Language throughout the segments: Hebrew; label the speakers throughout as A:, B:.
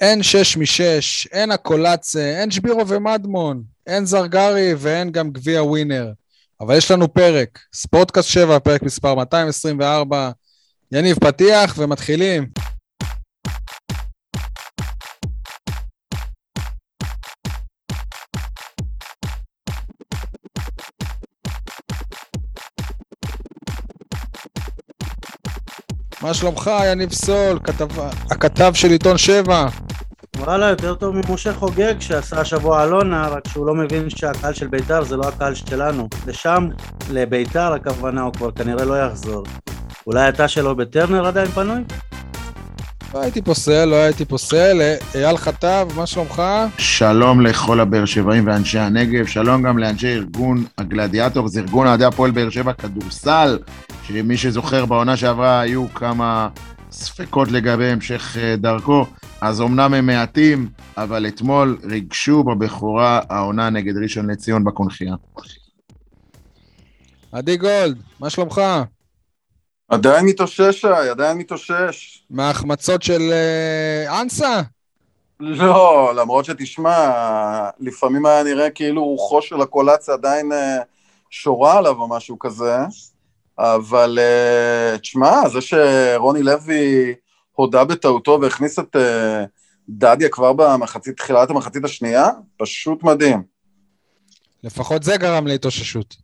A: אין שש משש, אין הקולצה, אין שבירו ומדמון, אין זרגרי ואין גם גביע ווינר. אבל יש לנו פרק, ספורטקאסט 7, פרק מספר 224. יניב פתיח ומתחילים. מה שלומך, יניב סול, כתב... הכתב של עיתון 7?
B: וואלה, יותר טוב ממשה חוגג שעשה השבוע אלונה, רק שהוא לא מבין שהקהל של בית"ר זה לא הקהל שלנו. לשם, לבית"ר הכוונה, הוא כבר כנראה לא יחזור. אולי אתה שלו בטרנר עדיין פנוי?
A: לא הייתי פוסל, לא הייתי פוסל. אייל חטב, מה שלומך?
C: שלום לכל הבאר שבעים ואנשי הנגב, שלום גם לאנשי ארגון הגלדיאטור, זה ארגון אוהדי הפועל באר שבע כדורסל, שמי שזוכר בעונה שעברה היו כמה ספקות לגבי המשך אה, דרכו, אז אמנם הם מעטים, אבל אתמול ריגשו בבכורה העונה נגד ראשון לציון בקונחייה.
A: עדי גולד, מה שלומך?
D: עדיין מתאושש, שי, עדיין מתאושש.
A: מההחמצות של אה, אנסה?
D: לא, למרות שתשמע, לפעמים היה נראה כאילו רוחו של הקולציה עדיין אה, שורה עליו או משהו כזה, אבל אה, תשמע, זה שרוני לוי הודה בטעותו והכניס את דדיה כבר במחצית, תחילת המחצית השנייה, פשוט מדהים.
A: לפחות זה גרם להתאוששות.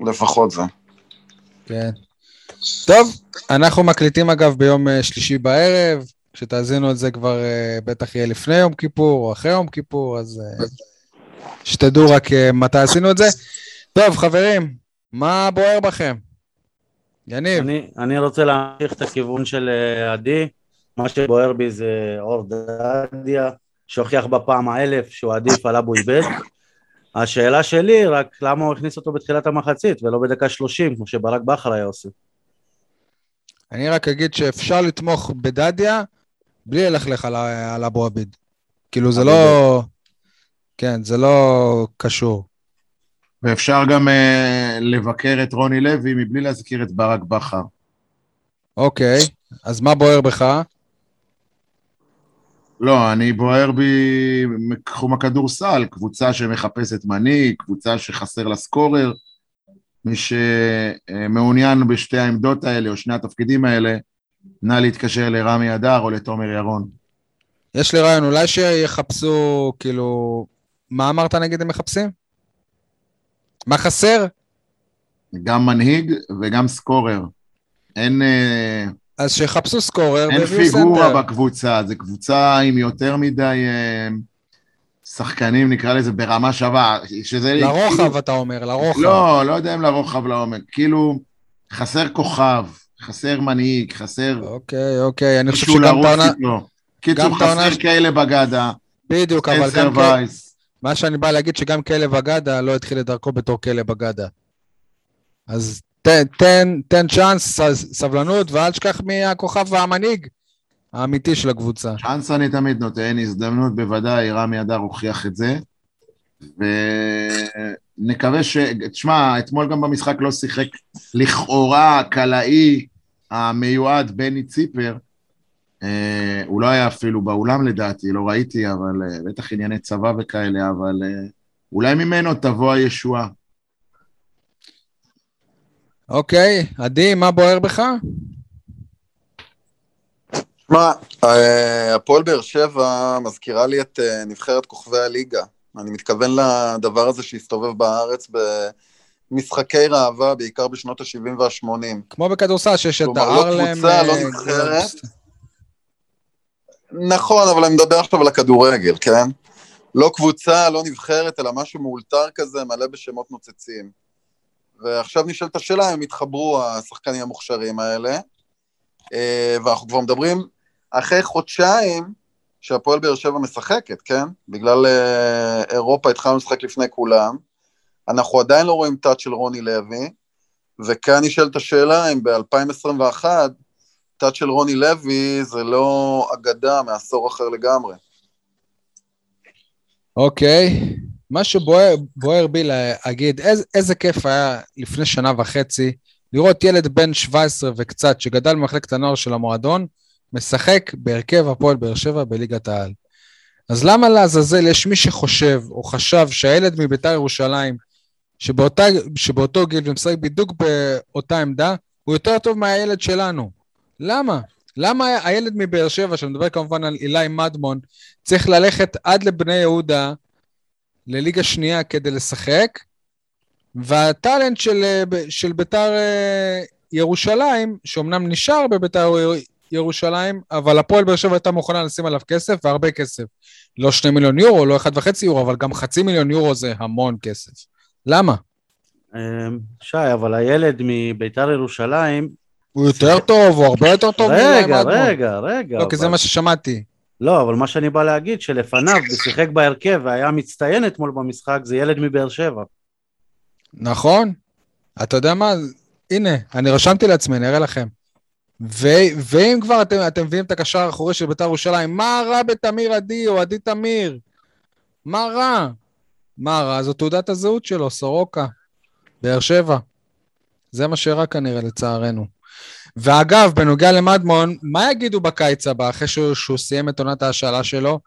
D: לפחות זה.
A: כן. טוב, אנחנו מקליטים אגב ביום אה, שלישי בערב, כשתאזינו את זה כבר אה, בטח יהיה לפני יום כיפור או אחרי יום כיפור, אז אה, שתדעו רק מתי עשינו את זה. טוב, חברים, מה בוער בכם? יניב.
B: אני, אני רוצה להמשיך את הכיוון של עדי. מה שבוער בי זה אור דדיה, שהוכיח בפעם האלף שהוא עדיף על אבו איבד. השאלה שלי, רק למה הוא הכניס אותו בתחילת המחצית ולא בדקה שלושים, כמו שברק בכר היה עושה.
A: אני רק אגיד שאפשר לתמוך בדדיה בלי ללכלך על, על אבו עביד. כאילו זה לא... כן, זה לא קשור.
C: ואפשר גם uh, לבקר את רוני לוי מבלי להזכיר את ברק בכר.
A: אוקיי, אז מה בוער בך?
C: לא, אני בוער בי מתחום הכדורסל, קבוצה שמחפשת מנהיג, קבוצה שחסר לה סקורר. מי שמעוניין בשתי העמדות האלה או שני התפקידים האלה, נא להתקשר לרמי אדר או לתומר ירון.
A: יש לי רעיון, אולי שיחפשו, כאילו, מה אמרת נגיד הם מחפשים? מה חסר?
C: גם מנהיג וגם סקורר. אין... אה,
A: אז שיחפשו סקורר.
C: אין פיגורה בקבוצה, זו קבוצה עם יותר מדי... אה, שחקנים, נקרא לזה, ברמה שווה,
A: שזה... לרוחב, כאילו... אתה אומר, לרוחב.
C: לא, לא יודע אם לרוחב לעומק. כאילו, חסר כוכב, חסר מנהיג, חסר...
A: אוקיי, אוקיי, אני חושב שגם
C: טעונה... קיצור, חסר ש... כאלה בגדה.
A: בדיוק, אבל גם... וייס. מה שאני בא להגיד, שגם כלב אגדה לא התחיל את דרכו בתור כלב אגדה. אז תן, תן, תן צ'אנס, סבלנות, ואל תשכח מי הכוכב והמנהיג. האמיתי של הקבוצה.
C: צ'אנס אני תמיד נותן, הזדמנות בוודאי, רמי אדר הוכיח את זה. ונקווה ש... תשמע, אתמול גם במשחק לא שיחק לכאורה הקלעי המיועד בני ציפר. אה, הוא לא היה אפילו באולם לדעתי, לא ראיתי, אבל אה, בטח ענייני צבא וכאלה, אבל אה, אולי ממנו תבוא הישועה.
A: אוקיי, עדי, מה בוער בך?
D: שמע, אה, הפועל באר שבע מזכירה לי את אה, נבחרת כוכבי הליגה. אני מתכוון לדבר הזה שהסתובב בארץ במשחקי ראווה, בעיקר בשנות ה-70 וה-80.
A: כמו בכדורסל, שיש את הארלם...
D: כלומר, לא קבוצה, לא אה, נבחרת. נכון, אבל אני מדבר עכשיו על הכדורגל, כן? לא קבוצה, לא נבחרת, אלא משהו מאולתר כזה, מלא בשמות נוצצים. ועכשיו נשאלת השאלה אם הם יתחברו, השחקנים המוכשרים האלה. ואנחנו כבר מדברים אחרי חודשיים שהפועל באר שבע משחקת, כן? בגלל אה, אירופה התחלנו לשחק לפני כולם. אנחנו עדיין לא רואים תת של רוני לוי, וכאן נשאלת השאלה אם ב-2021 תת של רוני לוי זה לא אגדה מעשור אחר לגמרי.
A: אוקיי, okay. מה שבוער בי להגיד, איזה, איזה כיף היה לפני שנה וחצי לראות ילד בן 17 וקצת שגדל במחלקת הנוער של המועדון, משחק בהרכב הפועל באר שבע בליגת העל. אז למה לעזאזל יש מי שחושב או חשב שהילד מביתר ירושלים, שבאותה, שבאותו גיל ומשחק בדיוק באותה עמדה, הוא יותר טוב מהילד שלנו? למה? למה הילד מבאר שבע, שאני מדבר כמובן על אילי מדמון, צריך ללכת עד לבני יהודה, לליגה שנייה כדי לשחק, והטאלנט של, של ביתר אה, ירושלים, שאומנם נשאר בביתר ירושלים, אבל הפועל באר שבע הייתה מוכנה לשים עליו כסף, והרבה כסף. לא שני מיליון יורו, לא אחד וחצי יורו, אבל גם חצי מיליון יורו זה המון כסף. למה?
B: אמ, שי, אבל הילד מביתר ירושלים...
A: הוא יותר טוב, הוא הרבה יותר טוב.
B: רגע, רגע, רגע.
A: לא, כי זה מה ששמעתי.
B: לא, אבל מה שאני בא להגיד, שלפניו, ושיחק בהרכב והיה מצטיין אתמול במשחק, זה ילד מבאר שבע.
A: נכון. אתה יודע מה? הנה, אני רשמתי לעצמי, אני אראה לכם. ו- ואם כבר אתם, אתם מביאים את הקשר האחורי של בית"ר ירושלים, מה רע בתמיר עדי או עדי תמיר? מה רע? מה רע? זו תעודת הזהות שלו, סורוקה, באר שבע. זה מה שרע כנראה, לצערנו. ואגב, בנוגע למדמון, מה יגידו בקיץ הבא, אחרי שהוא, שהוא סיים את עונת ההשאלה שלו?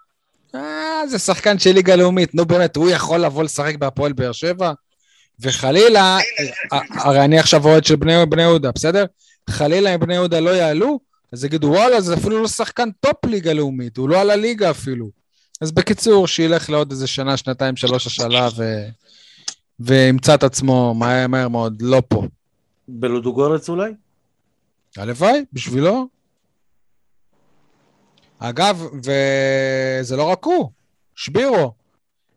A: אה, זה שחקן של ליגה לאומית, נו באמת, הוא יכול לבוא לשחק בהפועל באר שבע? וחלילה, אה, הרי אני עכשיו אוהד של בני, בני יהודה, בסדר? חלילה אם בני יהודה לא יעלו, אז יגידו, וואלה, זה אפילו לא שחקן top ליגה לאומית, הוא לא על הליגה אפילו. אז בקיצור, שילך לעוד איזה שנה, שנתיים, שלוש השאלה, ו... וימצא את עצמו מהר, מהר מאוד, לא פה.
B: בלודוגורץ אולי?
A: הלוואי, בשבילו. אגב, וזה לא רק הוא, שבירו.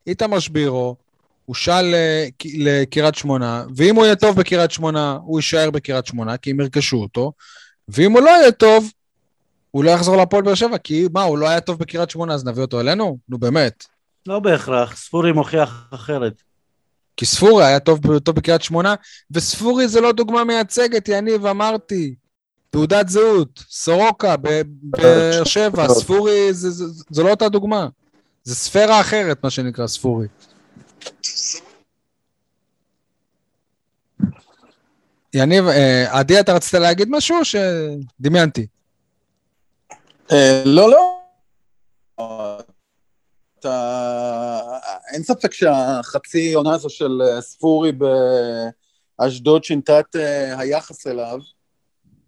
A: איתמר שבירו, הוא שאל לקריית שמונה, ואם הוא יהיה טוב בקריית שמונה, הוא יישאר בקריית שמונה, כי הם ירכשו אותו, ואם הוא לא יהיה טוב, הוא לא יחזור להפועל באר שבע, כי מה, הוא לא היה טוב בקריית שמונה, אז נביא אותו אלינו? נו באמת.
B: לא בהכרח, ספורי מוכיח אחרת.
A: כי ספורי היה טוב, טוב בקריית שמונה, וספורי זה לא דוגמה מייצגת, יניב, אמרתי. תעודת זהות, סורוקה, בבאר שבע, ספורי זה, זה, זה, זה לא אותה דוגמה. זה ספירה אחרת, מה שנקרא ספורי. יניב, אה, עדי, אתה רצית להגיד משהו או שדמיינתי?
D: אה, לא, לא. אין ספק שהחצי עונה הזו של אה, ספורי באשדוד שינתה את היחס אליו,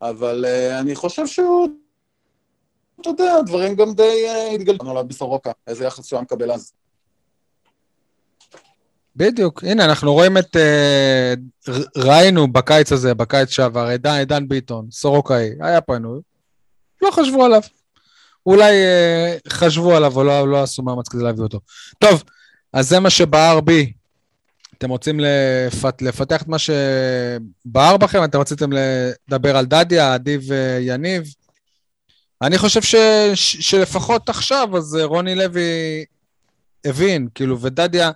D: אבל אני חושב שהוא, אתה יודע, הדברים גם די התגלגלו עליו בסורוקה, איזה יחס שהוא היה מקבל אז.
A: בדיוק, הנה, אנחנו רואים את... אה, ראינו בקיץ הזה, בקיץ שעבר, עידן, עידן ביטון, סורוקאי, היה פנוי, לא חשבו עליו. אולי אה, חשבו עליו, אבל לא, לא עשו מאמץ כדי להביא אותו. טוב, אז זה מה שבער בי. אתם רוצים לפת, לפתח את מה שבער בכם? אתם רציתם לדבר על דדיה, עדי ויניב? אני חושב ש, שלפחות עכשיו, אז רוני לוי הבין, כאילו, ודדיה...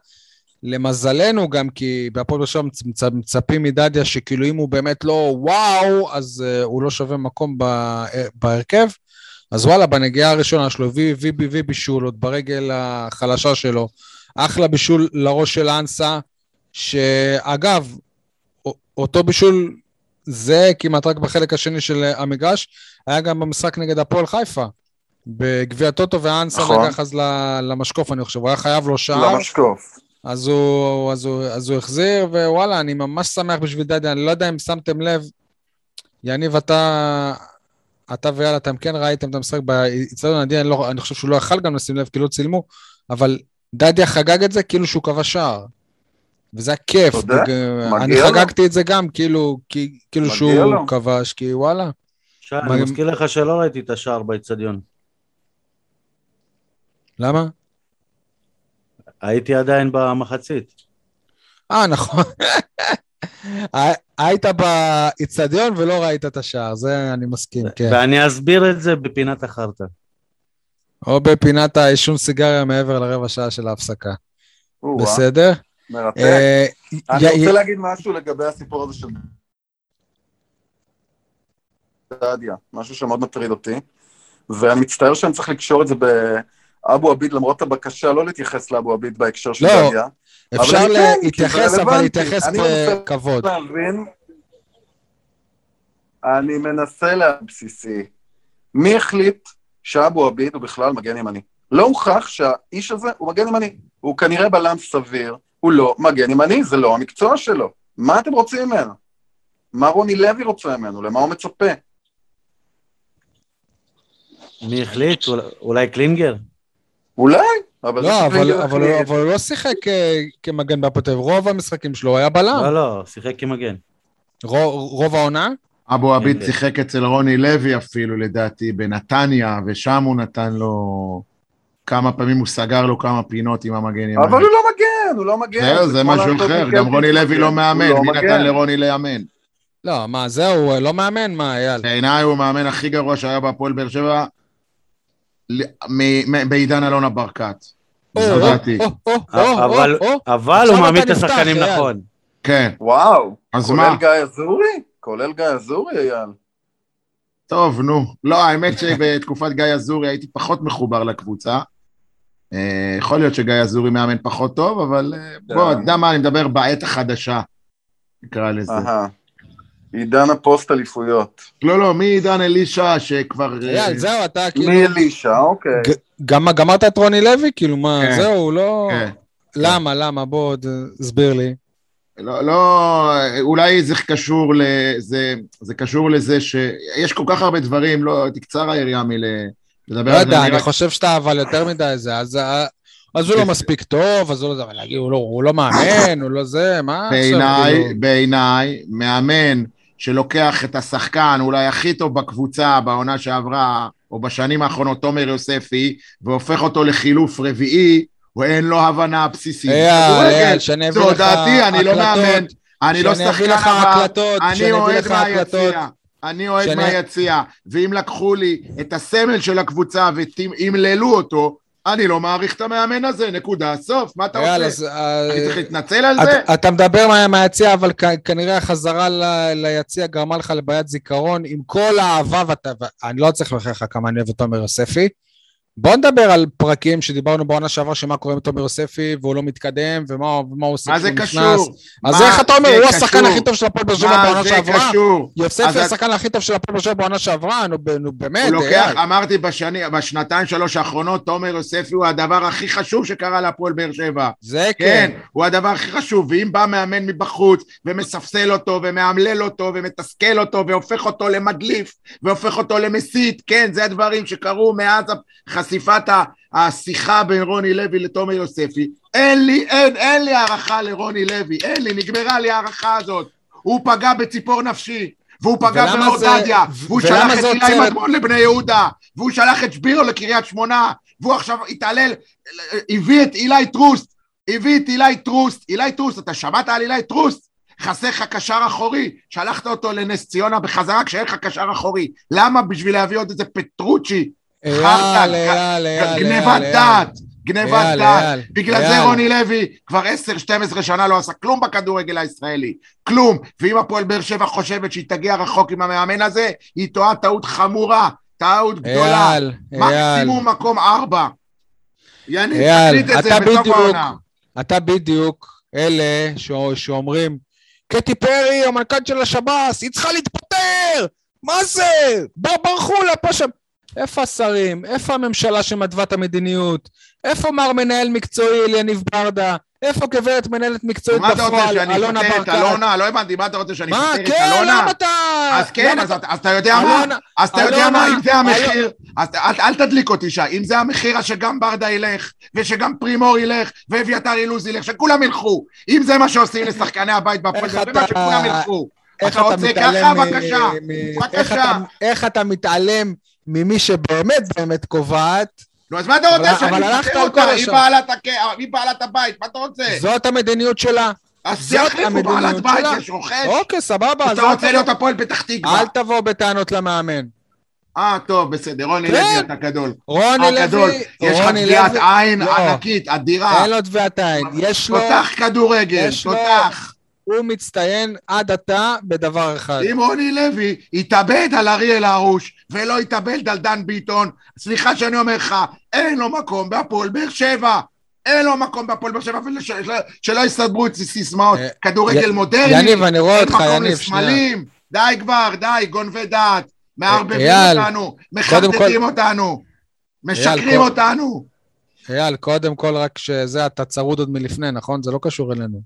A: למזלנו גם, כי בהפועל באר שבע מצפים מדדיה שכאילו אם הוא באמת לא וואו, אז uh, הוא לא שווה מקום ב, uh, בהרכב. אז וואלה, בנגיעה הראשונה שלו הביא, הביא, הביא בישול עוד ברגל החלשה שלו. אחלה בישול לראש של אנסה, שאגב, אותו בישול זה כמעט רק בחלק השני של המגרש, היה גם במשחק נגד הפועל חיפה. בגביע טוטו ואנסה נכון. לקח אז למשקוף, אני חושב, הוא היה חייב לו שער.
D: למשקוף.
A: אז הוא, אז, הוא, אז הוא החזיר, ווואלה, אני ממש שמח בשביל דדי, אני לא יודע אם שמתם לב, יניב, אתה, אתה ויאללה, אתם כן ראיתם את המשחק באיצטדיון עדי, אני, לא, אני חושב שהוא לא יכל גם לשים לב, כי לא צילמו, אבל דדיה חגג את זה כאילו שהוא כבש שער. וזה היה כיף.
D: תודה,
A: אני לו. חגגתי את זה גם, כאילו, כי, כאילו שהוא לו. כבש, כי וואלה.
B: שי, אני מזכיר לך שלא ראיתי את השער באיצטדיון.
A: למה?
B: הייתי עדיין במחצית.
A: אה, נכון. היית באיצטדיון ולא ראית את השער, זה אני מסכים, כן.
B: ואני אסביר את זה בפינת החרטא.
A: או בפינת העישון סיגריה מעבר לרבע שעה של ההפסקה. בסדר?
D: מרתק. אה, אני רוצה להגיד משהו לגבי הסיפור הזה של דדיה, משהו שמאוד מטריד אותי, ואני מצטער שאני צריך לקשור את זה ב... אבו עביד, למרות הבקשה לא להתייחס לאבו עביד בהקשר של
A: לא, דליה. לא, אפשר כן, להתייחס, אבל להתייחס בכבוד.
D: אני מנסה להבין בסיסי. מי החליט שאבו עביד הוא בכלל מגן ימני? לא הוכח שהאיש הזה הוא מגן ימני. הוא כנראה בלם סביר, הוא לא מגן ימני, זה לא המקצוע שלו. מה אתם רוצים ממנו? מה רוני לוי רוצה ממנו? למה הוא מצפה?
B: מי החליט? אולי קלינגר?
D: אולי, אבל...
A: לא, אבל,
D: שקלינגר
A: אבל,
D: החליט.
A: אבל הוא לא שיחק אה, כמגן בהפועל רוב המשחקים שלו היה בלם.
B: לא, לא, שיחק כמגן.
A: רוב, רוב העונה?
C: אבו עביד
B: כן.
C: שיחק אצל רוני לוי אפילו, לדעתי, בנתניה, ושם הוא נתן לו... כמה פעמים הוא סגר לו כמה פינות עם המגן.
D: אבל הוא לא מגן, הוא לא מגן.
C: זהו, זה משהו אחר, גם רוני לוי. לא מאמן,
D: לא
C: מי. נתן לרוני לאמן?
A: לא, מה, זהו, לא מאמן? מה, אייל?
C: בעיניי הוא המאמן הכי גרוע שהיה בהפועל באר שבע, בעידן אלונה ברקת. זו דעתי.
A: או, או, או,
B: אבל- הוא מעמיד את השחקנים. נכון.
C: כן,
D: וואו,
C: אז
D: כולל
C: מה?
D: גיא אזורי? כולל גיא אזורי, אייל.
C: טוב, נו. לא, האמת שבתקופת גיא אזורי הייתי פחות מחובר לקבוצה. אה, יכול להיות שגיא אזורי מאמן פחות טוב, אבל אה, בוא, אתה יודע מה, אני מדבר בעת החדשה, נקרא לזה.
D: עידן הפוסט אליפויות.
C: לא, לא, מעידן אלישע שכבר... אה,
A: אייל, זהו, אתה כאילו...
D: מי אלישע, אוקיי.
A: ג- גם- גמרת את רוני לוי? כאילו, מה,
C: כן.
A: זהו, לא...
C: כן.
A: למה, למה? בוא, תסביר לי.
C: לא, לא, אולי זה קשור לזה, זה קשור לזה שיש כל כך הרבה דברים, לא, תקצר היריעה מלדבר
A: לא
C: על זה.
A: יודע, אני
C: רק-
A: חושב שאתה אבל יותר מדי זה, אז... אז הוא לא. מספיק טוב, אז הוא לא זה, אבל להגיד, הוא לא- הוא לא מאמן, הוא לא זה, מה עכשיו?
C: בעיניי,
A: כאילו?
C: בעיניי, מאמן שלוקח את השחקן אולי הכי טוב בקבוצה בעונה שעברה, או בשנים האחרונות, תומר יוספי, והופך אותו לחילוף רביעי, הוא אין לו הבנה בסיסית.
A: אייל. אייל, שאני אביא
C: זו
A: לך
C: דעתי, אני לא
A: הקלטות,
C: מאמן, אני לא
A: שאני אביא
C: שחקן
A: לך הקלטות, שאני
C: אני
A: אביא
C: אוהד
A: לך הקלטות.
C: מהיציע. אני אוהד
A: שאני-
C: מהיציע, ואם לקחו לי את הסמל של הקבוצה וימללו אותו, אני לא מעריך את המאמן הזה, נקודה, סוף, מה אתה
A: אייל,
C: רוצה?
A: אז... אה,
C: אני צריך להתנצל על זה?
A: אתה- אתה מדבר מה- מהיציע, אבל כנראה החזרה ל- ליציע גרמה לך לבעיית זיכרון, עם כל האהבה, ואתה, אני לא צריך להוכיח לך כמה אני אוהב את תומר יוספי. בוא נדבר על פרקים שדיברנו בעונה שעברה, שמה קורה עם תומר יוספי, והוא לא מתקדם, ומה ומה הוא עושה
C: מה זה
A: כשהוא
C: קשור?
A: אז איך אתה אומר, הוא השחקן? הכי טוב של הפועל באר שבע בעונה שעברה? יוספי
C: את-
A: השחקן הכי טוב של הפועל באר שבע בעונה שעברה? נו, באמת,
C: הוא לוקח,
A: אייל.
C: אמרתי בשני, בשנתיים שלוש האחרונות, תומר יוספי הוא הדבר הכי חשוב שקרה להפועל באר שבע.
A: זה
C: כן,
A: כן.
C: הוא הדבר הכי חשוב, ואם בא מאמן מבחוץ ומספסל אותו ומאמלל אותו ומתסכל אותו והופך אותו למדליף והופך אותו למסית, כן, זה הדברים שקרו מאז חשיפת השיחה בין רוני לוי לתומר יוספי. אין לי, אין, אין לי הערכה לרוני לוי, אין לי, נגמרה לי ההערכה הזאת. הוא פגע בציפור נפשי. והוא פגע באור
A: דדיה,
C: והוא שלח את אילי
A: את-
C: מדמון לבני יהודה, והוא שלח את שבירו לקריית שמונה, והוא עכשיו התעלל, הביא את אילי טרוסט, הביא את אילי טרוסט, אילי טרוסט, אתה שמעת על אילי טרוסט? חסר לך קשר אחורי, שלחת אותו לנס ציונה בחזרה כשאין לך קשר אחורי. למה? בשביל להביא עוד איזה פטרוצ'י, חרטא, גנבת דעת, גנבת דעת. בגלל. זה רוני לוי כבר 10-12 שנה לא עשה כלום בכדורגל הישראלי. כלום. ואם הפועל באר שבע חושבת שהיא תגיע רחוק עם המאמן הזה, היא טועה טעות חמורה, טעות גדולה.
A: אייל, אייל,
C: מקסימום מקום ארבע. יניב, תקליט את זה
A: בדיוק-
C: העונה.
A: אתה בדיוק אלה שאומרים, קטי פרי, המנכ"ל של השב"ס, היא צריכה להתפטר! מה זה? ברחו לה פה שם. איפה השרים? איפה הממשלה שמתווה את המדיניות? איפה מר מנהל מקצועי אליניב ברדה? איפה גברת מנהלת מקצועית
C: מה אתה רוצה,
A: בפועל,
C: שאני
A: אלונה
C: אפטר את
A: ברקת?
C: אלונה? לא הבנתי, מה אתה רוצה, שאני
A: מה,
C: אפטר את
A: כן,
C: אלונה?
A: למה אתה...
C: אז כן, אז
A: אתה-
C: יודע מה?
A: אלונה-
C: אז אתה יודע
A: אלונה-
C: מה, אם זה
A: אלונה-
C: המחיר, אל תדליק אותי שי, אם זה המחיר אז שגם ברדה ילך, ושגם פרימור ילך, ואביתר אילוז ילך, שכולם ילכו. אם זה מה שעושים לשחקני הבית באר שבע,
A: אתה-
C: שכולם ילכו.
A: איך
C: אתה
A: אתה
C: רוצה ככה? בבקשה. בבקשה.
A: איך אתה מתעלם ממי שבאמת באמת קובעת?
C: נו, אז מה אתה רוצה, שאני
A: אבל הלכת על? כל השאר.
C: הכ- היא בעלת הבית, מה אתה רוצה?
A: זאת המדיניות שלה.
C: אז
A: זאת
C: שיחליפו בעלת בית. יש רוכש.
A: אוקיי, סבבה.
C: אתה רוצה להיות הפועל פתח תקווה.
A: אל תבוא בטענות למאמן.
C: אה, טוב, בסדר, רוני
A: כן.
C: לוי אתה גדול.
A: רוני לוי,
C: הגדול. יש לך
A: לוי,
C: עין
A: לא.
C: ענקית, אדירה.
A: אין לו טביעת עין. יש לו,
C: תותח כדורגל, תותח.
A: הוא מצטיין עד עתה בדבר אחד.
C: אם רוני לוי יתאבד על אריאל הרוש ולא יתאבד על דן ביטון, סליחה שאני אומר לך, אין לו מקום בהפועל באר שבע. אין לו מקום בהפועל באר שבע, ושלא שלא יסתדרו את סיסמאות.
A: אה,
C: כדורגל מודרני,
A: יניב, אני רואה
C: אין
A: אותך,
C: מקום
A: יניב, שנייה.
C: לסמלים. די כבר, די, גונבי דעת. מערבבים
A: אייל,
C: אותנו, מחרטטים אותנו, משקרים אותנו.
A: אייל, קודם כל רק שזה, אתה צרוד עוד מלפני, נכון? זה לא קשור אלינו.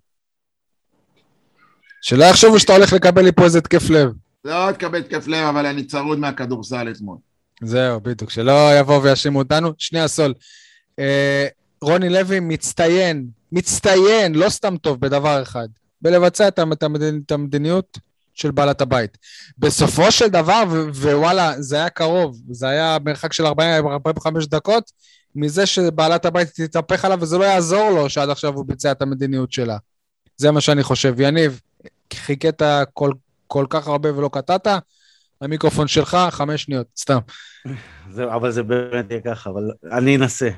A: שלא יחשבו שאתה הולך לקבל לי פה איזה התקף לב.
C: לא תקבל התקף לב, אבל אני צרוד מהכדורסל אתמול.
A: זהו, בדיוק, שלא יבואו ויאשימו אותנו. שנייה, סול. אה, רוני לוי מצטיין, מצטיין, לא סתם טוב, בדבר אחד. בלבצע את המד- את המדיניות של בעלת הבית. בסופו של דבר, ו- ווואלה, זה היה קרוב, זה היה מרחק של 40 45 דקות, מזה שבעלת הבית תתהפך עליו, וזה לא יעזור לו שעד עכשיו הוא ביצע את המדיניות שלה. זה מה שאני חושב. יניב, חיכית כל, כל כך הרבה ולא קטעת, המיקרופון שלך, חמש שניות, סתם.
B: זה, אבל זה באמת יהיה ככה, אבל אני אנסה.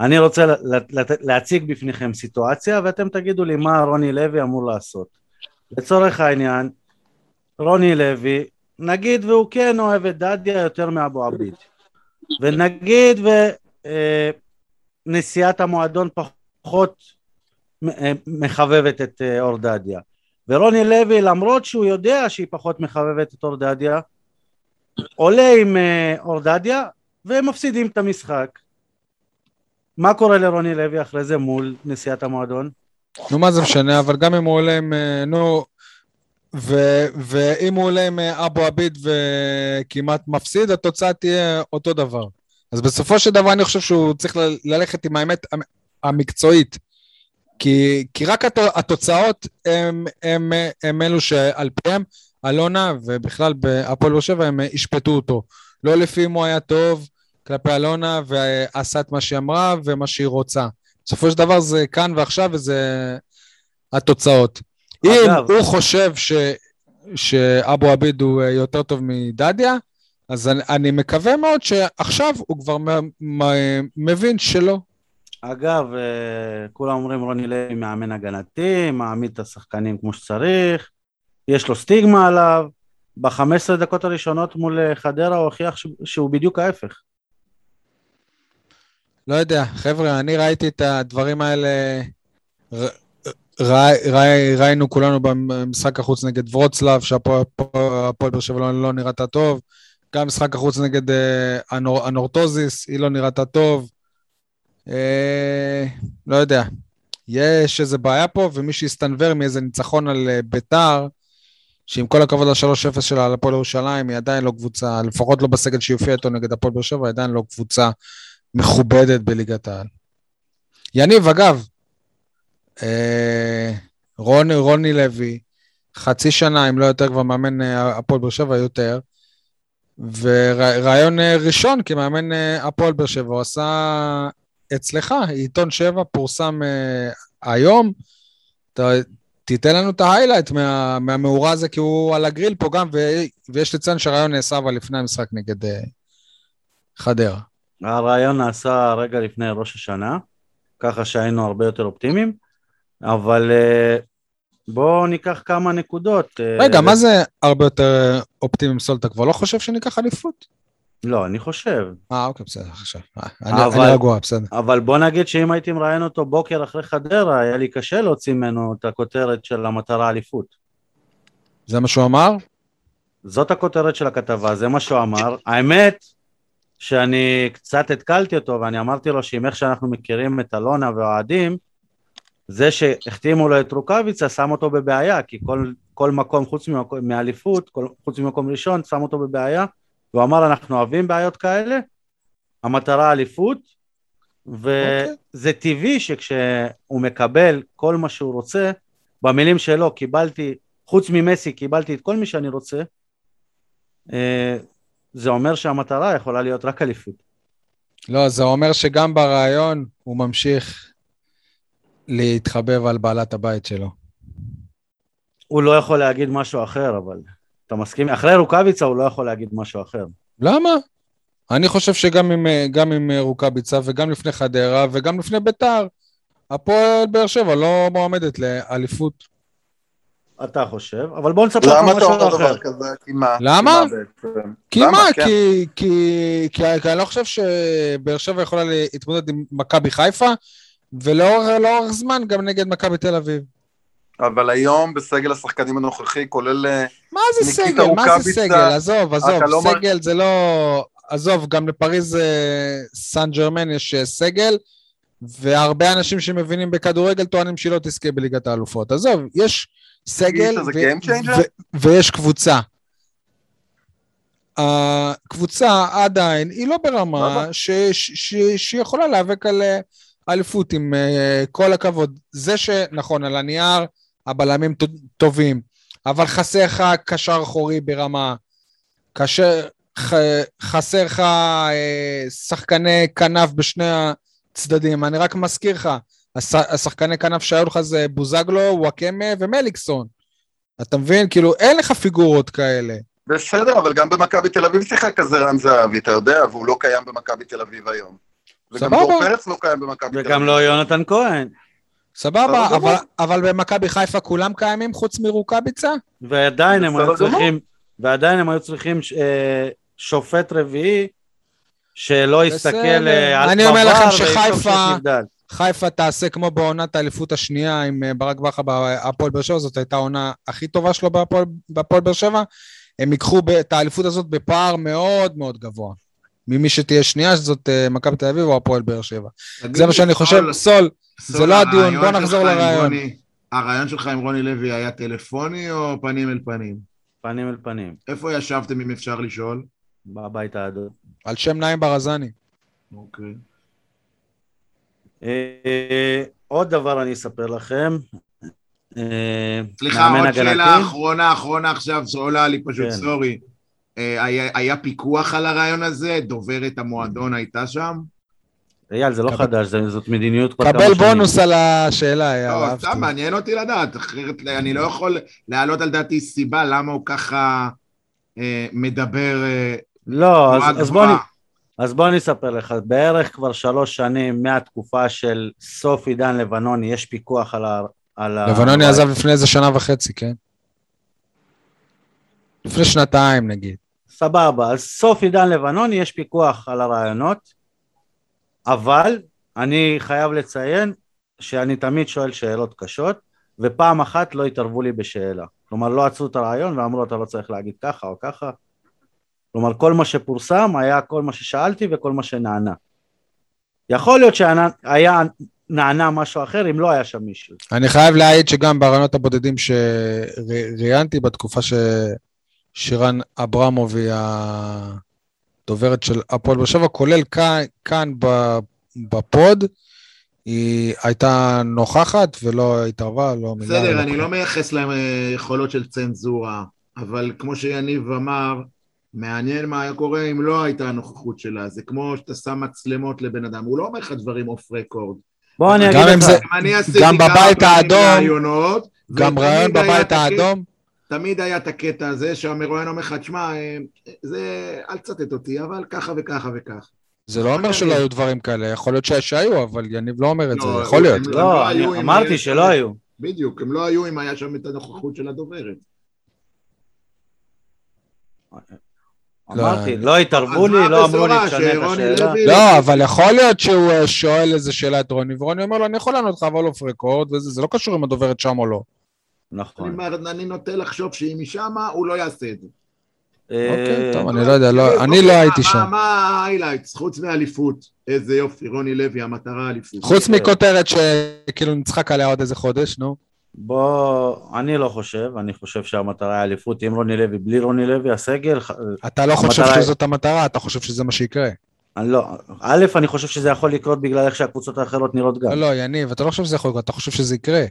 B: אני רוצה לה- לה- להציג בפניכם סיטואציה, ואתם תגידו לי מה רוני לוי אמור לעשות. לצורך העניין, רוני לוי, נגיד והוא כן אוהב את דדיה יותר מאבו עביד, ונגיד ונשיאת המועדון פחות אה, מחבבת את אה, אור דדיה, ורוני לוי, למרות שהוא יודע שהיא פחות מחבבת את אור דדיה, עולה עם אה, אור דדיה והם מפסידים את המשחק. מה קורה לרוני לוי אחרי זה מול נשיאת המועדון?
A: נו, מה זה משנה, אבל גם אם הוא עולה עם, אה, נו, ו, ואם הוא עולה עם אה, אבו עביד וכמעט מפסיד, התוצאה תהיה אותו דבר. אז בסופו של דבר אני חושב שהוא צריך ללכת עם האמת המ- המקצועית. כי, כי רק הת, התוצאות הם, הם, הם אלו שעל פיהם אלונה ובכלל בהפועל באר שבע הם ישפטו אותו. לא לפי אם הוא היה טוב כלפי אלונה ועשה את מה שהיא אמרה ומה שהיא רוצה. בסופו של דבר זה כאן ועכשיו וזה התוצאות.
B: אגב-
A: אם הוא חושב ש, שאבו עביד הוא יותר טוב מדדיה, אז אני, אני מקווה מאוד שעכשיו הוא כבר מ, מ, מבין שלא.
B: אגב, אה, כולם אומרים רוני לוי מאמן הגנתי, מעמיד את השחקנים כמו שצריך, יש לו סטיגמה עליו, ב-15 דקות הראשונות מול אה, חדרה הוא הוכיח שהוא בדיוק ההפך.
A: לא יודע, חבר'ה, אני ראיתי את הדברים האלה, ר, ראי, ראי, ראינו כולנו במשחק החוץ נגד ורוצלב, שהפועל הפועל באר שבע לא, לא נראתה טוב, גם משחק החוץ נגד אה, הנור, הנורטוזיס, היא לא נראתה טוב. אה, לא יודע, יש איזה בעיה פה, ומי שהסתנוור מאיזה ניצחון על אה, ביתר, שעם כל הכבוד ל-3-0 שלה על הפועל ירושלים, היא עדיין לא קבוצה, לפחות לא בסגל שהופיע איתו נגד הפועל באר שבע, היא עדיין לא קבוצה מכובדת בליגת העל. יניב, אגב, אה, רוני, רוני לוי, חצי שנה, אם לא יותר, כבר מאמן אה, הפועל באר שבע יותר, ורעיון אה, ראשון כמאמן הפועל באר שבע, הוא עשה אצלך, עיתון שבע, פורסם אה, היום. אתה, תיתן לנו את ההיילייט מה, מהמאורע הזה, כי הוא על הגריל פה גם, ו, ויש לציין שהרעיון נעשה אבל לפני המשחק נגד אה, חדרה.
B: הרעיון נעשה רגע לפני ראש השנה, ככה שהיינו הרבה יותר אופטימיים, אבל אה, בואו ניקח כמה נקודות.
A: רגע, מה זה הרבה יותר אופטימי סול? אתה כבר לא חושב שניקח אליפות?
B: לא, אני חושב.
A: אה, אוקיי, בסדר, עכשיו. אני רגוע, בסדר.
B: אבל בוא נגיד שאם הייתי מראיין אותו בוקר אחרי חדרה, היה לי קשה להוציא ממנו את הכותרת של המטרה אליפות.
A: זה מה שהוא אמר?
B: זאת הכותרת של הכתבה, זה מה שהוא אמר. האמת שאני קצת התקלתי אותו ואני אמרתי לו שאם איך שאנחנו מכירים את אלונה והאוהדים, זה שהחתימו לו את רוקאביצה שם אותו בבעיה, כי כל, כל מקום חוץ מאליפות, חוץ ממקום ראשון, שם אותו בבעיה, והוא אמר אנחנו אוהבים בעיות כאלה, המטרה אליפות, וזה טבעי שכשהוא מקבל כל מה שהוא רוצה, במילים שלו קיבלתי, חוץ ממסי קיבלתי את כל מי שאני רוצה, אה, זה אומר שהמטרה יכולה להיות רק אליפות.
A: לא, זה אומר שגם ברעיון הוא ממשיך להתחבב על בעלת הבית שלו.
B: הוא לא יכול להגיד משהו אחר, אבל אתה מסכים? אחרי רוקאביצה הוא לא יכול להגיד משהו אחר.
A: למה? אני חושב שגם עם, גם עם רוקאביצה וגם לפני חדרה וגם לפני ביתר, הפועל באר שבע לא מועמדת לאליפות.
B: אתה חושב, אבל בוא נספר לך
D: למה אתה
B: משהו
D: אומר
B: אחר.
D: דבר כזה? כי מה?
A: למה?
D: כי מה?
A: כי. כי, כי, אני לא חושב שבאר שבע יכולה להתמודד עם מכבי חיפה, ולאורך לאורך זמן גם נגד מכבי תל אביב.
D: אבל היום בסגל השחקנים הנוכחי, כולל... אה,
A: מה זה סגל? מה זה
D: רוקאביצה,
A: סגל? עזוב, עזוב,
D: לא מר-
A: סגל זה לא... עזוב, גם לפריז אה, סן ג'רמן יש אה, סגל, והרבה אנשים שמבינים בכדורגל טוענים שהיא לא תזכה בליגת האלופות. עזוב, יש סגל
D: changer?
A: ו- ויש קבוצה. הקבוצה עדיין היא לא ברמה? ש- ש- ש- שיכולה להיאבק על אליפות עם כל הכבוד. זה שנכון, על הנייר הבלמים טובים, אבל חסר לך קשר אחורי ברמה, קשר, ח, חסר לך אה, שחקני כנף בשני הצדדים. אני רק מזכיר לך, הש, השחקני כנף שהיו לך זה בוזגלו, וואקמה ומליקסון. אתה מבין? כאילו, אין לך פיגורות כאלה.
D: בסדר, אבל גם במכבי תל אביב שיחק כזה רן זהבי, אתה יודע, והוא לא קיים במכבי תל אביב היום. וגם. דור פרץ לא קיים במכבי תל אביב.
B: וגם לא יונתן כהן.
A: סבבה, אבל. אבל במכבי חיפה כולם קיימים חוץ מרוקאביצה?
B: ועדיין הם היו. צריכים, ועדיין הם היו צריכים אה, שופט רביעי שלא יסתכל
A: בסדר.
B: אה, על
A: אני אומר לכם שחיפה-. חיפה תעשה כמו בעונת האליפות השנייה עם אה, ברק בכר בהפועל באר שבע, זאת הייתה העונה הכי טובה שלו בהפועל באר שבע. הם ייקחו את האליפות הזאת בפער מאוד מאוד גבוה. ממי שתהיה שנייה, שזאת אה, מכבי תל אביב או הפועל באר שבע. זה מה שאני חושב.
C: סול,
A: זה לא הדיון, בוא נחזור לרעיון.
C: רוני- הרעיון שלך עם רוני לוי היה טלפוני או פנים אל פנים?
B: פנים אל פנים,
C: איפה ישבתם אם אפשר לשאול?
B: בבית האדום.
A: על שם נעים ברזני.
C: אוקיי.
B: אה, עוד דבר אני אספר לכם. אה,
C: סליחה, עוד שאלה. אחרונה, אחרונה עכשיו, שעולה לי פשוט,
B: כן.
C: סורי. אה, היה- היה פיקוח על הרעיון הזה? דוברת המועדון הייתה שם?
B: אייל, זה לא
A: קבל-
B: חדש, זה- זאת מדיניות כבר כמה
A: קבל
B: שנים.
A: בונוס על השאלה, יאללה,
C: לא. סתם מעניין אותי לדעת, אחרת אני לא יכול להעלות על דעתי סיבה למה הוא ככה אה, מדבר אה,
B: לא, אז- אז בוא אני... אז בוא אני אספר לך, בערך כבר שלוש שנים מהתקופה של סוף עידן לבנוני, יש פיקוח על ה... על ה-
A: לבנוני עזב לפני איזה שנה וחצי, כן? לפני שנתיים נגיד.
B: סבבה, אז סוף עידן לבנוני יש פיקוח על הרעיונות, אבל אני חייב לציין שאני תמיד שואל שאלות קשות, ופעם אחת לא התערבו לי בשאלה. כלומר, לא עצרו את הרעיון ואמרו, אתה לא צריך להגיד ככה או ככה. כלומר, כל מה שפורסם היה כל מה ששאלתי וכל מה שנענה. יכול להיות שהיה נענה משהו אחר אם לא היה שם מישהו.
A: אני חייב להעיד שגם ברעיונות הבודדים שראיינתי בתקופה ששירן אברמוב היא הדוברת של הפועל באר שבע, כולל כאן, כאן ב- בפוד, היא הייתה נוכחת ולא התערבה, לא מילה.
C: בסדר, אני. לא מייחס להם אה, יכולות של צנזורה, אבל כמו שיניב אמר, מעניין מה היה קורה אם לא הייתה הנוכחות שלה. זה כמו שאתה שם מצלמות לבן אדם, הוא לא אומר לך דברים אוף רקורד.
B: בוא אני
A: גם
B: אגיד לך,
C: גם
A: בבית האדום, גם רעיון בבית האדום,
C: תמיד היה את הקטע הזה שהמרואיין אומר לך, תשמע, אה, זה, אל תצטט אותי, אבל ככה וככה וכך.
A: זה לא אומר שלא היו דברים כאלה, יכול להיות שהיו, אבל יניב לא אומר את זה,
C: לא,
A: יכול להיות.
B: לא,
C: אם
B: אמרתי
C: היה
B: שלא
C: שם-
B: היו.
C: בדיוק, הם לא היו אם היה שם את הנוכחות של הדוברת.
B: אמרתי,
A: לא.
B: לא התערבו לי, לא אמרו לי, תשנה את השאלה.
A: לא, אבל יכול להיות שהוא אה, שואל איזה שאלה את רוני, ורוני אומר לו, אני יכול לענות לך, אבל אוף רקורד, וזה זה לא קשור אם הדוברת שם או לא.
C: אני
B: נכון.
C: אומר, אני נוטה לחשוב שאם היא שמה, הוא לא יעשה את זה.
A: אוקיי,
B: אה,
A: טוב, אני לא יודע, לא- אני לא הייתי שם.
C: מה ההיילייטס, חוץ מאליפות? איזה יופי, רוני לוי, המטרה אליפות.
A: חוץ מכותרת שכאילו נצחק עליה עוד איזה חודש, נו.
B: בוא, אני לא חושב, אני חושב שהמטרה היא אליפות עם רוני לוי, בלי רוני לוי, הסגל,
A: אתה לא חושב שזאת המטרה, אתה חושב שזה מה שיקרה.
B: אני לא, א', אני חושב שזה יכול לקרות בגלל איך שהקבוצות האחרות נראות גם.
A: לא, לא, יניב, אתה לא חושב שזה יכול לקרות, אתה חושב שזה יקרה.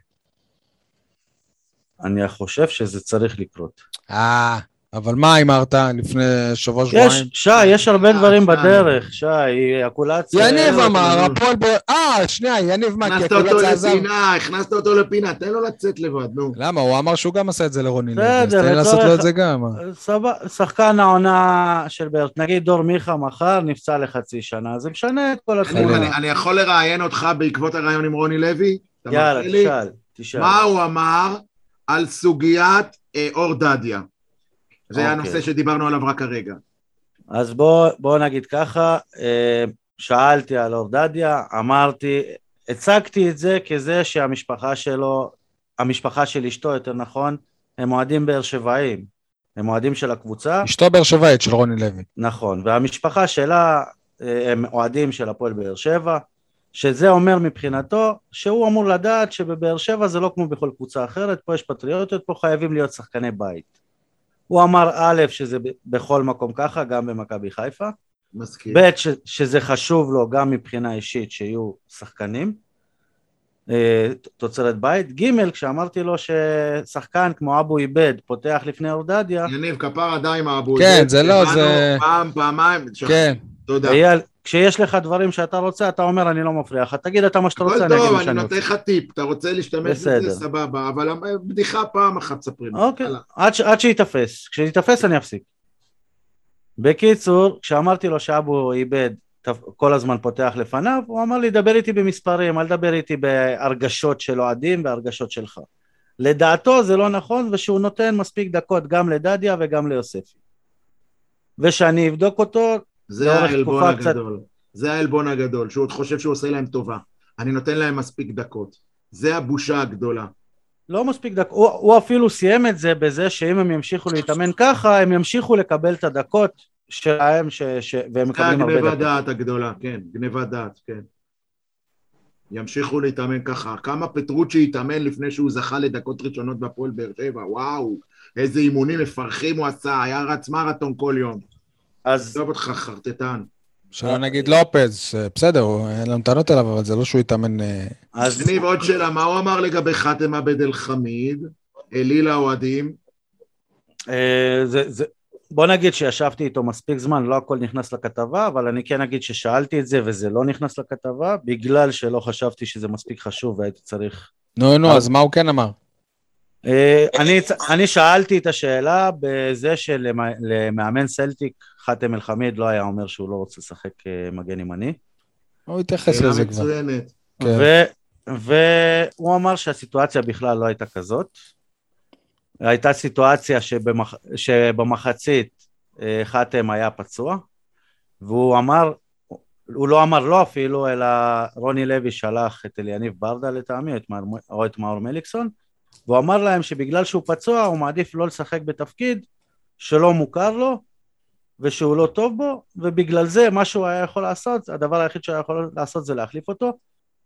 B: אני חושב שזה צריך לקרות.
A: אה, אבל מה הימרת לפני שבוע,
B: יש,
A: שבועיים?
B: שי, יש הרבה
C: אה,
B: דברים. בדרך, שי, אקולציה.
A: יניב
B: אה,
A: אמר,
C: אה,
A: הפועל ב... אה, שנייה, יניב מה, כי
C: הכנסת אותו
A: הקולציה עזב.
C: לפינה, הכנסת אותו לפינה, תן לו לצאת לבד, נו.
A: למה? הוא אמר שהוא גם עשה את זה לרוני לוי, אז תן לי לעשות לו את זה גם.
B: שחקן העונה של באר, נגיד דור מיכה מחר נפצע לחצי שנה, זה משנה את כל התמונה.
C: אני יכול לראיין אותך בעקבות הרעיון עם רוני לוי?
B: יאללה? תשאל, תשאל.
C: מה הוא אמר על סוגיית אה, אור דדיה? זה
B: אוקיי.
C: הנושא שדיברנו עליו רק הרגע.
B: אז בוא, בוא נגיד ככה, אה, שאלתי על אורדדיה, אמרתי, הצגתי את זה כזה שהמשפחה שלו המשפחה של אשתו, יותר נכון, הם אוהדים באר שבעים. הם אוהדים של הקבוצה,
A: אשתו באר שבעית של רוני לוי.
B: נכון, והמשפחה שלה אה, הם אוהדים של הפועל באר שבע, שזה אומר מבחינתו שהוא אמור לדעת שבבאר שבע זה לא כמו בכל קבוצה אחרת, פה יש פטריוטיות, פה חייבים להיות שחקני בית. הוא אמר א', שזה בכל מקום ככה, גם במכבי חיפה,
C: מסכים.
B: ב', ש- שזה חשוב לו גם מבחינה אישית שיהיו שחקנים, אה, תוצרת בית, ג', כשאמרתי לו ששחקן כמו אבו עיבד פותח לפני אורדדיה,
C: יניב, כפר עדיין האבו.
A: כן, זה לא, זה-
C: פעם, פעמיים.
A: כן,
C: תודה.
B: אייל, כשיש לך דברים שאתה רוצה, אתה אומר אני לא מפריע לך, תגיד אתה מה שאתה רוצה, אני אגיד
C: טוב,
B: מה
C: אני
B: שאני
C: נותן
B: רוצה.
C: לך טיפ, אתה רוצה להשתמש. בזה, סבבה, אבל בדיחה פעם אחת ספרי לי.
B: אוקיי. עד, ש- עד שיתפס, כשיתפס אני אפסיק. בקיצור, כשאמרתי לו שאבו איבד, כל הזמן פותח לפניו, הוא אמר לי דבר איתי במספרים, אל תדבר איתי בהרגשות של אוהדים, בהרגשות שלך. לדעתו זה לא נכון, ושהוא נותן מספיק דקות גם לדדיה וגם ליוספי. ושאני אבדוק אותו,
C: זה העלבון
B: תקופה קצת-
C: הגדול. זה העלבון הגדול, שהוא עוד חושב שהוא עושה להם טובה. אני נותן להם מספיק דקות. זה הבושה הגדולה.
B: לא מספיק דקות, הוא, הוא אפילו סיים את זה בזה שאם הם ימשיכו להתאמן ככה, הם ימשיכו לקבל את הדקות שלהם, ש, ש, והם
C: זה
B: מקבלים הרבה
C: הגניבת
B: דקות.
C: דעת הגדולה, כן, גניבת דעת, כן. ימשיכו להתאמן ככה. כמה פטרוצ'י התאמן לפני שהוא זכה לדקות ראשונות בהפועל באר שבע, וואו, איזה אימונים מפרכים הוא עשה, היה רץ מרתון כל יום.
B: אז
C: עזוב אותך, חרטטן.
A: שלא נגיד לופז, בסדר, אין לנו טענות אליו, אבל זה לא שהוא יתאמן... אה,
B: אז
C: ניב, עוד שאלה, מה הוא אמר לגבי חאתם עבד אל חמיד? אלי לאוהדים?
B: אה, זה, זה, בוא נגיד שישבתי איתו מספיק זמן, לא הכל נכנס לכתבה, אבל אני כן אגיד ששאלתי את זה וזה לא נכנס לכתבה, בגלל שלא חשבתי שזה מספיק חשוב והייתי צריך...
A: נו, נו, אז מה הוא כן אמר?
B: אה, אני, אני שאלתי את השאלה בזה שלמאמן סלטיק, חאתם אל-חמיד לא היה אומר שהוא לא רוצה לשחק אה, מגן ימני.
A: הוא התייחס לזה כבר. כן.
B: ו, והוא אמר שהסיטואציה בכלל לא הייתה כזאת. הייתה סיטואציה שבמח, שבמחצית אה, חאתם היה פצוע, והוא אמר, הוא לא אמר לא אפילו, אלא רוני לוי שלח את אליניב ברדה לטעמי, את מאור- או את מאור מליקסון, והוא אמר להם שבגלל שהוא פצוע הוא מעדיף לא לשחק בתפקיד שלא מוכר לו ושהוא לא טוב בו, ובגלל זה מה שהוא היה יכול לעשות, הדבר היחיד שהוא היה יכול לעשות זה להחליף אותו.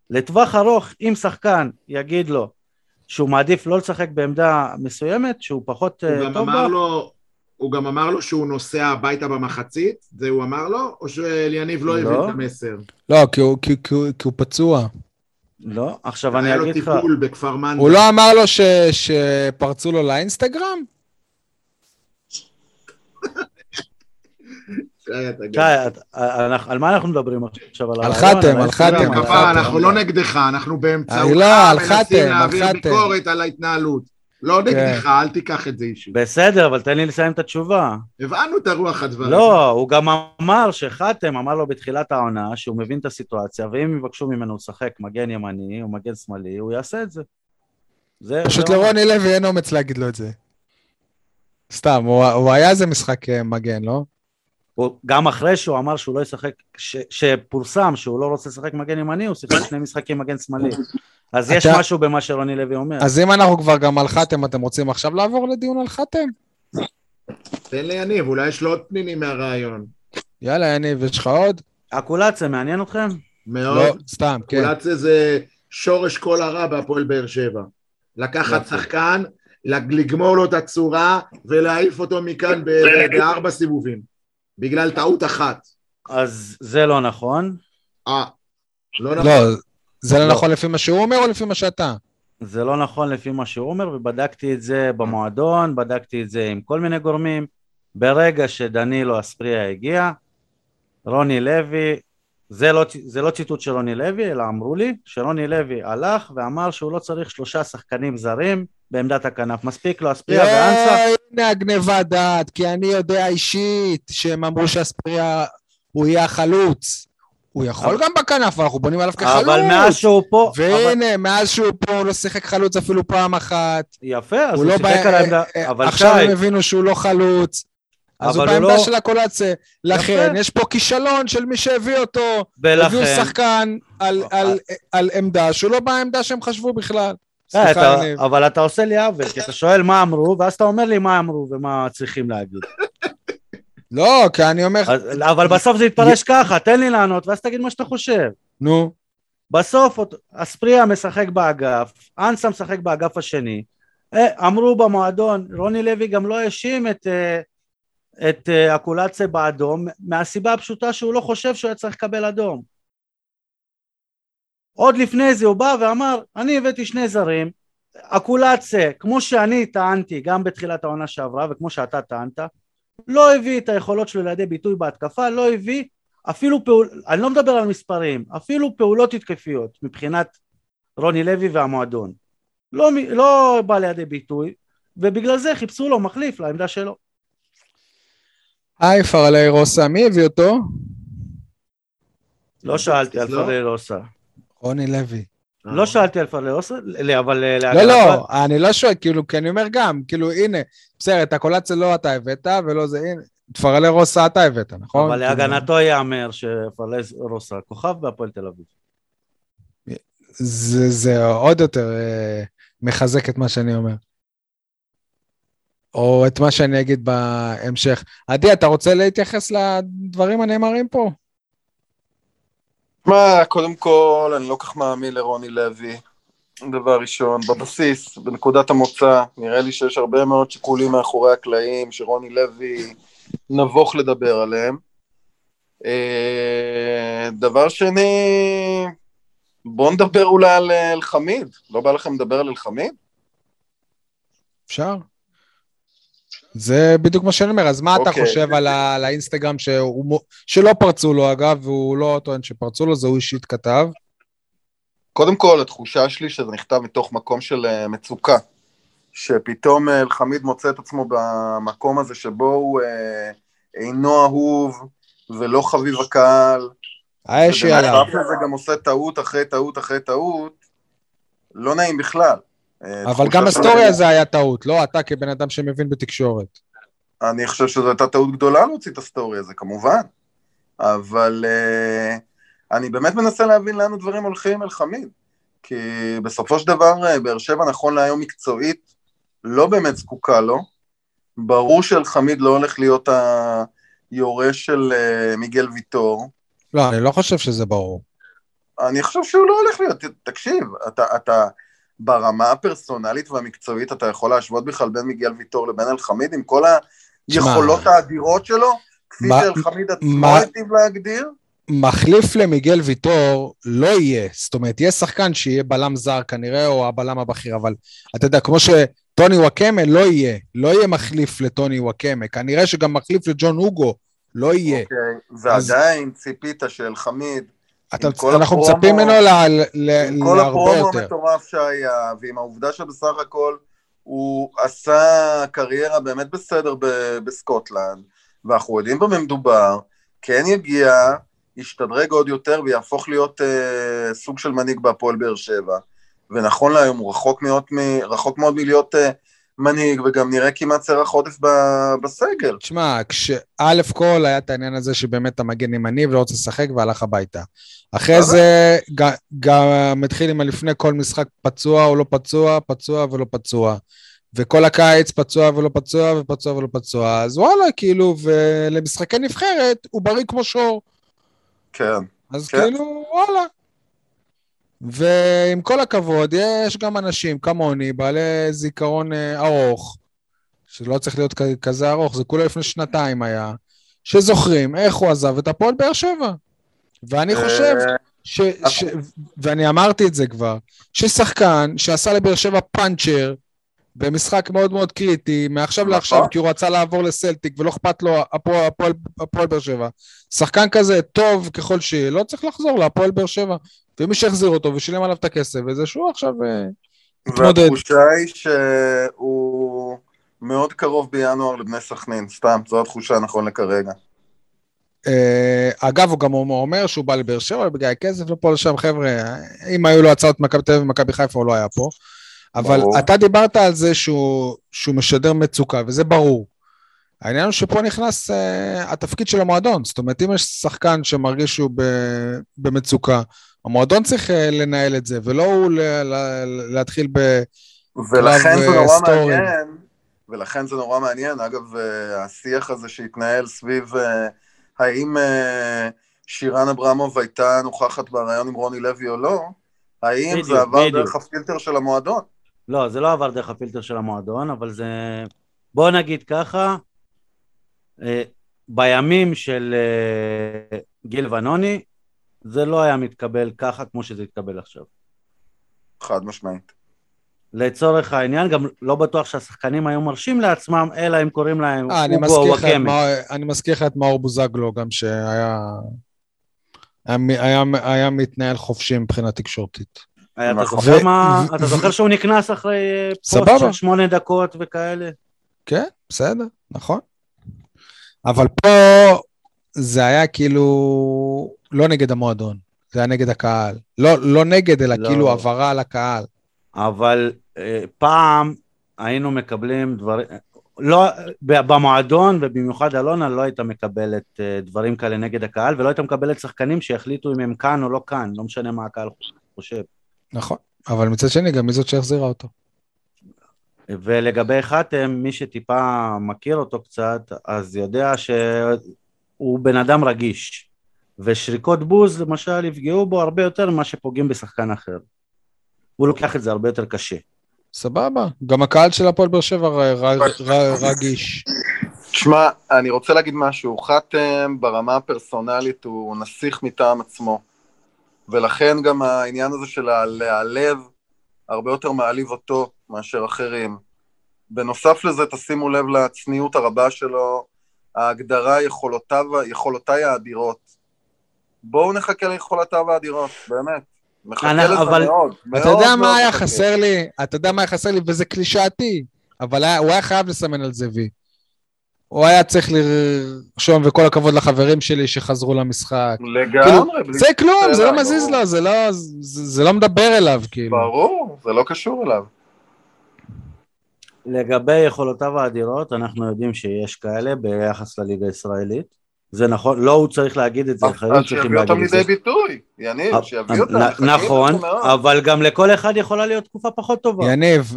B: לטווח ארוך, אם שחקן יגיד לו שהוא מעדיף לא לשחק בעמדה מסוימת, שהוא פחות
C: הוא
B: אה,
C: גם
B: טוב
C: אמר
B: בה,
C: לו... הוא גם אמר לו שהוא נוסע הביתה במחצית? זה הוא אמר לו? או שאליניב לא
B: לא.
C: הבין את המסר?
A: לא, כי הוא- כי- כי הוא- כי הוא פצוע.
B: לא, עכשיו אני
C: היה לו
B: אגיד לך,
C: טיפול בכפר מנדה.
A: הוא לא אמר לו ש- שפרצו לו לאינסטגרם?
C: שי,
B: על מה אנחנו מדברים עכשיו?
A: על? חתם, על? חתם.
C: אנחנו לא נגדך, אנחנו באמצעותך
A: לא, על
C: מנסים להעביר. ביקורת על ההתנהלות. לא נגדך, אל תיקח את זה אישי.
B: בסדר, אבל תן לי לסיים את התשובה.
C: הבנו את הרוח הדברים.
B: לא, הוא גם אמר שחתם אמר לו בתחילת העונה שהוא מבין את הסיטואציה, ואם יבקשו ממנו לשחק מגן ימני או מגן שמאלי, הוא יעשה את זה. זה
A: פשוט
B: אמר.
A: לרוני לוי אין אומץ להגיד לו את זה. סתם, הוא הוא היה איזה משחק אה, מגן, לא?
B: הוא- גם אחרי שהוא אמר שהוא לא ישחק, ש- שפורסם שהוא לא רוצה לשחק מגן ימני, הוא שיחק שני משחקים מגן שמאלי. אז יש
A: אתה-
B: משהו במה שרוני לוי אומר.
A: אז אם אנחנו כבר גם על חתם, אתם רוצים עכשיו לעבור לדיון על חתם?
C: תן ליניב, אולי יש לו עוד פנינים מהרעיון.
A: יאללה, יניב, יש לך עוד?
B: אקולציה, מעניין אתכם?
C: מאוד.
A: לא, סתם, כן.
C: קולציה זה שורש כל הרע בהפועל באר שבע. לקחת. שחקן, לגמור לו את הצורה ולהעיף אותו מכאן בארבע סיבובים. בגלל טעות אחת.
B: אז זה לא נכון.
C: אה, לא נכון.
A: לא, זה לא
B: לא.
A: נכון לפי מה שהוא אומר או לפי מה שאתה?
B: זה לא נכון לפי מה שהוא אומר, ובדקתי את זה במועדון, בדקתי את זה עם כל מיני גורמים. ברגע שדנילו אספריה הגיע, רוני לוי, זה לא, זה לא ציטוט של רוני לוי, אלא אמרו לי שרוני לוי הלך ואמר שהוא לא צריך שלושה שחקנים זרים בעמדת הכנף. מספיק לו אספריה ואנסה.
A: הנה הגניבה דעת, כי אני יודע אישית שהם אמרו שאספריה הוא יהיה החלוץ. הוא יכול גם בכנף, אנחנו בונים עליו כחלוץ.
B: אבל מאז שהוא פה,
A: והנה, מאז שהוא פה הוא לא שיחק חלוץ אפילו פעם אחת.
B: יפה, אז
A: הוא לא
B: שיחק על העמדה,
A: אה, אה,
B: אבל
A: עכשיו
B: שי,
A: הם הבינו שהוא לא חלוץ. אז הוא בעמדה
B: לא-
A: של הקולציה. לכן. יש פה כישלון של מי שהביא אותו.
B: ולכן,
A: הביאו שחקן על-
B: אה,
A: על עמדה שהוא לא בעמדה שהם חשבו בכלל. סליחה,
B: אתה-
A: יניב.
B: אבל אתה עושה לי עוול, כי אתה שואל מה אמרו, ואז אתה אומר לי מה אמרו ומה צריכים להגיד.
A: לא, כי אני אומר,
B: אז- אבל בסוף זה יתפרש ככה, תן לי לענות, ואז תגיד מה שאתה חושב.
A: נו,
B: בסוף אספריה משחק באגף, אנסה משחק באגף השני. אה, אמרו במועדון, רוני לוי גם לא האשים את, אה, את אה, אקולציה באדום, מהסיבה הפשוטה שהוא לא חושב שהוא היה צריך לקבל אדום. עוד לפני זה הוא בא ואמר, אני הבאתי שני זרים, אקולציה, כמו שאני טענתי גם בתחילת העונה שעברה וכמו שאתה טענת, לא הביא את היכולות שלו לידי ביטוי בהתקפה, לא הביא אפילו פעול... אני לא מדבר על מספרים, אפילו פעולות התקפיות מבחינת רוני לוי והמועדון. לא, לא בא לידי ביטוי, ובגלל זה חיפשו לו מחליף לעמדה שלו.
A: היי פרלי רוסה, מי הביא אותו?
B: לא שאלתי על
C: לא?
B: פרלי רוסה.
A: רוני לוי.
B: לא שאלתי על פרלי אבל אה,
A: לא, לא, אני לא שואל, כאילו, כי אני אומר גם, כאילו, הנה, בסדר, את הקולציה לא אתה הבאת, ולא זה, הנה, את פרלי רוסה אתה הבאת, נכון?
B: אבל
A: כאילו,
B: להגנתו ייאמר שפרלי רוסה כוכב בהפועל תל אביב.
A: זה, זה עוד יותר אה, מחזק את מה שאני אומר. או את מה שאני אגיד בהמשך. עדי, אתה רוצה להתייחס לדברים הנאמרים פה?
D: מה, קודם כל, אני לא כך מאמין לרוני לוי. דבר ראשון, בבסיס, בנקודת המוצא, נראה לי שיש הרבה מאוד שיקולים מאחורי הקלעים, שרוני לוי נבוך לדבר עליהם. אה, דבר שני, בואו נדבר אולי על אה, אלחמיד. לא בא לכם לדבר על אלחמיד?
A: אפשר? זה בדיוק מה שאני אומר, אז מה אתה
D: אוקיי.
A: חושב על, ה, על האינסטגרם שהוא, שלא פרצו לו אגב, והוא לא טוען שפרצו לו, זה הוא אישית כתב.
D: קודם כל, התחושה שלי שזה נכתב מתוך מקום של אה, מצוקה. שפתאום אה, אלחמיד מוצא את עצמו במקום הזה שבו הוא אה, אינו אהוב ולא חביב הקהל.
A: האש היא עליו.
D: ובנוסף לזה גם עושה טעות אחרי טעות אחרי טעות. לא נעים בכלל. אה,
A: אבל גם הסטורי הזה היה טעות, לא אתה כבן אדם שמבין בתקשורת.
D: אני חושב שזו הייתה טעות גדולה להוציא את הסטורי הזה, כמובן. אבל uh, אני באמת מנסה להבין לאן הדברים הולכים עם אלחמיד. כי בסופו של דבר, uh, באר שבע נכון להיום מקצועית, לא באמת זקוקה לו. ברור שאלחמיד לא הולך להיות היורש של uh, מיגל ויטור.
A: לא, אני לא חושב שזה ברור.
D: אני חושב שהוא לא הולך להיות, תקשיב, אתה, אתה ברמה הפרסונלית והמקצועית, אתה יכול להשוות בכלל בין מיגל ויטור לבין אלחמיד עם כל היכולות האדירות שלו, כפי
A: מה-
D: שאלחמיד עצמו
A: מה-
D: היטיב להגדיר?
A: מחליף למיגל ויטור לא יהיה, זאת אומרת, יהיה שחקן שיהיה בלם זר כנראה, או הבלם הבכיר, אבל אתה יודע, כמו שטוני וואקמה לא יהיה, לא יהיה מחליף לטוני וואקמה, כנראה שגם מחליף לג'ון הוגו לא יהיה.
D: אוקיי, ועדיין ציפית שאלחמיד,
A: אתה, אנחנו
D: הפרומו-
A: מצפים ממנו ל- ל-
D: עם כל
A: להרבה
D: הפרומו
A: יותר.
D: המטורף שהיה, ועם העובדה שבסך הכל הוא עשה קריירה באמת בסדר ב- בסקוטלנד, ואנחנו יודעים במה מדובר, כן יגיע, ישתדרג עוד יותר ויהפוך להיות אה, סוג של מנהיג בהפועל באר שבע. ונכון להיום הוא רחוק מאוד, מ, רחוק מאוד מלהיות אה, מנהיג, וגם נראה כמעט סרח עודף ב- בסגל.
A: תשמע, כשא' כל היה את העניין הזה שבאמת אתה מגן ימני ולא רוצה לשחק והלך הביתה. אחרי. זה ג- גם התחיל עם הלפני כל משחק פצוע או לא פצוע, פצוע ולא פצוע. וכל הקיץ פצוע ולא פצוע ופצוע ולא פצוע, אז וואלה, כאילו, ולמשחקי נבחרת הוא בריא כמו שור.
D: כן.
A: אז
D: כן.
A: כאילו, וואלה. ועם כל הכבוד, יש גם אנשים כמוני, בעלי זיכרון אה, ארוך, שלא צריך להיות כזה ארוך, זה כולה לפני שנתיים היה, שזוכרים איך הוא עזב את הפועל באר שבע. ואני חושב
D: אה,
A: ש... ש... ואני אמרתי את זה כבר, ששחקן שעשה לבאר שבע פאנצ'ר במשחק מאוד מאוד קריטי, מעכשיו
D: נכון.
A: לעכשיו, כי הוא רצה לעבור לסלטיק ולא אכפת לו הפועל באר שבע. שחקן כזה, טוב ככל שיהיה, לא צריך לחזור להפועל באר שבע. ומי שהחזיר אותו ושילם עליו את הכסף, וזה שהוא עכשיו אה, מתמודד.
D: והתחושה היא שהוא מאוד קרוב בינואר לבני סכנין, סתם, זו התחושה נכון לכרגע.
A: אה, אגב, הוא גם אומר שהוא בא לבאר שבע בגלל כסף לפה לשם, חבר'ה, אם היו לו הצעות מכבי תל אביב ומכבי חיפה, הוא לא היה פה. אבל
D: ברור.
A: אתה דיברת על זה שהוא, שהוא משדר מצוקה, וזה ברור. העניין הוא שפה נכנס uh, התפקיד של המועדון. זאת אומרת, אם יש שחקן שמרגיש שהוא ב- במצוקה, המועדון צריך uh, לנהל את זה, ולא הוא ל- ל- להתחיל ב...
D: ולכן זה
A: אה,
D: נורא
A: סטורי.
D: מעניין, ולכן זה נורא מעניין, אגב, אה, השיח הזה שהתנהל סביב אה, האם אה, שירן אברמוב הייתה נוכחת בריאיון עם רוני לוי או לא, האם
B: בדיוק,
D: זה עבר
B: בדיוק.
D: דרך הפילטר של המועדון?
B: לא, זה לא עבר דרך הפילטר של המועדון, אבל זה... בוא נגיד ככה, בימים של אה, גיל ונוני, זה לא היה מתקבל ככה כמו שזה התקבל עכשיו.
D: חד משמעית.
B: לצורך העניין, גם לא בטוח שהשחקנים היו מרשים לעצמם, אלא אם קוראים להם
A: אה, אני
B: אוגו או וואקמה.
A: אני מזכיר לך את מאור בוזגלו, גם שהיה... היה, היה, היה מתנהל חופשי מבחינה תקשורתית.
B: אה, אתה
D: נכון.
B: זוכר
A: ו-
B: מה- אתה זוכר שהוא נקנס אחרי אה, פוסט. של שמונה דקות וכאלה?
A: כן, בסדר, נכון. אבל פה זה היה כאילו לא נגד המועדון, זה היה נגד הקהל. לא, לא נגד, אלא
B: לא.
A: כאילו הבהרה על הקהל.
B: אבל אה, פעם היינו מקבלים דברים, לא, במועדון ובמיוחד אלונה לא היית מקבלת אה, דברים כאלה נגד הקהל ולא היית מקבלת שחקנים שיחליטו אם הם כאן או לא כאן, לא משנה מה הקהל חושב.
A: נכון. אבל מצד שני, גם מי זאת שהחזירה אותו.
B: ולגבי חתם, מי שטיפה מכיר אותו קצת, אז יודע שהוא בן אדם רגיש. ושריקות בוז למשל יפגעו בו הרבה יותר ממה שפוגעים בשחקן אחר. הוא לוקח את זה הרבה יותר קשה.
A: סבבה. גם הקהל של הפועל באר שבע ר- ר- ר- רגיש.
D: תשמע, אני רוצה להגיד משהו, חתם ברמה הפרסונלית הוא נסיך מטעם עצמו, ולכן גם העניין הזה של להיעלב הרבה יותר מעליב אותו מאשר אחרים. בנוסף לזה, תשימו לב לצניעות הרבה שלו, ההגדרה יכולותיו, יכולותיי האדירות. בואו נחכה ליכולותיו האדירות, באמת. מחכה
B: אנחנו-
D: לזה
B: אבל-
D: מאוד, מאוד
A: אתה יודע
D: מאוד
A: מה היה. חסר לי? אתה יודע מה היה חסר לי? וזה קלישאתי. אבל היה- הוא היה חייב לסמן על זה וי. הוא היה צריך לרשום, וכל הכבוד לחברים שלי שחזרו למשחק.
D: לגמרי, בלי
A: זה כלום, זה לא מזיז. לו, זה לא, זה, זה לא מדבר אליו, כאילו.
D: ברור, זה לא קשור אליו.
B: לגבי יכולותיו האדירות, אנחנו יודעים שיש כאלה ביחס לליגה הישראלית. זה נכון, לא הוא צריך להגיד את זה, אחרים
D: אז
B: צריכים
D: שיביא אותם
B: להגיד את זה.
D: לידי ביטוי, יניב, שיביא אותם.
B: נכון. אבל גם לכל אחד יכולה להיות תקופה פחות טובה.
A: יניב,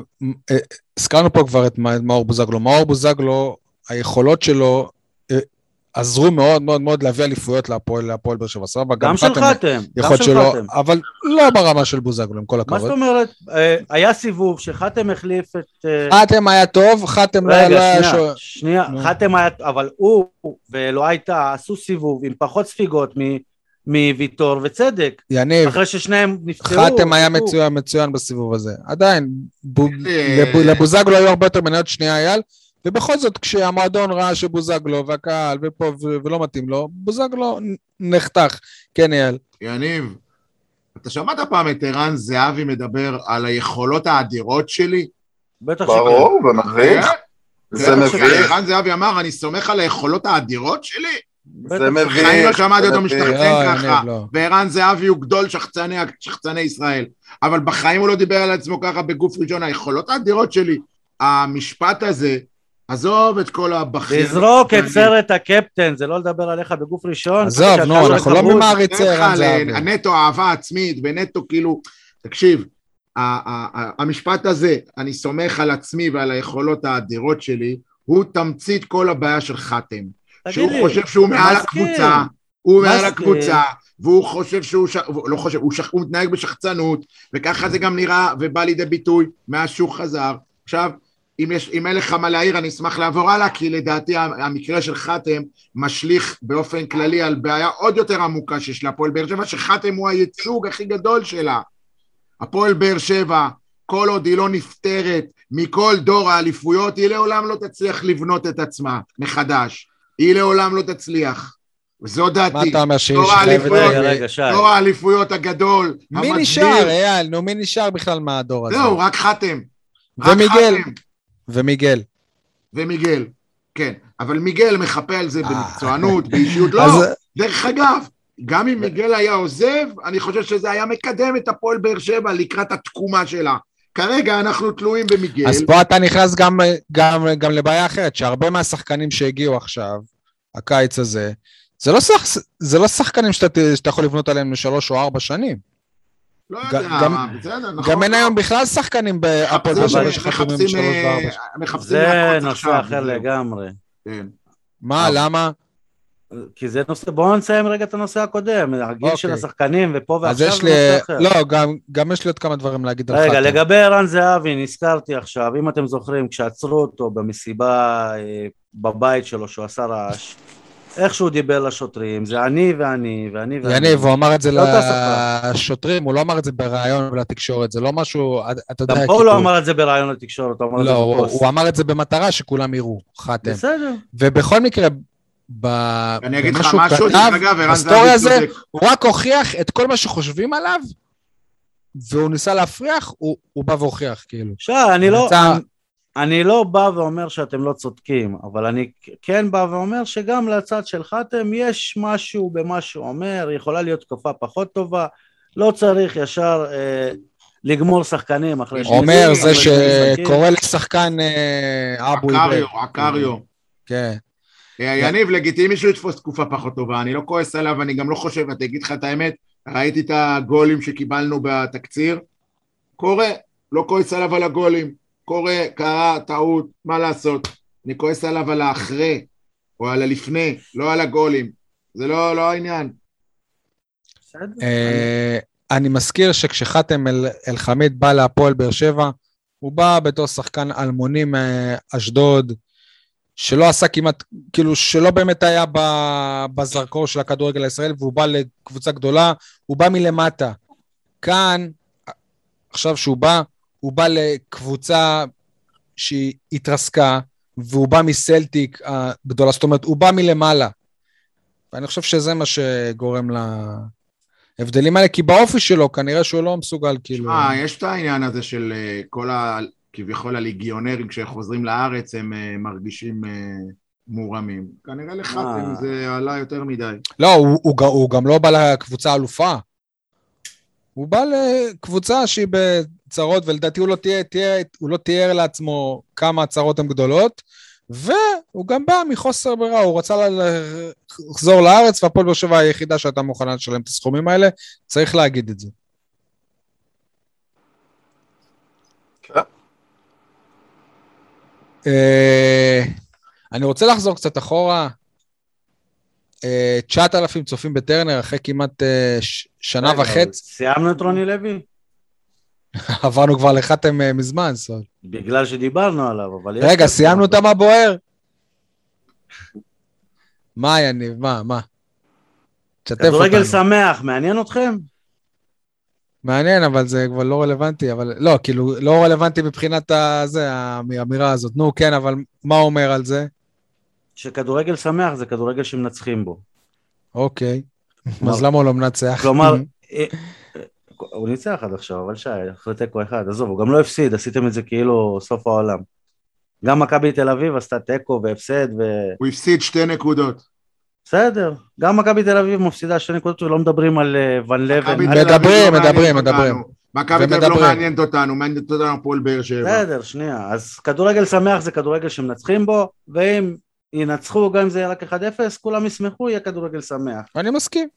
A: אה, הזכרנו פה כבר את מאור בוזגלו. מאור בוזגלו, היכולות שלו אה, עזרו מאוד מאוד מאוד להביא אליפויות להפועל להפועל באר שבע, סבבה?
B: גם של חתם, גם
A: יכול
B: של
A: שלא,
B: חתם.
A: אבל לא ברמה של בוזגלו, עם כל
B: מה
A: הכבוד.
B: זאת אומרת? אה, היה סיבוב שחתם החליף את... אה,
A: חתם היה טוב, חתם לא
B: רגע,
A: לא היה...
B: שנייה,
A: שו-
B: שנייה,
A: נו.
B: חתם היה, אבל הוא ולא הייתה, עשו סיבוב עם פחות ספיגות מ- מוויטור וצדק,
A: יניב,
B: אחרי ששניהם נפצעו.
A: חתם היה. מצוין, מצוין בסיבוב הזה. עדיין, בו- לבו- לבוזגלו היו הרבה יותר מניות שנייה אייל, ובכל זאת, כשהמועדון ראה שבוזגלו והקהל ופה ולא מתאים לו, בוזגלו נחתך. כן, אייל.
C: יניב, אתה שמעת פעם את ערן זהבי מדבר על היכולות האדירות שלי?
B: בטח שכן.
D: ברור, ומביך.
C: כן?
D: זה מביך,
C: ערן זהבי אמר, אני סומך על היכולות האדירות שלי?
D: זה. מביך.
C: בחיים לא שמעתי אותו משתחצן ככה.
A: לא.
C: וערן זהבי הוא גדול שחצני ישראל. אבל בחיים הוא לא דיבר על עצמו ככה בגוף ראשון. היכולות האדירות שלי, המשפט הזה, עזוב את כל הבכיר.
B: לזרוק את סרט הקפטן, זה לא לדבר עליך בגוף ראשון.
A: עזוב, נו, אנחנו לא. ממעריצי ערן זהבי.
C: הנטו אהבה עצמית, ונטו כאילו, תקשיב, המשפט הזה, אני סומך על עצמי ועל היכולות האדירות שלי, הוא תמצית כל הבעיה של חתם. שהוא חושב שהוא מעל. הקבוצה, הוא מעל. הקבוצה, והוא חושב שהוא, ש... לא חושב, הוא, ש... הוא מתנהג בשחצנות, וככה זה גם נראה ובא לידי ביטוי מאז שהוא חזר. עכשיו, אם, יש, אם אין לך מה להעיר, אני אשמח לעבור הלאה, כי לדעתי המקרה של חתם משליך באופן כללי על בעיה עוד יותר עמוקה שיש להפועל באר שבע, שחתם הוא הייצוג הכי גדול שלה. הפועל באר שבע, כל עוד היא לא נפטרת מכל דור האליפויות, היא לעולם לא תצליח לבנות את עצמה מחדש. היא לעולם לא תצליח. וזו
A: מה
C: דעתי.
A: אתה אומר שהיא
C: דור. האליפויות. הגדול,
A: מי
C: המדביר.
A: נשאר, אייל? נו, מי נשאר בכלל מהדור הזה?
C: זהו, רק חתם. רק
A: ומיגל. ומיגל.
C: ומיגל, כן. אבל מיגל מחפה על זה
A: אה.
C: במקצוענות, באישיות. לא,
A: אז-
C: דרך אגב, גם אם מיגל היה עוזב, אני חושב שזה היה מקדם את הפועל באר שבע לקראת התקומה שלה. כרגע אנחנו תלויים במיגל.
A: אז פה אתה נכנס גם, גם, גם לבעיה אחרת, שהרבה מהשחקנים שהגיעו עכשיו, הקיץ הזה, זה לא, שח, זה לא שחקנים שאתה, שאתה יכול לבנות עליהם לשלוש או ארבע שנים.
C: לא יודע,
A: גם-
C: בסדר, נכון.
A: גם אין היום בכלל שחקנים בהפועל באר שבע שחתומים
C: מחפשים,
A: בשלוש
C: אה,
A: וארבע.
C: מחפשים
B: זה נושא אחר. לגמרי.
C: כן.
A: מה,
C: אבל-
A: למה?
B: כי זה נושא, בואו נסיים רגע את הנושא הקודם, הגיל של
A: אוקיי.
B: השחקנים ופה
A: אז
B: ועכשיו
A: יש
B: זה
A: לי,
B: נושא אחר.
A: לא, גם, גם יש לי עוד כמה דברים להגיד על
B: רגע,
A: חתם.
B: לגבי ערן זהבי, נזכרתי עכשיו, אם אתם זוכרים, כשעצרו אותו במסיבה אה, בבית שלו, שהוא עשה רעש, איך שהוא דיבר לשוטרים, זה אני ואני ואני ואני.
A: יניב, הוא אמר את זה
B: לא.
A: לשוטרים, הוא לא אמר את זה בריאיון לתקשורת, זה לא משהו, אתה יודע,
B: גם פה הוא לא אמר את זה בראיון לתקשורת, הוא אמר את זה
A: לא, הוא,
B: בפוסט.
A: הוא אמר את זה במטרה שכולם יראו, חתם.
B: בסדר.
A: ובכל מקרה, במה שהוא כתב,
C: דרך אגב, ערן
A: בסטורי
C: זהבי
A: הזה. הוא רק הוכיח את כל מה שחושבים עליו, והוא ניסה להפריח, הוא, הוא בא והוכיח, כאילו.
B: שי, אני לא... אני- לא בא ואומר שאתם לא צודקים, אבל אני כן בא ואומר שגם לצד של חתם יש משהו במה שהוא אומר, יכולה להיות תקופה פחות טובה, לא צריך ישר אה, לגמור שחקנים אחרי שני
A: אומר זה. שקורא לשחקן אה, אבו
C: עקריו. עקריו.
A: כן.
C: אה, יניב, לגיטימי שהוא יתפוס תקופה פחות טובה, אני לא כועס עליו, אני גם לא חושב, אני אגיד לך את האמת, ראיתי את הגולים שקיבלנו בתקציר, קורה, לא כועס עליו על הגולים, קורה, קרה, טעות, מה לעשות, אני כועס עליו על האחרי, או על הלפני, לא על הגולים, זה לא, לא העניין.
A: אה, אני מזכיר שכשחתם אל- אל-חמיד בא להפועל באר שבע, הוא בא בתור שחקן אלמוני מאשדוד, שלא עשה כמעט, כאילו שלא באמת היה ב- בזרקור של הכדורגל הישראלי, והוא בא לקבוצה גדולה, הוא בא מלמטה. כאן, עכשיו שהוא בא, הוא בא לקבוצה שהיא התרסקה, והוא בא מסלטיק הגדולה, זאת אומרת, הוא בא מלמעלה. ואני חושב שזה מה שגורם להבדלים האלה, כי באופי שלו כנראה שהוא לא מסוגל, כאילו...
C: שמע, יש את העניין הזה של אה, כל ה... כביכול הליגיונרים כשחוזרים לארץ הם אה, מרגישים אה, מורמים. כנראה לחתם
B: אה.
C: זה עלה יותר מדי.
A: לא, הוא, הוא, הוא גם לא בא לקבוצה אלופה. הוא בא לקבוצה שהיא בצרות, ולדעתי הוא לא תיאר, תיאר, הוא לא תיאר לעצמו כמה הצרות הן גדולות, והוא גם בא מחוסר ברירה, הוא רצה לחזור לארץ, והפועל באר שבע היחידה שהייתה מוכנה לשלם את הסכומים האלה, צריך להגיד את זה. אה, אני רוצה לחזור קצת אחורה. אה, 9,000 צופים בטרנר אחרי כמעט ש- שנה וחצי.
B: סיימנו את רוני לוי?
A: עברנו כבר לחתם אה, מזמן, סול.
B: בגלל שדיברנו עליו, אבל...
A: רגע. סיימנו את מה בוער? מה, יניב? מה, מה? תשתף
B: כדורגל
A: אותנו.
B: שמח, מעניין אתכם?
A: מעניין, אבל זה כבר לא רלוונטי, אבל לא, כאילו, לא רלוונטי מבחינת הזה, האמירה הזאת. נו, כן, אבל מה אומר על זה?
B: שכדורגל שמח זה כדורגל שמנצחים בו.
A: אוקיי. אז למה הוא לא מנצח?
B: כלומר, אה, הוא ניצח עד עכשיו, אבל שי, אחרי תיקו אחד, עזוב, הוא גם לא הפסיד, עשיתם את זה כאילו סוף העולם. גם מכבי תל אביב עשתה תיקו והפסד, ו...
C: הוא הפסיד שתי נקודות.
B: בסדר, גם מכבי תל אביב מפסידה שתי נקודות ולא מדברים על אה, ון לבן.
A: מדברים,
C: לא
A: מדברים. מדברים.
C: מכבי תל אביב לא. מעניינת אותנו, מעניינת אותנו הפועל באר שבע.
B: בסדר, שנייה. אז כדורגל שמח זה כדורגל שמנצחים בו, ואם ינצחו, גם אם זה יהיה רק 1-0, כולם ישמחו, יהיה כדורגל שמח.
A: אני מסכים.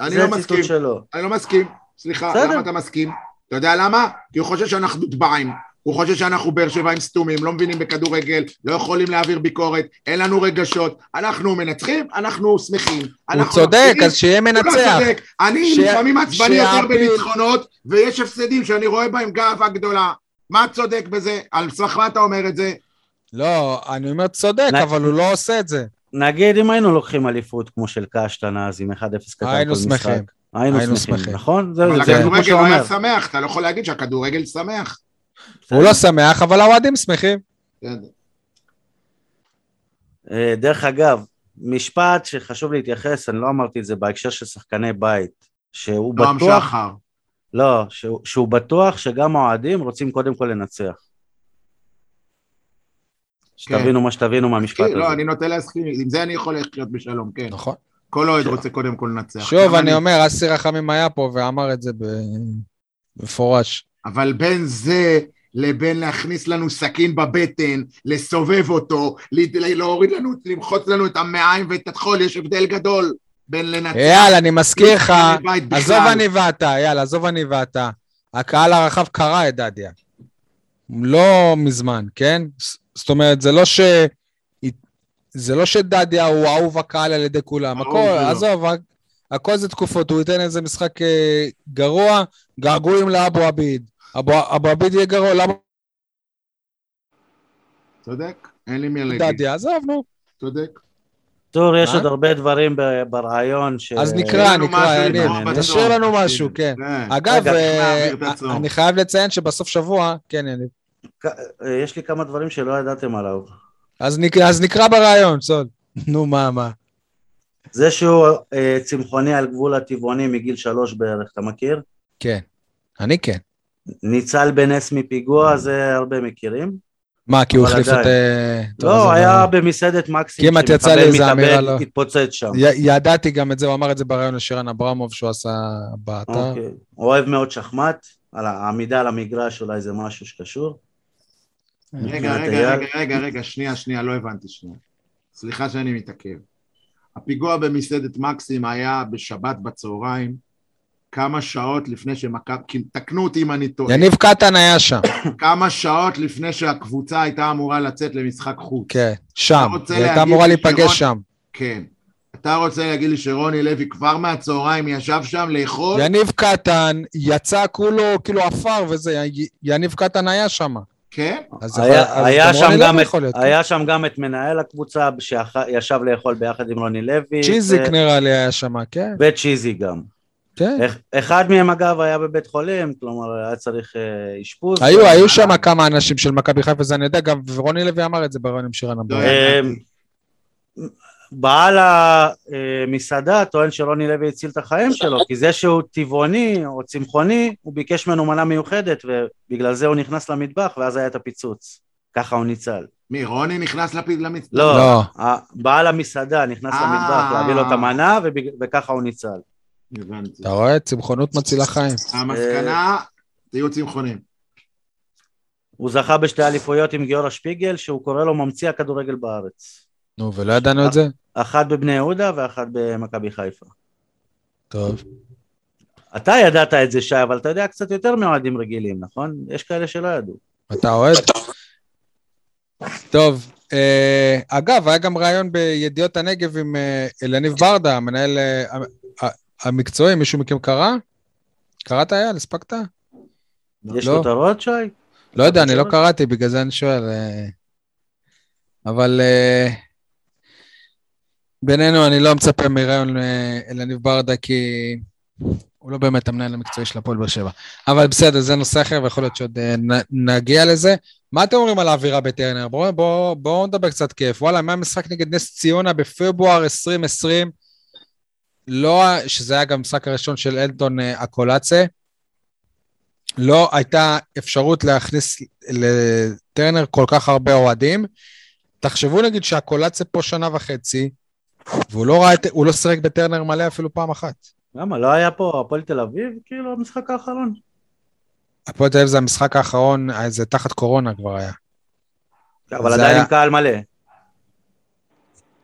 C: אני לא מסכים,
B: שלו.
C: אני לא מסכים. סליחה,
B: בסדר.
C: למה אתה מסכים? אתה יודע למה? כי הוא חושב שאנחנו דבעים. הוא חושב שאנחנו באר שבעים סתומים, לא מבינים בכדורגל, לא יכולים להעביר ביקורת, אין לנו רגשות. אנחנו מנצחים, אנחנו שמחים.
A: הוא
C: אנחנו
A: צודק,
C: מפסידים,
A: אז שיהיה
C: הוא לא
A: מנצח.
C: צודק. אני
A: ש-
C: לפעמים עצבני יותר
A: שיעפיל-
C: בניצחונות, ויש הפסדים שאני רואה בהם גאווה גדולה. מה צודק בזה? על סמך מה אתה אומר את זה?
A: לא, אני אומר צודק,
B: נ-
A: אבל הוא לא עושה את זה.
B: נגיד אם היינו לוקחים אליפות כמו של קשטן אז עם 1-0 קטן כל
A: היינו
B: משחק.
A: שמחים.
B: היינו שמחים,
A: שמחים.
B: נכון? זה
C: אבל
B: זה
C: הכדורגל לא היה. שמח, אתה לא יכול להגיד שהכדורגל שמח.
A: הוא לא שמח, אבל האוהדים שמחים.
B: אה, דרך אגב, משפט שחשוב להתייחס, אני לא אמרתי את זה בהקשר של שחקני בית, שהוא
C: נועם
B: בטוח,
C: שחר.
B: לא, שהוא, שהוא בטוח שגם האוהדים רוצים קודם כל לנצח. שתבינו מה שתבינו מהמשפט
C: כן,
B: הזה.
C: לא, אני נוטה להסכים, עם זה אני יכול לחיות בשלום, כן.
A: נכון.
C: כל אוהד רוצה קודם כל לנצח.
A: שוב, אני אומר, אסי רחמים היה פה ואמר את זה במפורש.
C: אבל בין זה לבין להכניס לנו סכין בבטן, לסובב אותו, להוריד לנו, למחוץ לנו את המעיים ואת הטחול, יש הבדל גדול בין לנצח...
A: אייל, אני מזכיר לך,
C: בית בכלל.
A: עזוב אני ואתה, אייל, עזוב אני ואתה. הקהל הרחב קרא את דדיה. לא מזמן, כן? זאת אומרת, זה לא ש... זה לא שדדיה הוא אהוב הקהל על ידי כולם. הכל. עזוב, הכ- הכל זה תקופות, הוא ייתן איזה משחק אה, גרוע, געגועים לאבו עביד. אבו אבו עביד יהיה גרוע, למה
C: צודק? אין לי מי להגיד.
A: דדיה? עזוב, נו.
C: צודק.
B: טור, יש? עוד הרבה דברים ברעיון ש...
A: אז נקרא, נקרא, יניב. תשאיר לנו משהו, כן.
C: כן.
A: אגב, אה,
C: הצום.
A: אני חייב לציין שבסוף שבוע, כן, יניב.
B: אה, יש לי כמה דברים שלא ידעתם עליו.
A: אז נקרא, אז נקרא ברעיון, סול. נו, מה, מה?
B: זה שהוא אה, צמחוני על גבול הטבעוני מגיל שלוש בערך, אתה מכיר?
A: כן. אני כן.
B: ניצל בנס מפיגוע, זה הרבה מכירים.
A: מה, כי הוא החליף את... אה,
B: לא,
A: זה
B: היה במסעדת מקסים,
A: כמעט יצא
B: שמחבל
A: לי איזה אמירה, לא.
B: התפוצץ שם.
A: י- ידעתי גם את זה, הוא אמר את זה בריאיון לשירן אברמוב שהוא עשה באתר.
B: אוקיי. אוהב מאוד שחמט, על העמידה על המגרש אולי זה משהו שקשור.
C: רגע, רגע. רגע, רגע, רגע, שנייה, שנייה, לא הבנתי שנייה. סליחה שאני מתעכב. הפיגוע במסעדת מקסים היה בשבת בצהריים, כמה שעות לפני שמכבי, תקנו אותי אם אני טועה,
A: יניב קטן היה שם,
C: כמה שעות לפני שהקבוצה הייתה אמורה לצאת למשחק חוץ.
A: כן, שם. היא הייתה אמורה להיפגש שם.
C: כן. אתה רוצה להגיד לי שרוני לוי כבר מהצהריים ישב שם לאכול?
A: יניב קטן יצא כולו כאילו עפר וזה, י- יניב קטן היה שם.
C: כן?
A: אז
B: היה-
A: אז
B: היה
A: גם
B: שם
A: רוני
B: גם את-. היה שם גם את מנהל הקבוצה שישב לאכול ביחד עם רוני לוי.
A: צ'יזיק
B: ו-
A: נראה לי היה שם, כן.
B: וצ'יזי גם.
A: כן.
B: אח- אחד מהם אגב היה בבית חולים, כלומר היה צריך אה, אשפוז.
A: היו, היו שם כמה אנשים של מכבי חיפה, זה אני יודע, גם ורוני לוי אמר את זה בריאיון עם שירן
C: לא
A: אברמוב.
C: ידעתי.
B: בעל המסעדה טוען שרוני לוי הציל את החיים שלו, כי זה שהוא טבעוני או צמחוני, הוא ביקש ממנו מנה מיוחדת, ובגלל זה הוא נכנס למטבח, ואז היה את הפיצוץ. ככה הוא ניצל.
C: מי, רוני נכנס למצ...
B: לא,
A: לא.
B: בעל המסעדה נכנס
C: אה.
B: למטבח להביא לו את המנה, וככה הוא ניצל.
C: הבנתי.
A: אתה רואה? צמחונות מצילה חיים.
C: המסקנה, תהיו צמחונים.
B: הוא זכה בשתי אליפויות עם גיורא שפיגל, שהוא קורא לו ממציא הכדורגל בארץ.
A: נו, ולא ידענו את זה?
B: אחת בבני יהודה ואחת במכבי חיפה.
A: טוב.
B: אתה ידעת את זה, שי, אבל אתה יודע קצת יותר מאוהדים רגילים, נכון? יש כאלה שלא ידעו.
A: אתה אוהד? טוב, אה, אגב, היה גם ראיון בידיעות הנגב עם אה, אלניב ברדה, המנהל אה, המקצועי, מישהו מכם קרא? קראת אייל? הספקת?
B: יש
A: לא.
B: כותרות, שי?
A: לא יודע, אני לא? קראתי, בגלל זה אני שואל. אה, אבל אה, בינינו, אני לא מצפה מראיון אה, אלניב ברדה, כי הוא לא באמת המנהל המקצועי של הפועל באר שבע. אבל בסדר, זה נושא אחר, ויכול להיות שעוד אה, נגיע לזה. מה אתם אומרים על האווירה בטרנר? בואו בוא, בוא נדבר קצת כיף. וואלה, מהמשחק נגד נס ציונה בפברואר 2020, לא, שזה היה גם המשחק הראשון של אלטון אה, אקולצה, לא הייתה אפשרות להכניס לטרנר כל כך הרבה אוהדים. תחשבו נגיד שהקולציה פה שנה וחצי, והוא לא, ראה, הוא לא שיחק בטרנר מלא אפילו פעם אחת.
B: למה, לא היה פה הפועל תל אביב, כאילו, המשחק האחרון?
A: הפועל תל אביב זה המשחק האחרון, זה תחת קורונה כבר היה.
B: אבל עדיין
A: היה-
B: עם קהל מלא.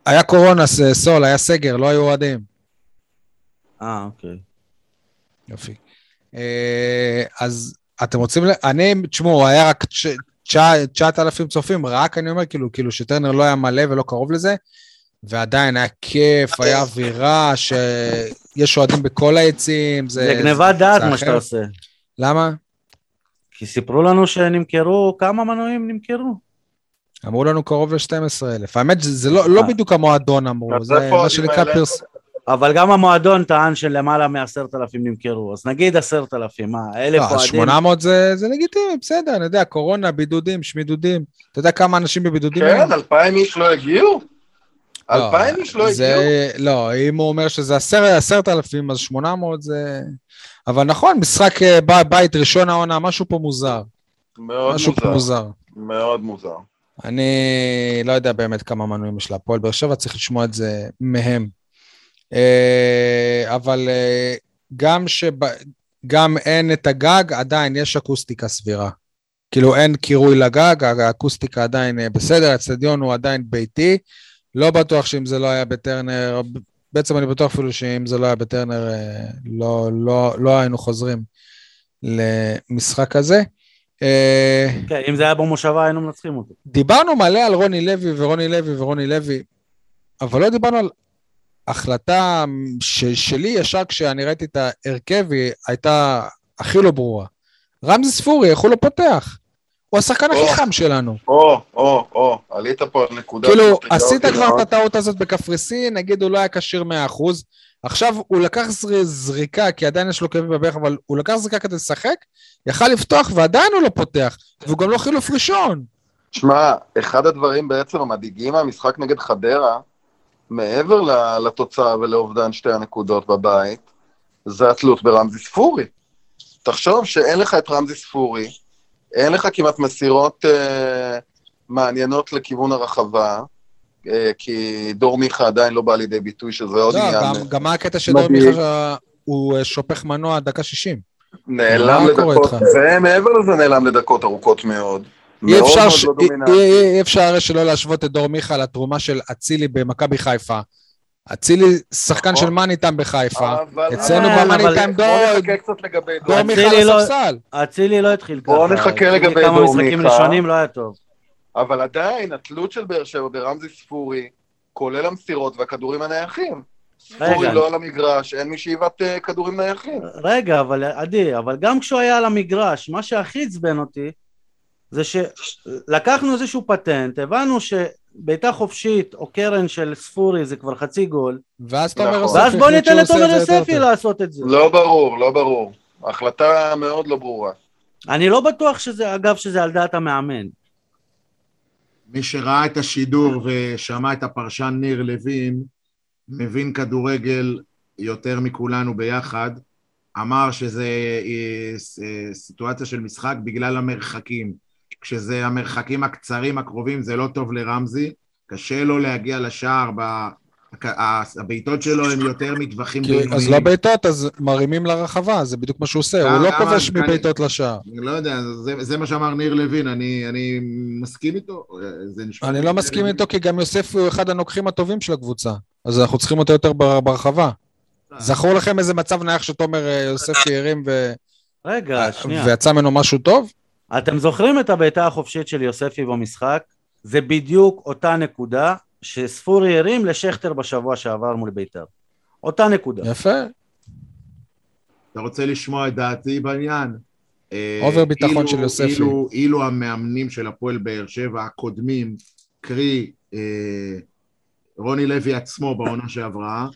A: היה קורונה, סול, היה סגר, לא היו אוהדים.
B: אה, אוקיי.
A: יופי. אה, אז אתם רוצים, אני, תשמעו, היה רק תש- תשע- 9,000 צופים, רק אני אומר, כאילו, כאילו שטרנר לא היה מלא ולא קרוב לזה, ועדיין היה כיף, היה אווירה, שיש אוהדים בכל היציעים, זה...
B: זה גניבת דעת
A: זה
B: מה. שאתה עושה.
A: למה?
B: כי סיפרו לנו שנמכרו, כמה מנויים נמכרו?
A: אמרו לנו קרוב ל-12,000. האמת, זה זה לא, לא
B: אה.
A: בדיוק המועדון אמרו,
D: אז
A: זה מה שנקרא? פרס...
B: אבל גם המועדון טען שלמעלה מעשרת אלפים נמכרו, אז נגיד עשרת אלפים, מה, אלף
A: לא, אז
B: אוהדים?
A: 800 זה, זה לגיטימי, בסדר, אני יודע, קורונה, בידודים, שמידודים. אתה יודע כמה אנשים בבידודים?
D: כן, אלפיים איש לא הגיעו? אלפיים איש לא
A: זה,
D: הגיעו?
A: לא, אם הוא אומר שזה עשר- עשרת אלפים, אז 800 זה... אבל נכון, משחק אה, ב- בית ראשון העונה, משהו פה מוזר.
D: מאוד
A: משהו פה
D: מוזר.
A: מוזר.
D: מאוד מוזר.
A: אני לא יודע באמת כמה מנויים יש להפועל באר שבע, צריך לשמוע את זה מהם. אה, אבל אה, גם שב... גם אין את הגג, עדיין יש אקוסטיקה סבירה. כאילו אין קירוי לגג, האקוסטיקה עדיין בסדר, האצטדיון הוא עדיין ביתי. לא בטוח שאם זה לא היה בטרנר, בעצם אני בטוח אפילו שאם זה לא היה בטרנר, אה, לא, לא, לא היינו חוזרים למשחק הזה. אה,
B: כן, אם זה היה במושבה היינו מנצחים אותו.
A: דיברנו מלא על רוני לוי ורוני לוי ורוני לוי, אבל לא דיברנו על החלטה ש- שלי ישר כשאני ראיתי את ההרכב, היא הייתה הכי לא ברורה. רמזי ספורי, איך הוא לא פותח? הוא השחקן הכי. חם שלנו.
D: או, או, או, עלית פה על נקודה.
A: כאילו, עשית כבר. את הטעות הזאת בקפריסין, נגיד הוא לא היה כשיר 100%, עכשיו הוא לקח זר- זריקה, כי עדיין יש לו כאבים בברך, אבל הוא לקח זריקה כדי לשחק, יכל לפתוח ועדיין הוא לא פותח, והוא גם לא חילוף ראשון.
D: שמע, אחד הדברים בעצם המדאיגים מהמשחק נגד חדרה, מעבר לתוצאה ולאובדן שתי הנקודות בבית, זה התלות ברמזי ספורי. תחשוב שאין לך את רמזי ספורי, אין לך כמעט מסירות אה, מעניינות לכיוון הרחבה, אה, כי דור מיכה עדיין לא בא לידי ביטוי, שזה עוד
A: לא,
D: עניין.
A: גם- גם מה הקטע שדור
D: מדאיג.
A: מיכה, הוא אה, שופך מנוע דקה 60.
D: נעלם לדקות? ומעבר לזה נעלם לדקות ארוכות מאוד.
A: אי אפשר, ש...
D: לא
A: אי. אי, אי אפשר שלא להשוות את דור מיכה לתרומה של אצילי במכבי חיפה. אצילי שחקן
D: נכון.
A: של מאני טיים בחיפה.
D: אבל-
A: אצלנו במאני טיים
D: בוא
A: דור,
D: נחכה קצת לגבי דור.
A: דור מיכה
B: לא-
A: הספסל.
B: אצילי לא התחיל ככה.
D: בוא נחכה לגבי
B: כמה
D: דור
B: משחקים
D: מיכה.
B: ראשונים לא היה טוב.
D: אבל עדיין, התלות של באר שבע ברמזי ספורי, כולל המסירות והכדורים הנייחים. ספורי
B: רגע.
D: לא על המגרש, אין מי שאיבת אה, כדורים נייחים.
B: רגע, אבל עדי, אבל גם כשהוא היה על המגרש, מה שהכי עצבן אותי, זה שלקחנו איזשהו פטנט, הבנו שבעיטה חופשית או קרן של ספורי זה כבר חצי גול,
A: ואז תומר
D: נכון.
A: יוספי
B: ואז בוא ניתן לתומר
A: את זה יותר
B: יוספי. לעשות את זה.
D: לא ברור, לא ברור. החלטה מאוד לא ברורה.
B: אני לא בטוח שזה, אגב, שזה על דעת המאמן.
C: מי שראה את השידור ושמע את הפרשן ניר לוין, מבין כדורגל יותר מכולנו ביחד, אמר שזה אה, אה, סיטואציה של משחק בגלל המרחקים. כשזה המרחקים הקצרים הקרובים זה לא טוב לרמזי, קשה לו להגיע לשער, ב- הבעיטות שלו הם יותר מטווחים
A: כי- אז לא בעיטות, אז מרימים לרחבה, זה בדיוק מה שהוא עושה, הוא לא
C: גם
A: כובש מבעיטות לשער.
C: אני לא יודע, זה, זה מה שאמר ניר לוין, אני, אני מסכים איתו? זה נשמע
A: אני לא מסכים איתו, כי גם יוספי הוא אחד הנוקחים הטובים של הקבוצה, אז אנחנו צריכים אותו יותר בר- ברחבה. זכור לכם איזה מצב נייח שתומר אה, יוספי הרים ו-
B: רגע, שנייה.
A: ויצא ממנו משהו טוב?
B: אתם זוכרים את הבעיטה החופשית של יוספי במשחק? זה בדיוק אותה נקודה שספורי הרים לשכטר בשבוע שעבר מול בית"ר. אותה נקודה.
A: יפה.
C: אתה רוצה לשמוע את דעתי בעניין? אה,
A: אובר ביטחון
C: אילו-
A: של יוספי.
C: אילו, אילו המאמנים של הפועל באר שבע הקודמים, קרי אה, רוני לוי עצמו בעונה שעברה,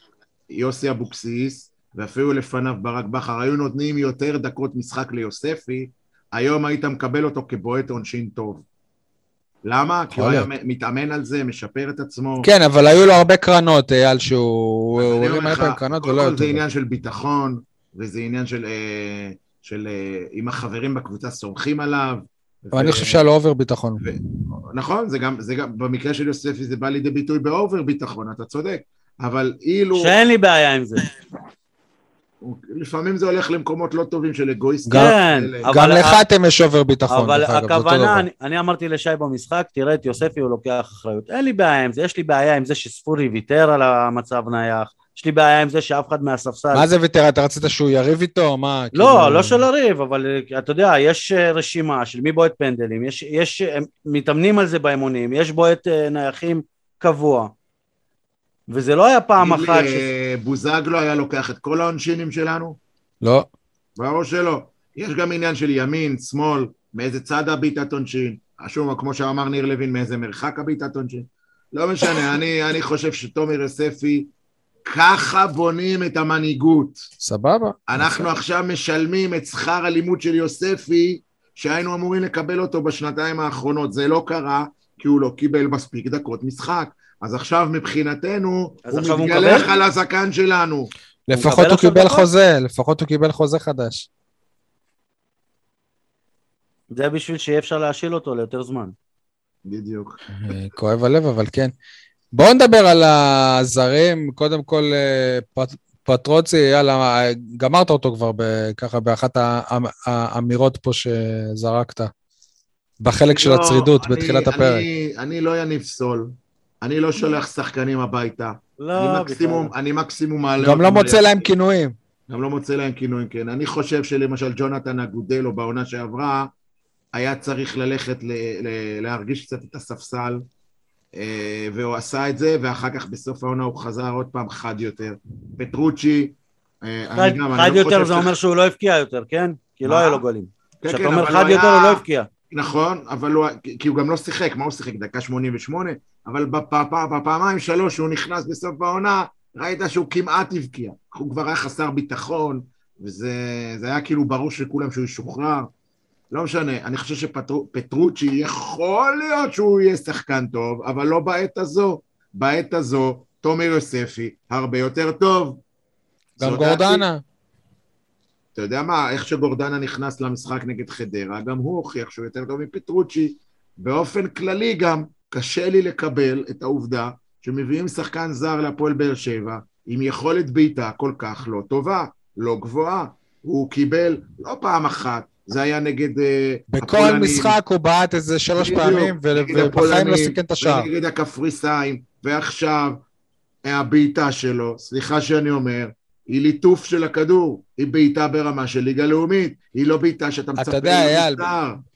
C: יוסי אבוקסיס, ואפילו לפניו ברק בכר, היו נותנים יותר דקות משחק ליוספי, היום היית מקבל אותו כבועט עונשין טוב. למה? כי הוא היה. מתאמן על זה, משפר את עצמו.
A: כן, אבל היו לו הרבה קרנות, אייל, שהוא הוא
C: אני
A: הרים
C: אומר
A: הרבה
C: לך,
A: פעמים קרנות
C: קודם
A: ולא
C: כל
A: יותר.
C: זה עניין של ביטחון, וזה עניין של, אה, של אה, אם החברים בקבוצה סומכים עליו.
A: אבל אני חושב שהיה לו over ביטחון.
C: נכון, זה גם, זה גם, במקרה של יוספי זה בא לידי ביטוי ב over ביטחון, אתה צודק. אבל אילו,
B: שאין לי בעיה עם זה.
C: לפעמים זה הולך למקומות לא טובים של אגואיסטים.
B: כן. אבל
A: גם לך אתם יש אובר ביטחון,
B: אבל הכוונה. אני, אני אמרתי לשי במשחק, תראה את יוספי, הוא לוקח אחריות. אין לי בעיה עם זה, יש לי בעיה עם זה שספורי ויתר על המצב נייח, יש לי בעיה עם זה שאף אחד מהספסל...
A: מה זה ויתר? אתה רצית שהוא יריב איתו? מה?
B: לא,
A: כאילו-
B: לא של הריב, אבל אתה יודע, יש אה, רשימה של מי בועט פנדלים, יש, יש, הם מתאמנים על זה באימונים, יש בועט אה, נייחים קבוע. וזה לא היה פעם אחת ש...
C: אה, בוזגלו היה לוקח את כל העונשינים שלנו?
A: לא.
C: ברור שלא. יש גם עניין של ימין, שמאל, מאיזה צד הבעיטת עונשין. שוב, כמו שאמר ניר לוין, מאיזה מרחק הבעיטת עונשין. לא משנה, אני, אני חושב שתומר יוספי, ככה בונים את המנהיגות.
A: סבבה.
C: אנחנו עכשיו משלמים את שכר הלימוד של יוספי, שהיינו אמורים לקבל אותו בשנתיים האחרונות. זה לא קרה, כי הוא לא קיבל מספיק דקות משחק. אז עכשיו מבחינתנו,
B: אז
C: הוא
B: עכשיו הוא
C: מתגלח
B: מקבל?
C: על הזקן שלנו.
A: לפחות הוא
B: עכשיו
A: קיבל
B: דקות?
A: חוזה, לפחות הוא קיבל חוזה חדש.
B: זה בשביל שיהיה אפשר להשיל אותו ליותר זמן.
C: בדיוק.
A: אה, כואב הלב, אבל כן. בואו נדבר על הזרים. קודם כל, אה, פט- פטרוצי, יאללה, גמרת אותו כבר ב- ככה באחת האמירות פה שזרקת. בחלק של
C: לא,
A: הצרידות
C: אני-
A: בתחילת
C: אני-
A: הפרק.
C: אני לא יניב סול. אני לא שולח שחקנים הביתה.
B: לא,
C: אני מקסימום, אני מקסימום מעלה
A: גם לא מוצא. להם כינויים.
C: גם לא מוצא להם כינויים, כן. אני חושב שלמשל ג'ונתן אגודלו בעונה שעברה, היה צריך ללכת ל- ל- להרגיש קצת את הספסל, אה, והוא עשה את זה, ואחר כך בסוף העונה הוא חזר עוד פעם חד יותר. פטרוצ'י, אה,
B: חד
C: אני גם,
B: חד
C: לא
B: יותר זה אומר שהוא לא הבקיע יותר, כן? כי לא? היה לו גולים.
C: כן,
B: כשאתה
C: כן,
B: אומר חד יותר
C: היה-
B: הוא לא הבקיע.
C: נכון, אבל הוא, כי הוא גם לא שיחק, מה הוא שיחק? דקה 88? אבל בפ- בפעמיים שלוש שהוא נכנס בסוף העונה, ראית שהוא כמעט הבקיע. הוא כבר היה חסר ביטחון, וזה זה היה כאילו ברור שכולם שהוא ישוחרר. לא משנה, אני חושב שפטרוצ'י יכול להיות שהוא יהיה שחקן טוב, אבל לא בעת הזו. בעת הזו, תומר יוספי הרבה יותר טוב.
A: גם
C: דעתי.
A: גורדנה.
C: אתה יודע מה, איך שגורדנה נכנס למשחק נגד חדרה, גם הוא הוכיח שהוא יותר טוב מפטרוצ'י. באופן כללי גם, קשה לי לקבל את העובדה שמביאים שחקן זר להפועל באר שבע עם יכולת בעיטה כל כך לא טובה, לא גבוהה. הוא קיבל לא פעם אחת, זה היה נגד אה,
A: בכל
C: הפולנים,
A: משחק הוא בעט איזה שלוש פעמים,
C: נגד
A: ובחיים לא סיכן את השער.
C: ונגד הקפריסאים, ועכשיו הבעיטה שלו, סליחה שאני אומר, היא ליטוף של הכדור, היא בעיטה ברמה של ליגה לאומית, היא לא בעיטה שאתה מצפה
A: יודע, אייל.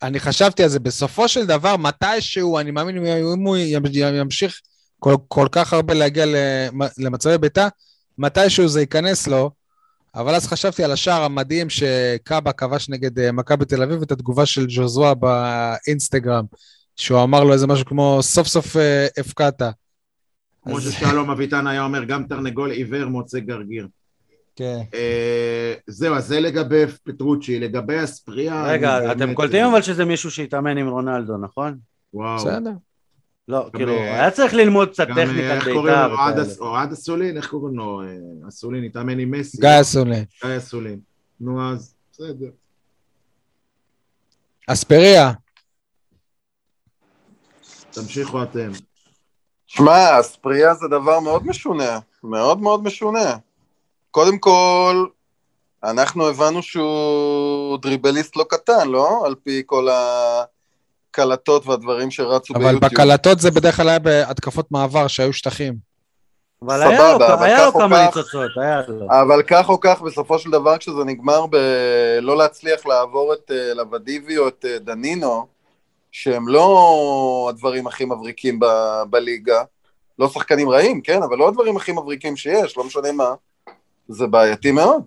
A: אני חשבתי על זה, בסופו של דבר, מתישהו, אני מאמין, אם הוא ימשיך כל, כל כך הרבה להגיע למ- למצבי ביתה, מתישהו זה ייכנס לו, אבל אז חשבתי על השער המדהים שקאבה כבש נגד אה, מכבי תל אביב, את התגובה של ג'וזואה באינסטגרם, שהוא אמר לו איזה משהו כמו, סוף סוף אה, הפקעת.
C: כמו
A: אז-
C: ששלום אביטן היה אומר, גם תרנגול עיוור מוצא גרגיר.
A: כן.
C: אה, זהו, אז זה לגבי פטרוצ'י, לגבי אספריה...
B: רגע, אתם קולטים אבל שזה מישהו שהתאמן עם רונלדו, נכון?
C: וואו.
A: בסדר.
B: לא, כאילו,
C: אה,
B: היה צריך ללמוד קצת
C: אה,
B: טכניקת
C: איך קוראים
B: בעיטה.
C: לו? אוהד אסולין? איך קוראים לו? אסולין התאמן עם מסי.
A: גיא אסולין.
C: גיא אסולין. נו אז, בסדר.
A: אספריה,
C: תמשיכו אתם.
D: שמע, אספריה זה דבר מאוד משונה, מאוד מאוד משונה. קודם כל, אנחנו הבנו שהוא דריבליסט לא קטן, לא? על פי כל הקלטות והדברים שרצו
A: אבל
D: ביוטיוב.
A: בקלטות זה בדרך כלל היה בהתקפות מעבר שהיו שטחים.
B: אבל היה
D: סבבה, אבל
B: היה לו כמה ניצוצות, היה לו.
D: אבל כך או כך, בסופו של דבר, כשזה נגמר בלא להצליח לעבור את אה, לבדיבי או את אה, דנינו, שהם לא הדברים הכי מבריקים ב- בליגה, לא שחקנים רעים, כן, אבל לא הדברים הכי מבריקים שיש, לא משנה מה, זה בעייתי מאוד.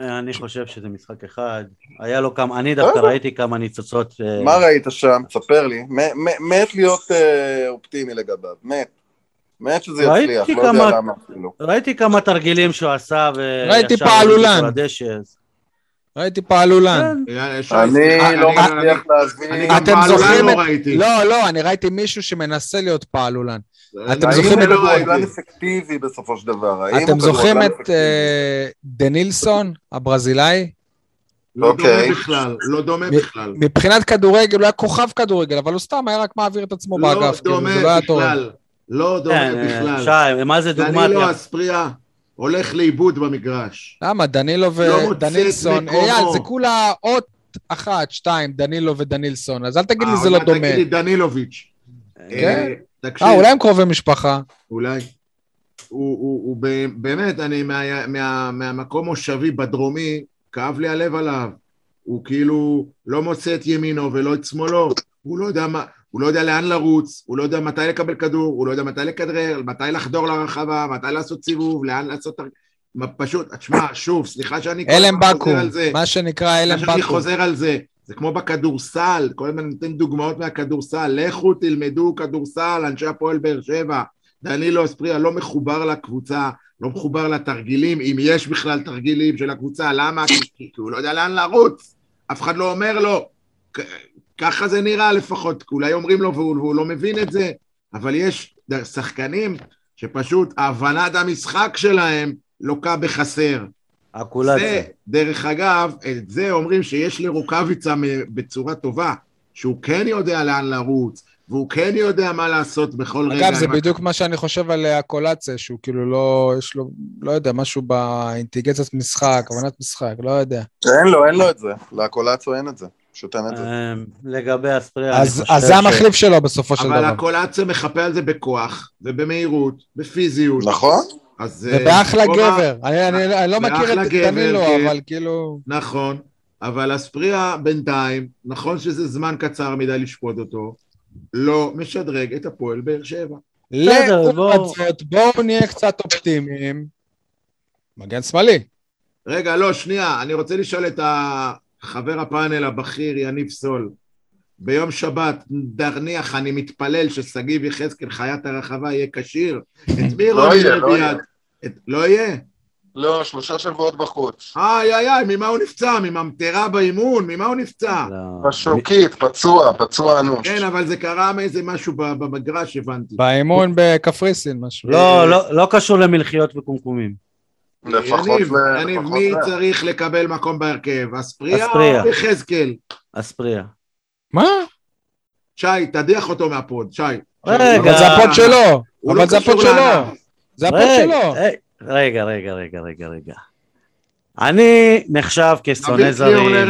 B: אני חושב שזה משחק אחד. היה לו כמה, אני דווקא
D: בסדר.
B: ראיתי כמה ניצוצות. אה,
D: מה ראית שם? תספר לי. מת להיות אה, אופטימי לגביו, מת. מת שזה
B: ראיתי
D: יצליח, לא יודע למה אפילו.
B: ראיתי כמה תרגילים שהוא עשה,
A: ראיתי
B: וישר
A: פעלולן.
B: לדשא. אז-
A: ראיתי פעלולן.
B: כן.
C: אה,
D: אני לא מצליח להבין.
A: אתם
C: פעלולן
A: זוכרים
C: לא
A: את-
C: ראיתי.
A: לא, לא, אני ראיתי מישהו שמנסה להיות פעלולן. אתם זוכרים
C: לא
A: את-
C: ראיתי.
D: כדורגלן אפקטיבי בסופו של דבר. האם
A: אתם זוכרים את? אה, דנילסון, הברזילאי?
C: לא דומה
D: אוקיי.
C: בכלל, לא דומה בכלל.
A: מבחינת כדורגל הוא היה כוכב כדורגל, אבל הוא סתם היה רק מעביר את עצמו
C: לא
A: באגף, כאילו,
C: דומה
A: זה לא היה טוב.
C: בכלל. לא דומה
B: כן, אה,
C: בכלל.
B: שי, מה זה דוגמת?
C: דנילו אספריה הולך לאיבוד במגרש.
A: למה? דנילו
C: לא
A: ודנילסון,
C: מקומו.
A: אייל, זה כולה אות אחת, שתיים, דנילו ודנילסון, אז אל תגיד לי
C: אה,
A: זה לא דומה.
C: תגיד לי דנילוביץ'. תקשיב,
A: אה, אולי הם קרובי משפחה.
C: אולי. הוא, הוא, הוא באמת, אני מה, מה, מהמקום מושבי בדרומי, כאב לי הלב עליו. הוא כאילו לא מוצא את ימינו ולא את שמאלו. הוא לא יודע מה, הוא לא יודע לאן לרוץ, הוא לא יודע מתי לקבל כדור, הוא לא יודע מתי לכדרר, מתי לחדור לרחבה, מתי לעשות סיבוב, לאן לעשות... פשוט, תשמע, שוב, סליחה שאני כל
A: הלם
C: הזמן חוזר
A: בקו"ם,
C: על זה.
A: מה שנקרא הלם
C: סליחה שאני
A: בקו"ם.
C: חוזר על זה, זה כמו בכדורסל, כל הזמן נותן דוגמאות מהכדורסל, לכו תלמדו כדורסל, אנשי הפועל באר שבע, דנילו אספריה לא מחובר לקבוצה, לא מחובר לתרגילים, אם יש בכלל תרגילים של הקבוצה, למה? כי, הוא לא יודע לאן לרוץ, אף אחד לא אומר לו, ככה זה נראה לפחות, אולי אומרים לו והוא, והוא לא מבין את זה, אבל יש שחקנים שפשוט הבנת המשחק שלהם לוקה בחסר.
B: הקולציה.
C: זה, דרך אגב, את זה אומרים שיש לרוקאביצה בצורה טובה, שהוא כן יודע לאן לרוץ, והוא כן יודע מה לעשות בכל רגע.
A: אגב, זה בדיוק מה שאני חושב על אה, הקולציה, שהוא כאילו לא, יש לו, לא יודע, משהו באינטליגנציית משחק, הבנת משחק, לא יודע.
D: אין לו, אין לו את זה. לקולצו אין את זה. פשוט אין את זה.
B: אמ, לגבי אני
A: אז אז זה
B: ש-
A: המחליף שלו בסופו של
C: אבל
A: דבר.
C: הקולאצה מחפה על זה בכוח, ובמהירות, בפיזיות.
D: נכון?
C: אז... אה,
A: ובאחלה
C: פה
A: גבר. אני- אני אני לא מכיר
C: באחלה
A: את דנילו,
C: כן.
A: אבל כאילו...
C: נכון, אבל אספריה בינתיים, נכון שזה זמן קצר מדי לשפוט אותו, לא משדרג את הפועל באר שבע.
A: לעומת בואו נהיה קצת אופטימיים. מגן שמאלי.
C: רגע, לא, שנייה, אני רוצה לשאול את החבר הפאנל הבכיר, יניב סול. ביום שבת, נניח, אני מתפלל ששגיב יחזקאל, חיית הרחבה, יהיה כשיר. את מי
D: לא
C: רוני
D: לא יהיה.
C: יד? את- לא יהיה?
D: לא, שלושה שבועות בחוץ.
C: איי איי איי, ממה הוא נפצע? מממטרה באימון? ממה הוא נפצע?
B: לא.
D: בשוקית, פצוע, פצוע אנוש.
C: כן, אבל זה קרה מאיזה משהו ב- במגרש, הבנתי.
A: באימון בקפריסין, משהו.
B: לא, לא, לא קשור למלחיות וקומקומים.
D: לפחות
C: יניב,
D: ל-
C: מי. צריך לקבל מקום בהרכב? אספריה. או יחזקאל?
B: אספריה.
A: מה?
C: שי, תדיח אותו מה pod, שי.
B: רגע.
A: אבל זה ה pod שלו.
C: הוא
A: אבל
C: לא
A: זה ה
C: pod
A: שלו. זה ה
B: pod
A: שלו.
B: רגע, רגע, רגע, רגע, רגע. אני נחשב כשונא זרים.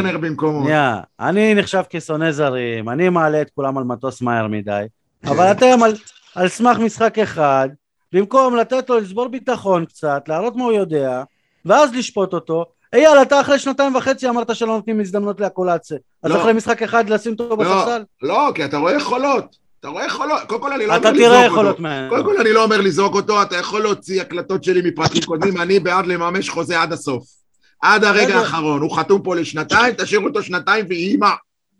B: שנייה, אני נחשב כשונא זרים, אני מעלה את כולם על מטוס מהר מדי, אבל אתם על, על סמך משחק אחד, במקום לתת לו לצבור ביטחון קצת, להראות מה הוא יודע, ואז לשפוט אותו, אייל, אתה אחרי שנתיים וחצי אמרת שלא נותנים הזדמנות לאקולציה, אז
C: לא.
B: אחרי משחק אחד לשים אותו בספסל?
C: לא, כי אתה רואה יכולות. אתה רואה יכולות. קודם כל אני לא
B: אתה
C: אומר
B: תראה
C: לזרוק
B: יכולות
C: אותו.
B: ממנו.
C: קודם כל אני לא אומר לזרוק אותו, אתה יכול להוציא הקלטות שלי מפרטים קודמים, אני בעד לממש חוזה עד הסוף. עד הרגע. האחרון. הוא חתום פה לשנתיים, תשאיר אותו שנתיים ויהי מה.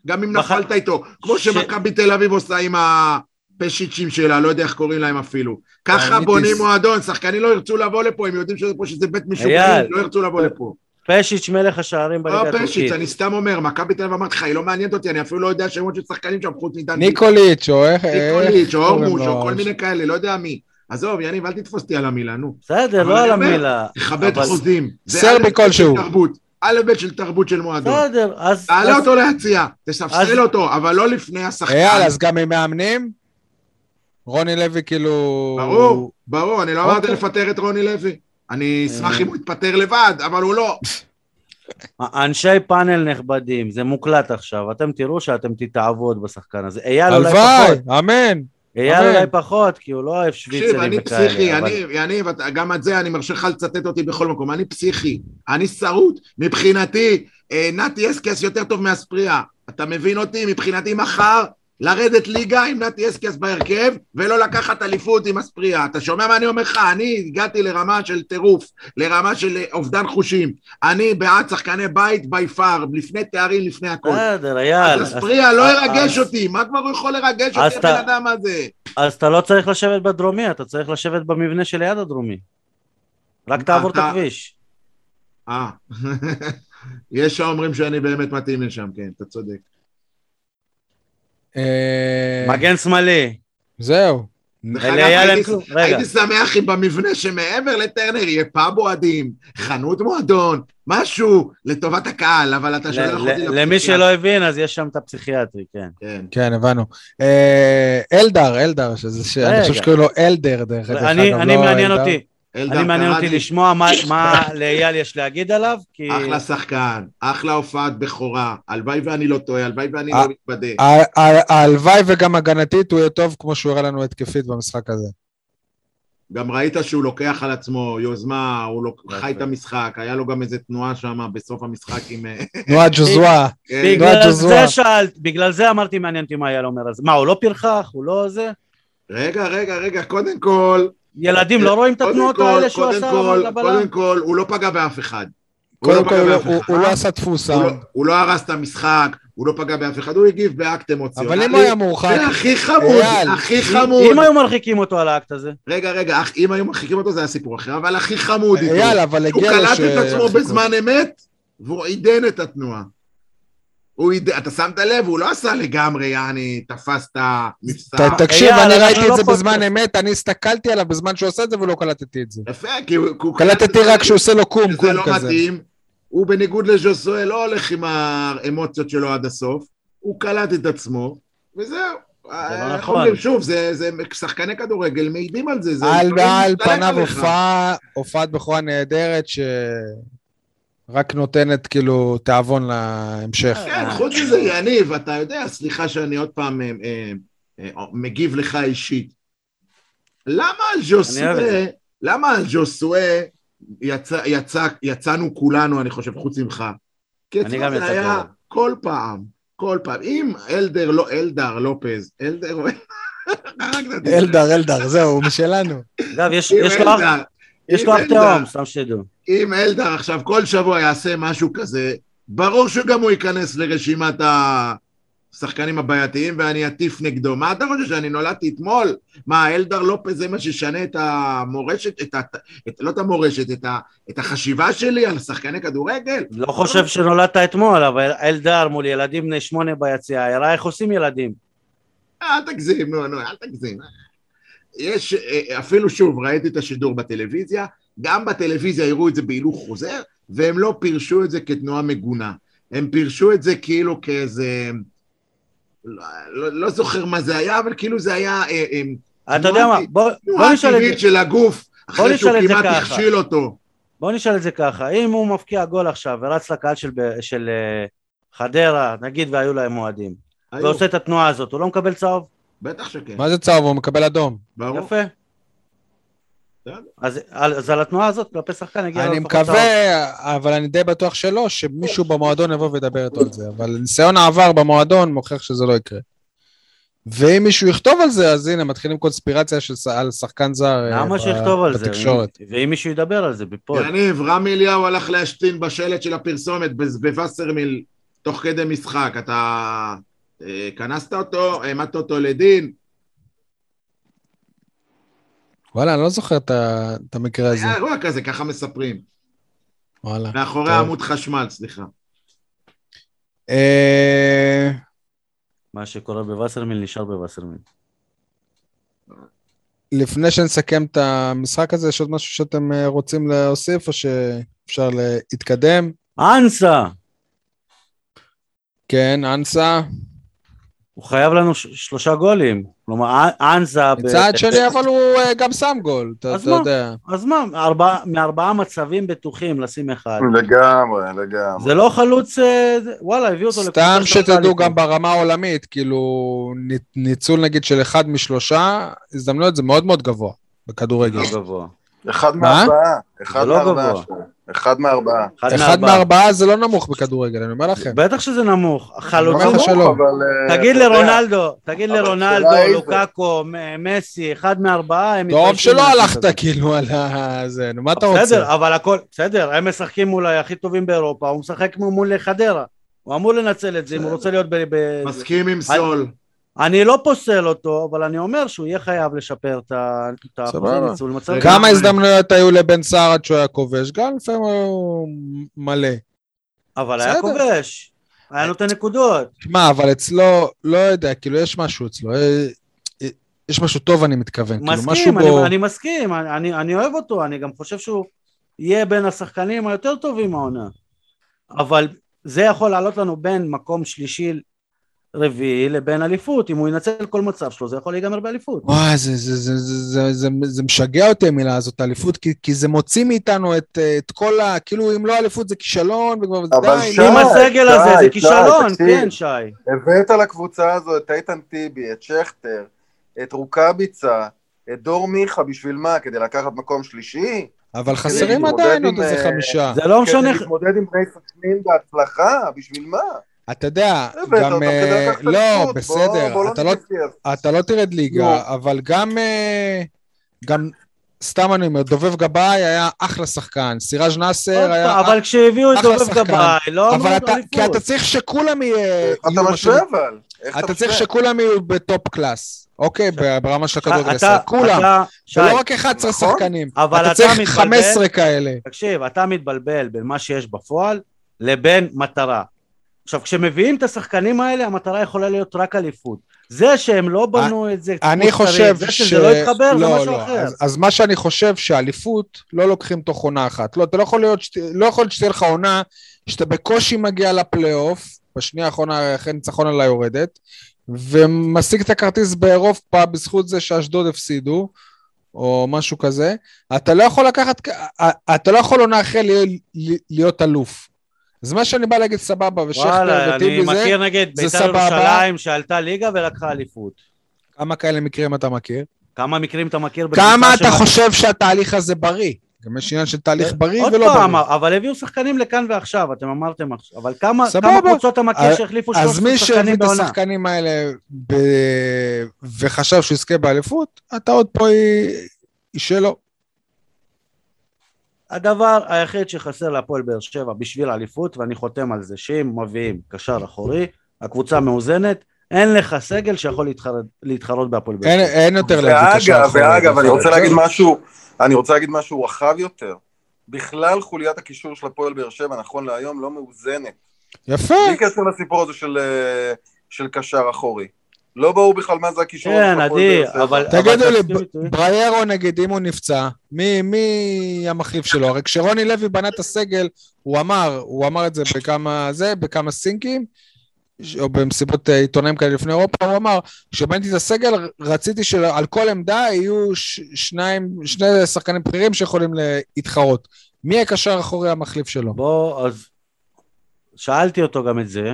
C: גם אם נפלת איתו. כמו שמכבי תל אביב עושה עם הפשיצ'ים שלה, לא יודע איך קוראים להם אפילו. ככה. בונים מועדון, שחקנים לא ירצו לבוא לפה, הם יודעים שזה בית משוגעים. לא ירצו לבוא לפה.
B: פשיץ' מלך השערים בליגה
C: לא
B: הטורקית.
C: פשיץ', אני סתם אומר, מכבי תל אביב אמרתי לך, היא לא מעניינת אותי, אני אפילו לא יודע שמות של שחקנים שם חוץ מדן
A: ניקוליץ', או איך...
C: ניקוליץ', או אורמוש? או כל מיני כאלה, לא יודע מי. עזוב, יניב, אל תתפוס אותי על המילה, נו.
B: בסדר, לא על המילה.
C: תכבד חוזים. זה
A: סרבי כלשהו.
C: תרבות. א' ב' של תרבות של מועדון.
B: בסדר, אז...
C: תעלה אותו להציע, תספסל אותו, אבל לא לפני השחקן.
A: אייל, אז גם עם מאמנים? רוני לוי כאילו...
C: ברור, ברור, אני לא אמרתי
A: אוקיי.
C: לפטר את רוני לוי. אני אשמח
B: אה.
C: אם הוא יתפטר לבד, אבל הוא לא.
B: אנשי פאנל נכבדים, זה מוקלט עכשיו, אתם תראו שאתם תתאהבו עוד בשחקן הזה. אייל אולי
A: הלוואי,
B: פחות,
A: אמן.
B: אייל. אולי פחות, כי הוא לא אוהב שוויצרים
C: אני
B: וכאלה.
C: פסיכי, אני, יניב, אתה- גם את זה אני מרשה לך לצטט אותי בכל מקום, אני פסיכי, אני שרוט, מבחינתי, אה, נתי אסקס יותר טוב מאספריה, אתה מבין אותי? מבחינתי מחר, לרדת ליגה עם נתי אסקס בהרכב, ולא לקחת אליפות עם אספריה, אתה שומע מה אני אומר לך? אני הגעתי לרמה של טירוף, לרמה של אה, אובדן חושים, אני בעד שחקני בית בי פאר, לפני תארים, לפני הכל.
B: בסדר, אייל.
C: אז אספריה לא ירגש אותי, מה כבר הוא יכול לרגש אותי הבן אדם הזה?
B: אז אתה לא צריך לשבת בדרומי, אתה צריך לשבת במבנה שליד הדרומי. רק תעבור את הכביש.
C: אה, יש האומרים שאני באמת מתאים לשם, כן, אתה צודק.
A: אה,
B: מגן שמאלי.
A: זהו.
C: הייתי- שמח אם במבנה שמעבר לטרנר יהיה פאב אוהדים, חנות מועדון, משהו לטובת הקהל, אבל אתה שולח
B: ל-
C: אותי
B: ל-
C: לפסיכיאטר.
B: למי שלא הבין, אז יש שם את הפסיכיאטרי, כן.
C: כן.
A: כן, הבנו. אה, אלדר, אלדר, שזה ש... אני חושב. שקוראים לו אלדר, דרך אגב,
B: אני מעניין. אותי, אני מעניין אותי לשמוע מה- מה לאייל יש להגיד עליו, כי...
C: אחלה שחקן, אחלה הופעת בכורה, הלוואי ואני לא טועה, הלוואי ואני
A: אה,
C: לא מתבדה.
A: ה- ה- הלוואי וגם הגנתית הוא יהיה טוב כמו שהוא הראה לנו התקפית במשחק הזה.
C: גם ראית שהוא לוקח על עצמו יוזמה, הוא לוק-. חי את המשחק, היה לו גם איזה תנועה שם בסוף המשחק עם... אה,
A: תנועת ג'וזואה.
C: כן,
B: בגלל. זה שאלת, בגלל זה אמרתי מעניין אותי מה אייל אומר. אז מה, הוא לא פרחח? הוא לא זה?
C: רגע, רגע, רגע, קודם כל,
B: ילדים לא רואים את התנועות
C: כל,
B: האלה שהוא עשה
C: כל,
B: לבלם?
C: קודם כל, הוא לא פגע באף אחד. הוא
A: קודם
C: לא
A: כל, הוא לא- לא עשה דפוס
C: הוא לא-. הוא לא הרס את המשחק, הוא לא פגע באף אחד, הוא הגיב באקט אמוציונלי.
A: אבל אם הוא היה מורחק,
C: זה הכי חמוד, הכי חמוד.
B: אם היו מרחיקים אותו על האקט הזה.
C: רגע, רגע, אם היו מרחיקים אותו זה היה סיפור אחר, אבל הכי חמוד איתו.
A: אייל, אבל
C: הוא
A: הגיע לו
C: קלט. את עצמו בזמן אמת, והוא עידן את התנועה. הוא עידן, אתה שמת לב, הוא לא עשה לגמרי, יעני, תפס את המבצע.
A: תקשיב,
B: אייל,
A: אני ראיתי
B: לא
A: את זה
B: פודקאסט.
A: בזמן אמת, אני הסתכלתי עליו בזמן שהוא עושה את זה ולא קלטתי את זה.
C: יפה, כי הוא...
A: קלטתי
C: את זה
A: רק כשהוא עושה לו קום,
C: שזה
A: קום
C: לא
A: כזה.
C: מתאים. הוא בניגוד לז'וסואל לא הולך עם האמוציות שלו עד הסוף, הוא קלט את עצמו, וזהו. אה, איך
B: נכון.
C: שוב, זה, זה שחקני כדורגל מעידים על זה. זה
A: על על פניו הופעת בכורה נהדרת, ש... רק נותנת כאילו תיאבון להמשך.
C: כן, חוץ מזה, יניב, אתה יודע, סליחה שאני עוד פעם אה, אה, אה, מגיב לך אישית. למה על
B: זה.
C: למה על ז'וסואה יצא, יצא, יצאנו כולנו, אני חושב, חוץ ממך? כי
B: גם
C: זה היה. כל פעם, כל פעם. אם אלדר, לא אלדר, לופז, אלדר.
A: אלדר, אלדר, זהו, הוא משלנו.
B: אגב, יש לו יש לו אח תאום, סתם שתדעו.
C: אם אלדר עכשיו כל שבוע יעשה משהו כזה, ברור שגם הוא ייכנס לרשימת השחקנים הבעייתיים ואני אטיף נגדו. מה אתה חושב, שאני נולדתי אתמול? מה, אלדר לופז זה מה שישנה את המורשת, את ה... את, לא את המורשת, את, ה, את החשיבה שלי על שחקני כדורגל?
B: לא חושב שנולדת אתמול, אבל אלדר מול ילדים בני שמונה ביציאה, הראה איך עושים ילדים.
C: אל תגזים, נו, נו, אל תגזים. יש, אה, אפילו שוב, ראיתי את השידור בטלוויזיה, גם בטלוויזיה יראו את זה בהילוך חוזר, והם לא פירשו את זה כתנועה מגונה. הם פירשו את זה כאילו כאיזה... לא, לא, לא זוכר מה זה היה, אבל כאילו זה היה אה, אה,
B: אתה יודע מה, בוא בוא
C: תנועה
B: נשאל את זה,
C: של הגוף, אחרי שהוא כמעט. הכשיל אותו.
B: בוא נשאל את זה ככה, אם הוא מבקיע גול עכשיו ורץ לקהל של, של אה, חדרה, נגיד והיו להם אוהדים, ועושה את התנועה הזאת, הוא לא מקבל צהוב?
C: בטח שכן,
A: מה זה צהוב? הוא מקבל אדום.
C: ברור.
B: יפה. אז, אז על התנועה הזאת כלפי שחקן הגיע
A: אני
B: לפחות צהוב.
A: מקווה, אבל אני די בטוח שלא, שמישהו במועדון יבוא וידבר איתו על זה. אבל ניסיון העבר במועדון מוכיח שזה לא יקרה. ואם מישהו יכתוב על זה, אז הנה, מתחילים קונספירציה של, ש- על שחקן זר אה,
B: למה שיכתוב על זה?
A: בתקשורת.
B: ואם מישהו ידבר על זה בפוד.
C: יניב, רמי אליהו הלך להשתין בשלט של הפרסומת בווסרמיל תוך כדי משחק. אתה כנסת אותו, העמדת אותו לדין.
A: וואלה, אני לא זוכר את ה- את המקרה הזה.
C: היה אירוע כזה, ככה מספרים.
A: וואלה.
C: מאחורי
A: טוב.
C: עמוד חשמל, סליחה.
A: אה,
B: מה שקורה בווסרמיל נשאר בווסרמיל.
A: לפני שנסכם את המשחק הזה, יש עוד משהו שאתם אה, רוצים להוסיף, או שאפשר להתקדם?
B: אנסה!
A: כן, אנסה.
B: הוא חייב לנו ש- שלושה גולים. כלומר, אנ- אנסה... ב-
A: מצד שני, אבל הוא אה, גם שם גול, אתה
B: אז
A: אתה
B: מה?
A: יודע.
B: אז מה, מארבע- מארבעה מצבים בטוחים לשים אחד.
D: לגמרי, לגמרי.
B: זה לא חלוץ, אה, וואלה, הביאו אותו
A: סתם שתדעו. גם ברמה העולמית, כאילו, ני- ניצול נגיד של אחד משלושה, הזדמנויות זה מאוד מאוד גבוה בכדורגל.
B: לא גבוה.
D: אחד
A: מה?
D: מארבעה. אחד
B: לא
D: מארבעה. אחד מארבעה.
A: אחד מארבעה זה לא נמוך בכדורגל, אני אומר לכם.
B: בטח שזה נמוך. חלוצים...
A: שלא.
D: אבל, אה,
B: תגיד לרונלדו, תגיד לרונלדו. לוקאקו, מ- מסי, אחד מארבעה, הם
A: טוב שלא הלכת. כאילו על ה... זה, נו, מה אתה רוצה?
B: בסדר, אבל הכל, בסדר, הם משחקים מול הכי טובים באירופה, הוא משחק מול חדרה. הוא אמור לנצל את זה אם הוא רוצה להיות ב... ב-
C: מסכים עם סול.
B: אני לא פוסל אותו, אבל אני אומר שהוא יהיה חייב לשפר את האחוזי
D: סבבה.
B: ניצול מצב.
A: כמה. הזדמנויות היו לבן סער עד שהוא היה כובש? גם לפעמים הוא מלא.
B: אבל היה. כובש, היה נותן נקודות.
A: מה, אבל אצלו, לא יודע, כאילו יש משהו אצלו. אה, אה, יש משהו טוב, אני מתכוון. כאילו,
B: מסכים,
A: בו...
B: אני, אני מסכים, אני, אני אוהב אותו, אני גם חושב שהוא יהיה בין השחקנים היותר טובים העונה. אבל זה יכול לעלות לנו בין מקום שלישי רביעי לבין אליפות, אם הוא ינצל כל מצב שלו, זה יכול להיגמר באליפות.
A: וואי, זה, זה, זה, זה, זה, זה, זה משגע אותי המילה הזאת, אליפות, כי, כי זה מוציא מאיתנו את, את כל ה... כאילו, אם לא אליפות זה כישלון, וכבר
D: אבל
A: די,
D: שי.
B: עם הסגל הזה,
D: שי,
B: זה
D: שי,
B: כישלון,
D: תקשיב.
B: כן, שי.
D: הבאת לקבוצה הזו את איתן טיבי, את שכטר, את רוקאביצה, את דור מיכה, בשביל מה? כדי לקחת מקום שלישי?
A: אבל חסרים עדיין עוד איזה
D: אה,
A: חמישה.
B: זה לא משנה,
D: כדי להתמודד עם בני סכנין בהצלחה, בשביל מה?
A: אתה יודע,
D: הבאת
A: גם... אה, לא,
D: אליפות,
A: בסדר, אתה לא-
D: נתייפייף.
A: אתה לא תרד ליגה,
D: נו.
A: אבל גם... אה, גם... סתם אני אומר, דובב גבאי היה אחלה שחקן, סיראז' נאסר היה...
B: אבל כשהביאו את
A: אחלה
B: דובב
A: שחקן.
B: גבאי, לא אמרו
A: אתה, כי. אתה צריך שכולם.
D: אתה
A: יהיו מה
D: משווה אבל.
A: אתה צריך? שכולם יהיו ב top class, אוקיי? ברמה של הכדורגל
B: אתה-
A: הישראלי. כולם.
B: אתה-
A: ולא רק 11
D: נכון,
A: שחקנים. אתה
B: אתה
A: צריך
B: מתבלבל.
A: 15 כאלה.
B: תקשיב, אתה מתבלבל בין מה שיש בפועל לבין מטרה. עכשיו, כשמביאים את השחקנים האלה, המטרה יכולה להיות רק אליפות. זה שהם לא בנו את זה
A: אני חושב
B: זה
A: ש...
B: שזה לא יתחבר, זה
A: לא,
B: משהו
A: לא.
B: אחר.
A: אז, אז מה שאני חושב שאליפות לא לוקחים תוך עונה אחת. לא, אתה לא יכול להיות. לא יכול להיות שתהיה לך עונה שאתה בקושי מגיע לפלייאוף, בשנייה האחרונה אחרי ניצחון על היורדת, ומשיג את הכרטיס באירופה בזכות זה שאשדוד הפסידו, או משהו כזה, אתה לא יכול לקחת, אתה לא יכול עונה אחרי להיות אלוף. אז מה שאני בא להגיד סבבה, ושכטר וטיבי זה,
B: אני מכיר נגד בית"ר ירושלים שעלתה ליגה ולקחה אליפות.
A: כמה כאלה מקרים אתה מכיר?
B: כמה מקרים אתה מכיר?
A: כמה אתה חושב שהתהליך הזה בריא? גם יש עניין של תהליך בריא ולא בריא. עוד פעם,
B: אבל הביאו שחקנים לכאן ועכשיו, אתם אמרתם עכשיו, אבל כמה, כמה קבוצות אתה מכיר שהחליפו שלושה שחקנים בעונה? אז מי שהביא את
A: השחקנים האלה ב... וחשב שהוא יזכה באליפות, אתה עוד פה היא, היא שלו.
B: הדבר היחיד שחסר להפועל באר שבע בשביל אליפות, ואני חותם על זה, שאם מביאים קשר אחורי, הקבוצה מאוזנת, אין לך סגל שיכול להתחרות, להתחרות בהפועל באר
A: שבע. אין יותר להביא
D: קשר אחורי. ואגב, אני רוצה להגיד משהו, אני רוצה להגיד משהו רחב יותר. בכלל חוליית הקישור של הפועל באר שבע, נכון להיום, לא מאוזנת.
A: יפה.
D: בלי קשר לסיפור הזה של, אה, של קשר אחורי. לא ברור בכלל מה זה הקישור.
B: כן, עדי, אבל...
A: תגידו לי, בריירו נגיד, אם הוא נפצע, מי, מי המחליף שלו? הרי כשרוני לוי בנה את הסגל, הוא אמר, הוא אמר את זה בכמה, זה, בכמה סינקים, או במסיבות אה, עיתונאים כאלה לפני אירופה, הוא אמר, כשבניתי את הסגל, רציתי שעל כל עמדה יהיו שניים, שני שחקנים בכירים שיכולים להתחרות. מי הקשר האחורי המחליף שלו?
B: בוא, אז שאלתי אותו גם את זה.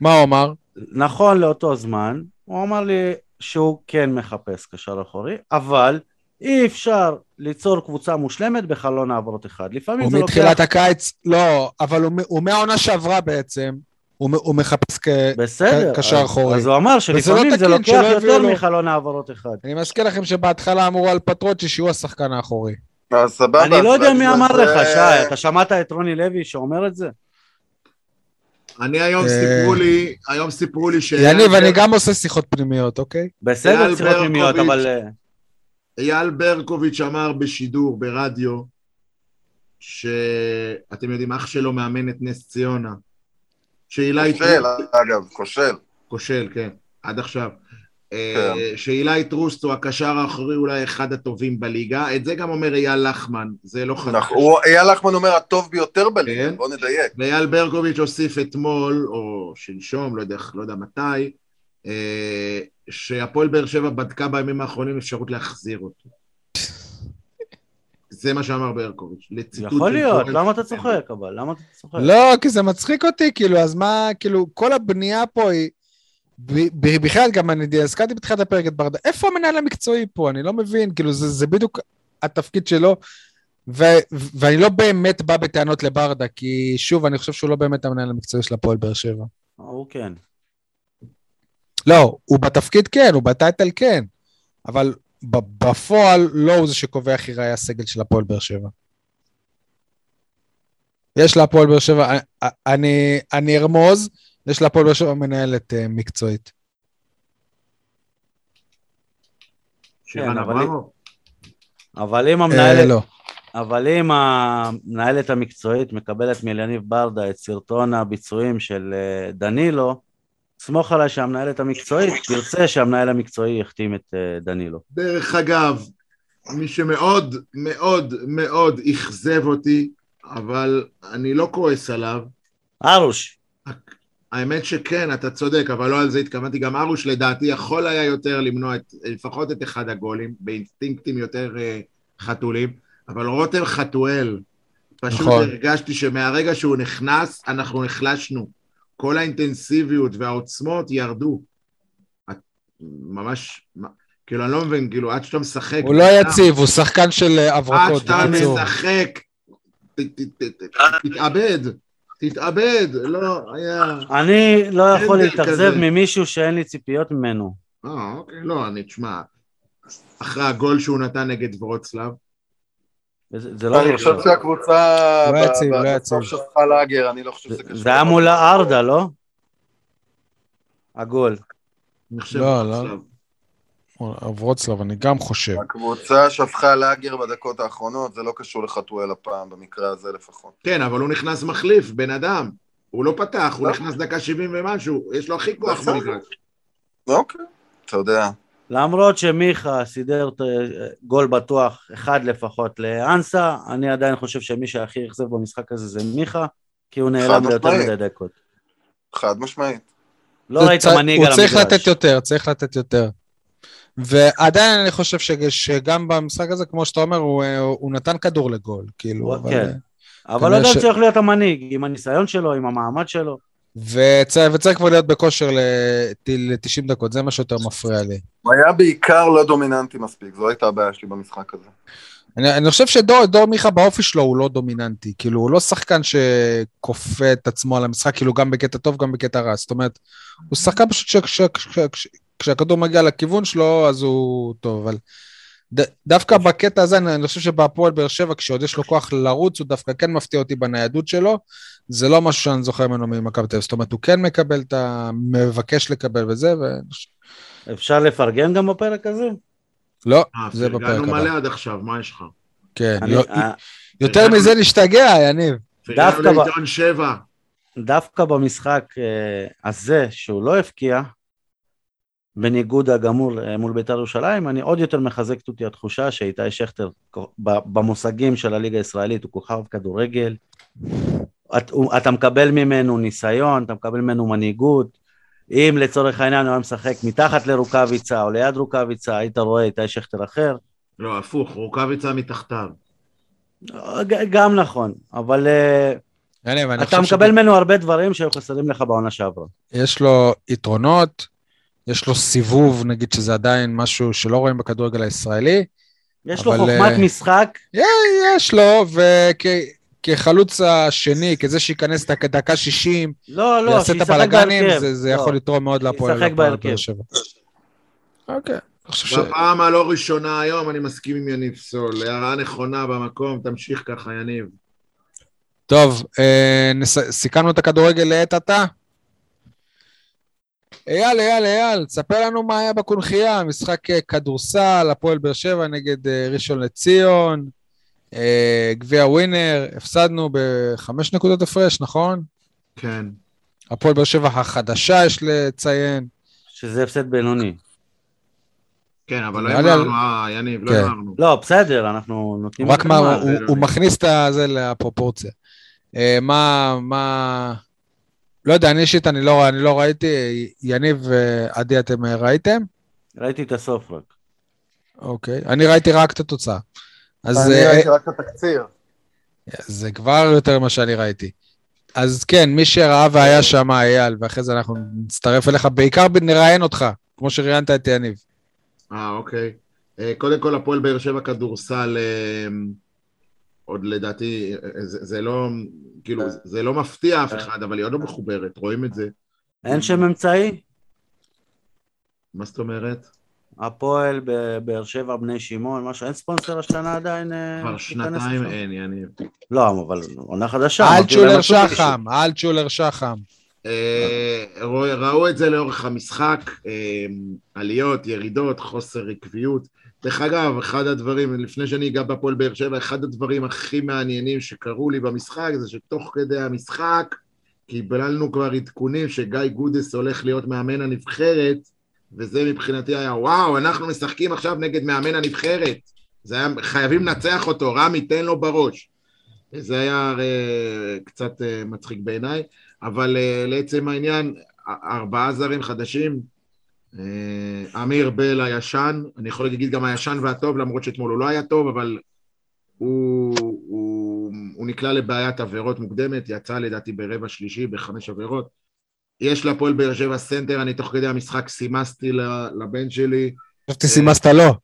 A: מה הוא אמר?
B: נכון לאותו זמן, הוא אמר לי שהוא כן מחפש קשר אחורי, אבל אי אפשר ליצור קבוצה מושלמת בחלון העברות אחד. לפעמים זה
A: לוקח... הוא מתחילת הקיץ, לא, אבל הוא, הוא מהעונה שעברה בעצם. הוא, הוא מחפש כ... בסדר, קשר אחורי.
B: אז הוא אמר שלפעמים לא זה לוקח יותר לו... מחלון העברות אחד.
A: אני מזכיר לכם שבהתחלה אמרו על פטרוצ'י שהוא השחקן האחורי.
D: סבבה.
B: אני לא יודע מי אמר לך, שי, אתה שמעת את רוני לוי שאומר את זה?
C: אני היום סיפרו לי, היום סיפרו לי ש...
A: יניב, אני גם עושה שיחות פנימיות, אוקיי?
B: בסדר, שיחות פנימיות, אבל... אה,
C: אייל ברקוביץ' אמר בשידור, ברדיו, שאתם יודעים, אח שלו מאמן את נס ציונה.
D: שאילי... כושל, אגב, כושל.
C: כושל, כן, עד עכשיו. כן. שאילי טרוסט הוא הקשר האחורי אולי אחד הטובים בליגה, את זה גם אומר אייל לחמן, זה לא חדש. נכון,
D: אייל לחמן אומר הטוב ביותר בליגה, כן. בוא נדייק.
C: ואייל ברקוביץ' הוסיף אתמול, או שלשום, לא יודע, לא יודע מתי, אה, שהפועל באר שבע בדקה בימים האחרונים אפשרות להחזיר אותו. זה מה שאמר ברקוביץ',
B: יכול להיות, למה אתה צוחק אבל? למה אתה צוחק?
A: לא, כי זה מצחיק אותי, כאילו, אז מה, כאילו, כל הבנייה פה היא... בכלל, גם אני הזכרתי בתחילת הפרק את ברדה, איפה המנהל המקצועי פה? אני לא מבין, כאילו, זה, זה בדיוק התפקיד שלו, ו, ואני לא באמת בא בטענות לברדה, כי שוב, אני חושב שהוא לא באמת המנהל המקצועי של הפועל באר שבע.
B: הוא כן.
A: לא, הוא בתפקיד כן, הוא בטייטל כן, אבל בפועל לא הוא זה שקובע איך ייראה הסגל של הפועל באר שבע. יש להפועל באר שבע, אני, אני ארמוז, יש להפועל באר שבע מנהלת uh, מקצועית.
B: כן, אבל אם המנהלת... אה, לא. אבל אם המנהלת המקצועית מקבלת מליניב ברדה את סרטון הביצועים של אה, דנילו, סמוך עליי שהמנהלת המקצועית תרצה שהמנהל המקצועי יחתים את אה, דנילו.
C: דרך אגב, מי שמאוד מאוד מאוד אכזב אותי, אבל אני לא כועס עליו.
B: ארוש.
C: האמת שכן, אתה צודק, אבל לא על זה התכוונתי. גם ארוש לדעתי יכול היה יותר למנוע את, לפחות את אחד הגולים, באינסטינקטים יותר uh, חתולים, אבל רותם חתואל, פשוט נכון. הרגשתי שמהרגע שהוא נכנס, אנחנו נחלשנו. כל האינטנסיביות והעוצמות ירדו. את ממש, כאילו, אני לא מבין, כאילו, עד שאתה משחק...
A: הוא לא יציב, הוא שחקן של אה, הברקות.
C: עד שאתה משחק, תתאבד. תתאבד, לא, היה...
B: אני לא יכול להתאכזב ממישהו שאין לי ציפיות ממנו.
C: אה, אוקיי, לא, אני, תשמע, אחרי הגול שהוא נתן נגד ורוצלב,
D: זה לא... אני חושב שהקבוצה... לא יציב, לא יציב. שפכה לאגר, אני לא חושב שזה קשור.
B: זה היה מול ארדה, לא? הגול.
A: לא, לא. ורוצלב, אני גם חושב.
D: הקבוצה שפכה לאגר בדקות האחרונות, זה לא קשור לחתואל הפעם, במקרה הזה לפחות.
C: כן, אבל הוא נכנס מחליף, בן אדם. הוא לא פתח, הוא נכנס דקה 70 ומשהו, יש לו הכי כוח במגרש.
D: אוקיי, אתה יודע.
B: למרות שמיכה סידר גול בטוח, אחד לפחות לאנסה, אני עדיין חושב שמי שהכי אכזב במשחק הזה זה מיכה, כי הוא נעלם ליותר מדי דקות.
D: חד משמעית.
B: לא ראית מנהיג על
A: המגרש. הוא צריך לתת יותר, צריך לתת יותר. ועדיין אני חושב ש, שגם במשחק הזה, כמו שאתה אומר, הוא, אה, הוא נתן כדור לגול, כאילו, אבל...
B: כן.
A: אה,
B: אבל
A: כנראה
B: עדיין
A: ש-
B: צריך להיות המנהיג, עם הניסיון שלו, עם המעמד שלו.
A: וצריך, וצריך כבר להיות בכושר ל-90 דקות, זה מה שיותר מפריע לי.
D: הוא היה בעיקר לא דומיננטי מספיק, זו הייתה הבעיה שלי במשחק הזה.
A: אני, אני חושב שדור דור מיכה באופי שלו הוא לא דומיננטי, כאילו הוא לא שחקן שכופה את עצמו על המשחק, כאילו גם בקטע טוב, גם בקטע רע, זאת אומרת, הוא שחקן פשוט ש- ש- ש- ש- כשהכדור מגיע לכיוון שלו, אז הוא טוב, אבל ד, דווקא בקטע הזה, אני, אני חושב שבהפועל באר שבע, כשעוד יש לו כוח לרוץ, הוא דווקא כן מפתיע אותי בניידות שלו, זה לא משהו שאני זוכר ממנו ממכבי תל אביב, זאת אומרת, הוא כן מקבל את ה... מבקש לקבל וזה, ו...
B: אפשר לפרגן גם בפרק הזה?
A: לא,
C: אה,
A: זה בפרק
C: פרגנו
A: הבא.
C: מלא עד עכשיו, מה יש לך?
A: כן,
B: אני-
A: יו-
B: אה,
A: יותר
C: פרגנו-
A: מזה נשתגע, יניב.
B: דווקא
C: פרגנו
B: ב-
C: לעיתון שבע.
B: דווקא במשחק אה, הזה, שהוא לא הבקיע, בניגוד הגמור אה, מול בית"ר ירושלים, אני עוד יותר מחזקת אותי התחושה שאיתי שכטר, ב- במושגים של הליגה הישראלית, הוא כוכב כדורגל. את, הוא, אתה מקבל ממנו ניסיון, אתה מקבל ממנו מנהיגות. אם לצורך העניין הוא היה משחק מתחת לרוקאביצה או ליד רוקאביצה, היית רואה איתי שכטר אחר.
C: לא, הפוך, רוקאביצה מתחתיו.
B: גם נכון, אבל אה, אתה מקבל ממנו הרבה דברים שהיו חסרים לך בעונה שעברה.
A: יש לו יתרונות, יש לו סיבוב, נגיד שזה עדיין משהו שלא רואים בכדורגל הישראלי.
B: יש לו
A: אבל,
B: חוכמת
A: אה,
B: משחק,
A: יש לו, וכחלוץ השני, כזה שייכנס דק- דקה 60,
B: לא, לא,
A: ויעשה את הבלגנים. זה, זה
B: לא.
A: יכול לתרום מאוד להפועל
B: שישחק בהרכב.
A: באר שבע. אוקיי.
C: בפעם הלא ראשונה היום אני מסכים עם יניב סול. הערה נכונה במקום, תמשיך ככה, יניב.
A: טוב, אה, נס... סיכמנו את הכדורגל לעת עתה? אייל, אייל, אייל, תספר לנו מה היה בקונכייה, משחק אה, כדורסל, הפועל באר שבע נגד אה, ראשון לציון, אה, גביע ווינר, הפסדנו בחמש נקודות הפרש, נכון?
C: כן.
A: הפועל באר שבע החדשה, יש לציין.
B: שזה הפסד בינוני.
C: כן, אבל לא אמרנו, יניב, לא
A: כן.
C: אמרנו.
B: לא, בסדר, אנחנו נותנים...
A: הוא רק מה. הוא,
C: לא.
A: מכניס את זה לפרופורציה. מה, מה... לא יודע, אני אישית, אני לא, אני לא ראיתי, יניב ועדי, אתם אה, ראיתם?
B: ראיתי את הסוף רק.
A: אוקיי. אני ראיתי רק את התוצאה. אז
D: אני
A: אה,
D: ראיתי רק את התקציר.
A: זה כבר יותר ממה שאני ראיתי. אז כן, מי שראה והיה שם, אייל, ואחרי זה אנחנו נצטרף אליך, בעיקר נראיין אותך, כמו שראיינת את יניב.
C: אה, אוקיי. אה, קודם כל, הפועל באר שבע כדורסל, אה, עוד לדעתי, אה, זה, זה לא, כאילו, זה לא מפתיע אף אחד, אבל היא עוד לא מחוברת, רואים את זה.
B: אין שם אמצעי?
C: מה זאת אומרת?
B: הפועל בבאר שבע, בני שמעון, משהו, אין ספונסר השנה עדיין? אה,
C: כבר שנתיים? אין, יניב.
B: לא, אבל עונה חדשה.
A: אלטשולר. שחם, אלטשולר שחם.
C: אה, ראו- את זה לאורך המשחק, אה, עליות, ירידות, חוסר עקביות. דרך אגב, אחד הדברים, לפני שאני אגע בהפועל באר שבע, אחד הדברים הכי מעניינים שקרו לי במשחק זה שתוך כדי המשחק קיבלנו כבר עדכונים שגיא גודס הולך להיות מאמן הנבחרת, וזה מבחינתי היה, וואו, אנחנו משחקים עכשיו נגד מאמן הנבחרת. זה היה, חייבים לנצח אותו, רמי, תן לו בראש. זה היה אה, קצת אה, מצחיק בעיניי. אבל uh, לעצם העניין, ארבעה זרים חדשים, אמיר בל הישן, אני יכול להגיד גם הישן והטוב, למרות שאתמול הוא לא היה טוב, אבל הוא, הוא, הוא נקלע לבעיית עבירות מוקדמת, יצא לדעתי ברבע שלישי בחמש עבירות. יש להפועל באר שבע סנטר, אני תוך כדי המשחק סימסתי לבן שלי,
A: חשבתי סימסת לו.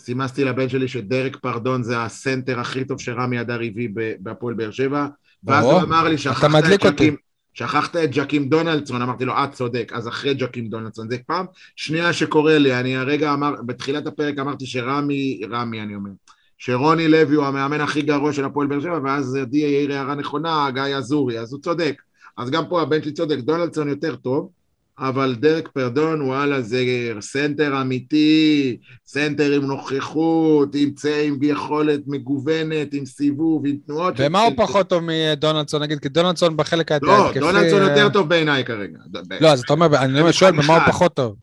C: סימסתי לבן שלי שדרק פרדון זה הסנטר הכי טוב שרמי אדר הביא בהפועל באר שבע, ואז. הוא אמר לי, שכחת את
A: אותי."
C: שכחת את ג'קים דונלדסון, אמרתי לו, אה, צודק, אז אחרי ג'קים דונלדסון, זה פעם שנייה שקורה לי, אני הרגע אמר, בתחילת הפרק אמרתי שרמי, רמי אני אומר, שרוני לוי הוא המאמן הכי גרוע של הפועל באר שבע, ואז עדי העיר הערה נכונה, גיא אזורי, אז הוא צודק. אז גם פה הבן שלי צודק, דונלדסון יותר טוב, אבל דרק פרדון, וואלה, זה סנטר אמיתי, סנטר עם נוכחות, עם צא, עם יכולת מגוונת, עם סיבוב, עם תנועות.
A: ומה הוא פחות טוב מדונלדסון, נגיד? כי דונלדסון בחלק ההתקפי...
C: לא, דונלדסון יותר טוב בעיניי כרגע.
A: לא, אז אתה אומר, אני אומר, שואל, במה הוא. פחות טוב?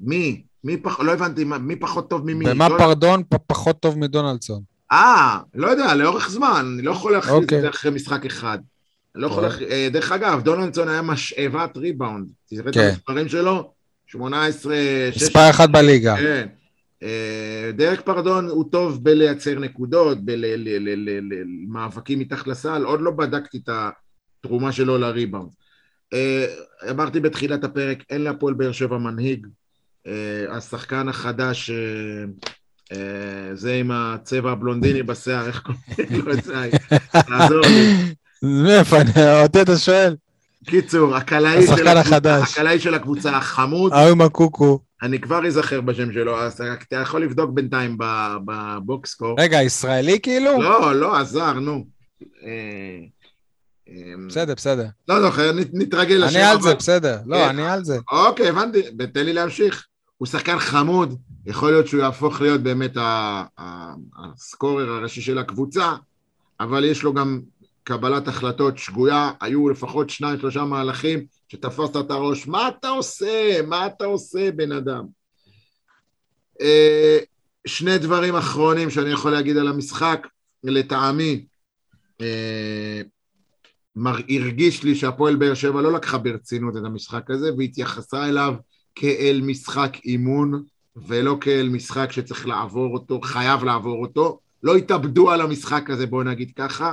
C: מי? מי פחות, לא הבנתי, מי פחות טוב ממי?
A: במה
C: דונלד-
A: פרדון פ- פחות טוב מדונלדסון?
C: אה, לא יודע, לאורך זמן, אני לא יכול להכריז
A: אוקיי.
C: את זה אחרי משחק אחד. לא יכול אה, דרך אגב, דונלדסון היה משאבת ריבאונד. תראה את
A: כן.
C: המספרים שלו, 18... שש-
A: מספר אחת בליגה.
C: כן. אה, דרק פרדון הוא טוב בלייצר נקודות, במאבקים מתחת לסל, עוד לא בדקתי את התרומה שלו לריבאונד. אה, אמרתי בתחילת הפרק, אין להפועל באר שבע מנהיג. השחקן החדש, זה עם הצבע הבלונדיני בשיער, איך קוראים לו את זה? תעזור לי.
A: מאיפה, אני- אותי אתה שואל?
C: קיצור, הקלעי של הקבוצה- של הקבוצה החמוד,
A: ההוא עם הקוקו.
C: אני כבר אזכר בשם שלו, אז אתה יכול לבדוק בינתיים בבוקסקור.
A: רגע, ישראלי כאילו?
C: לא, לא, עזר, נו. אה, אה,
A: בסדר, בסדר.
C: לא זוכר, נת- נתרגל לשם.
A: אני על זה, בסדר. לא, אני על זה.
C: אוקיי, הבנתי, תן לי להמשיך. הוא שחקן חמוד, יכול להיות שהוא יהפוך להיות באמת הסקורר הראשי של הקבוצה, אבל יש לו גם קבלת החלטות שגויה, היו לפחות שניים, שלושה מהלכים שתפסת את הראש, מה אתה עושה? מה אתה עושה, בן אדם? אה, שני דברים אחרונים שאני יכול להגיד על המשחק, לטעמי, אה, הרגיש לי שהפועל באר שבע לא לקחה ברצינות את המשחק הזה והתייחסה אליו כאל משחק אימון ולא כאל משחק שצריך לעבור אותו, חייב לעבור אותו. לא התאבדו על המשחק הזה, בואו נגיד ככה.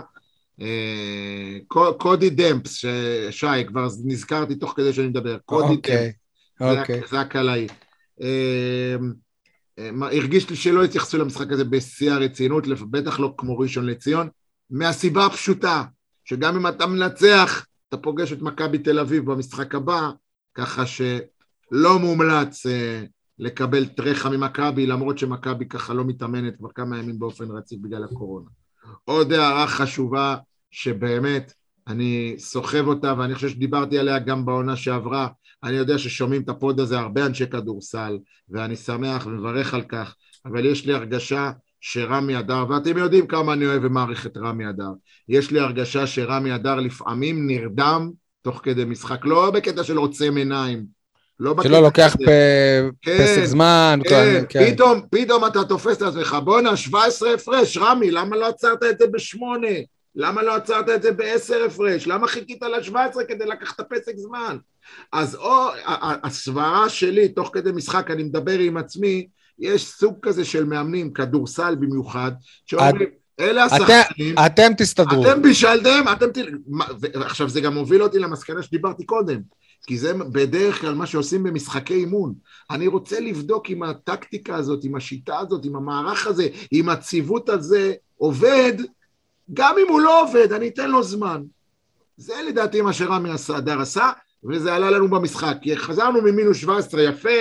C: אה, קו- קודי דמפס, ש- שי, כבר נזכרתי תוך כדי שאני מדבר, קודי דמפס.
A: אוקיי,
C: זה
A: אוקיי.
C: הקלעי. אה, הרגיש לי שלא התייחסו למשחק הזה בשיא הרצינות, בטח לא כמו ראשון לציון, מהסיבה הפשוטה, שגם אם אתה מנצח, אתה פוגש את מכבי תל אביב במשחק הבא, ככה שלא מומלץ אה, לקבל טרחה ממכבי, למרות שמכבי ככה לא מתאמנת כבר כמה ימים באופן רציף בגלל הקורונה. עוד הערה חשובה, שבאמת אני סוחב אותה, ואני חושב שדיברתי עליה גם בעונה שעברה, אני יודע ששומעים את הפוד הזה הרבה אנשי כדורסל, ואני שמח ומברך על כך, אבל יש לי הרגשה שרמי אדר, ואתם יודעים כמה אני אוהב ומעריך את רמי אדר, יש לי הרגשה שרמי אדר לפעמים נרדם תוך כדי משחק, לא בקטע של עוצם עיניים, לא בקטע
A: שלא לוקח. פ-
C: כן,
A: פסק זמן.
C: כן,
A: כן.
C: פתאום, פתאום אתה תופס את עצמך, בואנה, 17 הפרש, רמי, למה לא עצרת את זה בשמונה? למה לא עצרת את זה בעשר הפרש? למה חיכית ל-17 כדי לקחת פסק זמן? אז או, הסברה שלי, תוך כדי משחק, אני מדבר עם עצמי, יש סוג כזה של מאמנים, כדורסל במיוחד, שאומרים, אלה השחקנים,
A: אתם תסתדרו.
C: אתם בישלתם, אתם תל... מה- ועכשיו זה גם מוביל אותי למסקנה שדיברתי קודם, כי זה בדרך כלל מה שעושים במשחקי אימון. אני רוצה לבדוק אם הטקטיקה הזאת, עם השיטה הזאת, עם המערך הזה, עם הציוות הזה, עובד, גם אם הוא לא עובד, אני אתן לו זמן. זה לדעתי מה שרמי הדר עשה, וזה עלה לנו במשחק. כי חזרנו ממינוס 17 יפה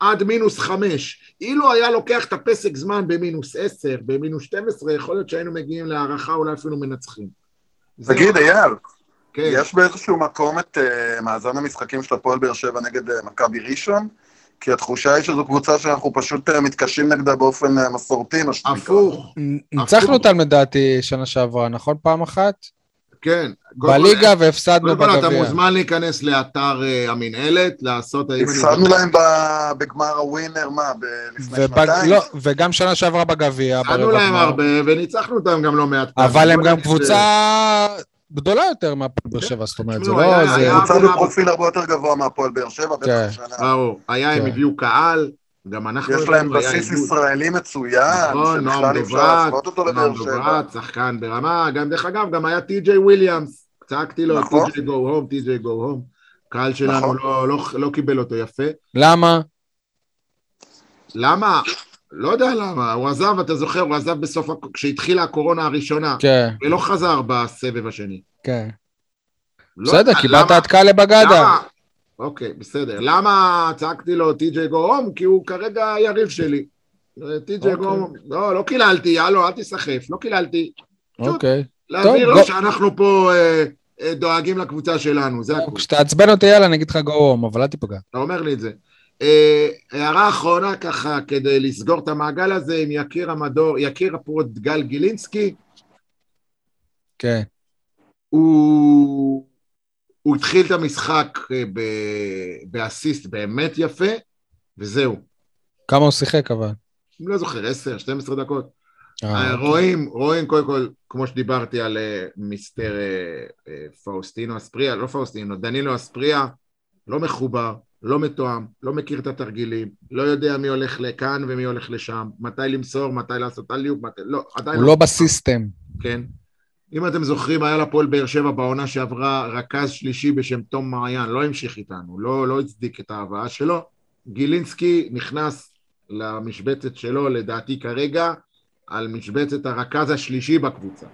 C: עד מינוס 5. אילו היה לוקח את הפסק זמן במינוס 10, במינוס 12, יכול להיות שהיינו מגיעים להערכה, אולי אפילו מנצחים.
D: תגיד, אייל,
C: כן.
D: יש באיזשהו מקום את אה, מאזן המשחקים של הפועל באר שבע נגד אה, מכבי ראשון? כי התחושה היא שזו קבוצה שאנחנו פשוט אה, מתקשים נגדה באופן אה, מסורתי, מה שנקרא.
C: הפוך,
A: ניצחנו אותם לדעתי שנה שעברה, נכון? פעם אחת?
C: כן.
A: בליגה והפסדנו
C: קודם כל אתה
A: בגביע.
C: מוזמן להיכנס לאתר אה, המינהלת, לעשות...
D: הפסדנו להם ב- בגמר הווינר, מה, ב- לפני
A: ובג-
D: שנתיים?
A: לא, וגם שנה שעברה בגביע.
C: הפסדנו להם. הרבה, וניצחנו אותם גם לא מעט פעמים.
A: אבל הם גם קבוצה גדולה יותר מהפועל באר שבע, זאת אומרת, זה לא... זה-
D: קבוצה בפרופיל הרבה יותר גבוה מהפועל באר שבע, בטח
A: כן.
D: השנה.
C: ברור, היה, הם
A: כן.
C: הביאו קהל, גם אנחנו...
D: יש להם בסיס. ישראלי מצוין,
C: נכון, נועם
D: שבכלל אפשר
C: דוברת,
D: להשוות אותו לבאר
C: נועם
D: שבע.
C: דוברת, שחקן ברמה, גם דרך אגב, גם היה טי.ג'יי וויליאמס, צעקתי לו,
D: נכון.
C: טי.ג'יי גו הום, טי.ג'יי גו הום. קהל שלנו
D: נכון.
C: לא- לא- לא קיבל אותו יפה.
A: למה?
C: למה? לא יודע למה, הוא עזב, אתה זוכר, הוא עזב בסוף, כשהתחילה הקורונה הראשונה,
A: כן,
C: ולא חזר בסבב השני.
A: כן.
C: לא
A: בסדר, קיבלת
C: למה-
A: את קאלה בגדה.
C: למה? אוקיי, בסדר. למה צעקתי לו טי.ג'יי גו-הום? כי הוא כרגע היריב שלי. טי.ג'יי
A: אוקיי.
C: גו-הום, לא, לא קיללתי, הלו, אל תיסחף, לא קיללתי.
A: אוקיי.
C: להבהיר לו שאנחנו פה אה, אה, דואגים לקבוצה שלנו, זה הכול.
A: כשתעצבן אותי, יאללה, אני אגיד לך גו-הום, אבל אל תיפגע.
C: אתה אומר לי את זה. אה, הערה אחרונה ככה, כדי לסגור את המעגל הזה עם יקיר המדור, יקיר הפרוט גל גילינסקי,
A: כן.
C: הוא, הוא התחיל את המשחק אה, ב- באסיסט באמת יפה, וזהו.
A: כמה הוא שיחק אבל?
C: אני לא זוכר, 10, 12 דקות.
A: אה,
C: רואים, רואים קודם כל, כמו שדיברתי על אה, מיסטר אה, אה, פאוסטינו אספריה, לא פאוסטינו, דנילו אספריה, לא מחובר, לא מתואם, לא מכיר את התרגילים, לא יודע מי הולך לכאן ומי הולך לשם, מתי למסור, מתי לעשות אליופ, מתי... לא, עדיין
A: הוא לא בסיסטם.
C: כן. אם אתם זוכרים, היה לפועל באר שבע בעונה שעברה רכז שלישי בשם תום מעיין, לא המשיך איתנו, לא, לא הצדיק את ההבאה שלו. גילינסקי נכנס למשבצת שלו, לדעתי כרגע, על משבצת הרכז השלישי בקבוצה.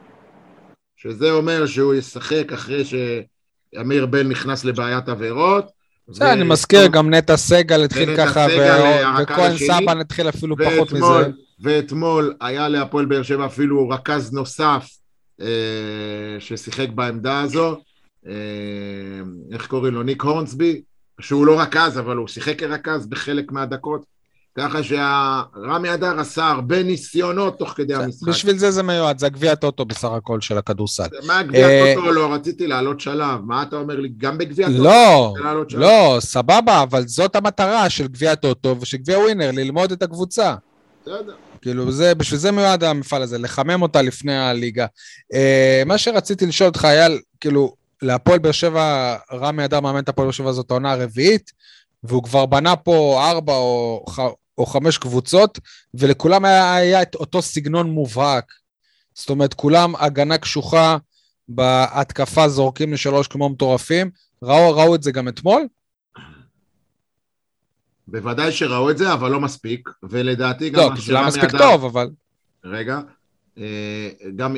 C: שזה אומר שהוא ישחק אחרי שאמיר בן נכנס לבעיית עבירות.
A: בסדר, אני מזכיר, גם נטע סגל התחיל ככה,
C: הרכז
A: וכהן. סבן התחיל אפילו פחות מזה.
C: ואתמול, ואתמול היה להפועל באר שבע אפילו רכז נוסף אה, ששיחק בעמדה הזו, אה, איך קוראים לו? ניק הורנסבי, שהוא לא רכז, אבל הוא שיחק כרכז בחלק מהדקות, ככה שרמי אדר עשה הרבה ניסיונות תוך כדי המשחק.
A: בשביל זה זה מיועד, זה הגביע הטוטו בסך הכל של הכדורסל.
C: מה גביע
A: אה,
C: טוטו? לא, רציתי לעלות שלב. מה אתה אומר לי? גם בגביע טוטו?
A: לא? לא, סבבה, אבל זאת המטרה של גביע הטוטו ושל גביע ווינר, ללמוד את הקבוצה.
C: בסדר.
A: כאילו, זה, בשביל זה מיועד המפעל הזה, לחמם אותה לפני הליגה. אה, מה שרציתי לשאול אותך, אייל, כאילו, להפועל באר שבע, רמי אדר מאמן את הפועל באר שבע זאת העונה הרביעית, והוא כבר בנה פה ארבע או, או חמש קבוצות, ולכולם היה, היה את אותו סגנון מובהק. זאת אומרת, כולם הגנה קשוחה, בהתקפה זורקים לשלוש כמו מטורפים. ראו, ראו את זה גם אתמול?
C: בוודאי שראו את זה, אבל לא מספיק, ולדעתי גם
A: לא, כי זה לא מספיק
C: אדר-
A: טוב, אבל...
C: רגע, אה, גם,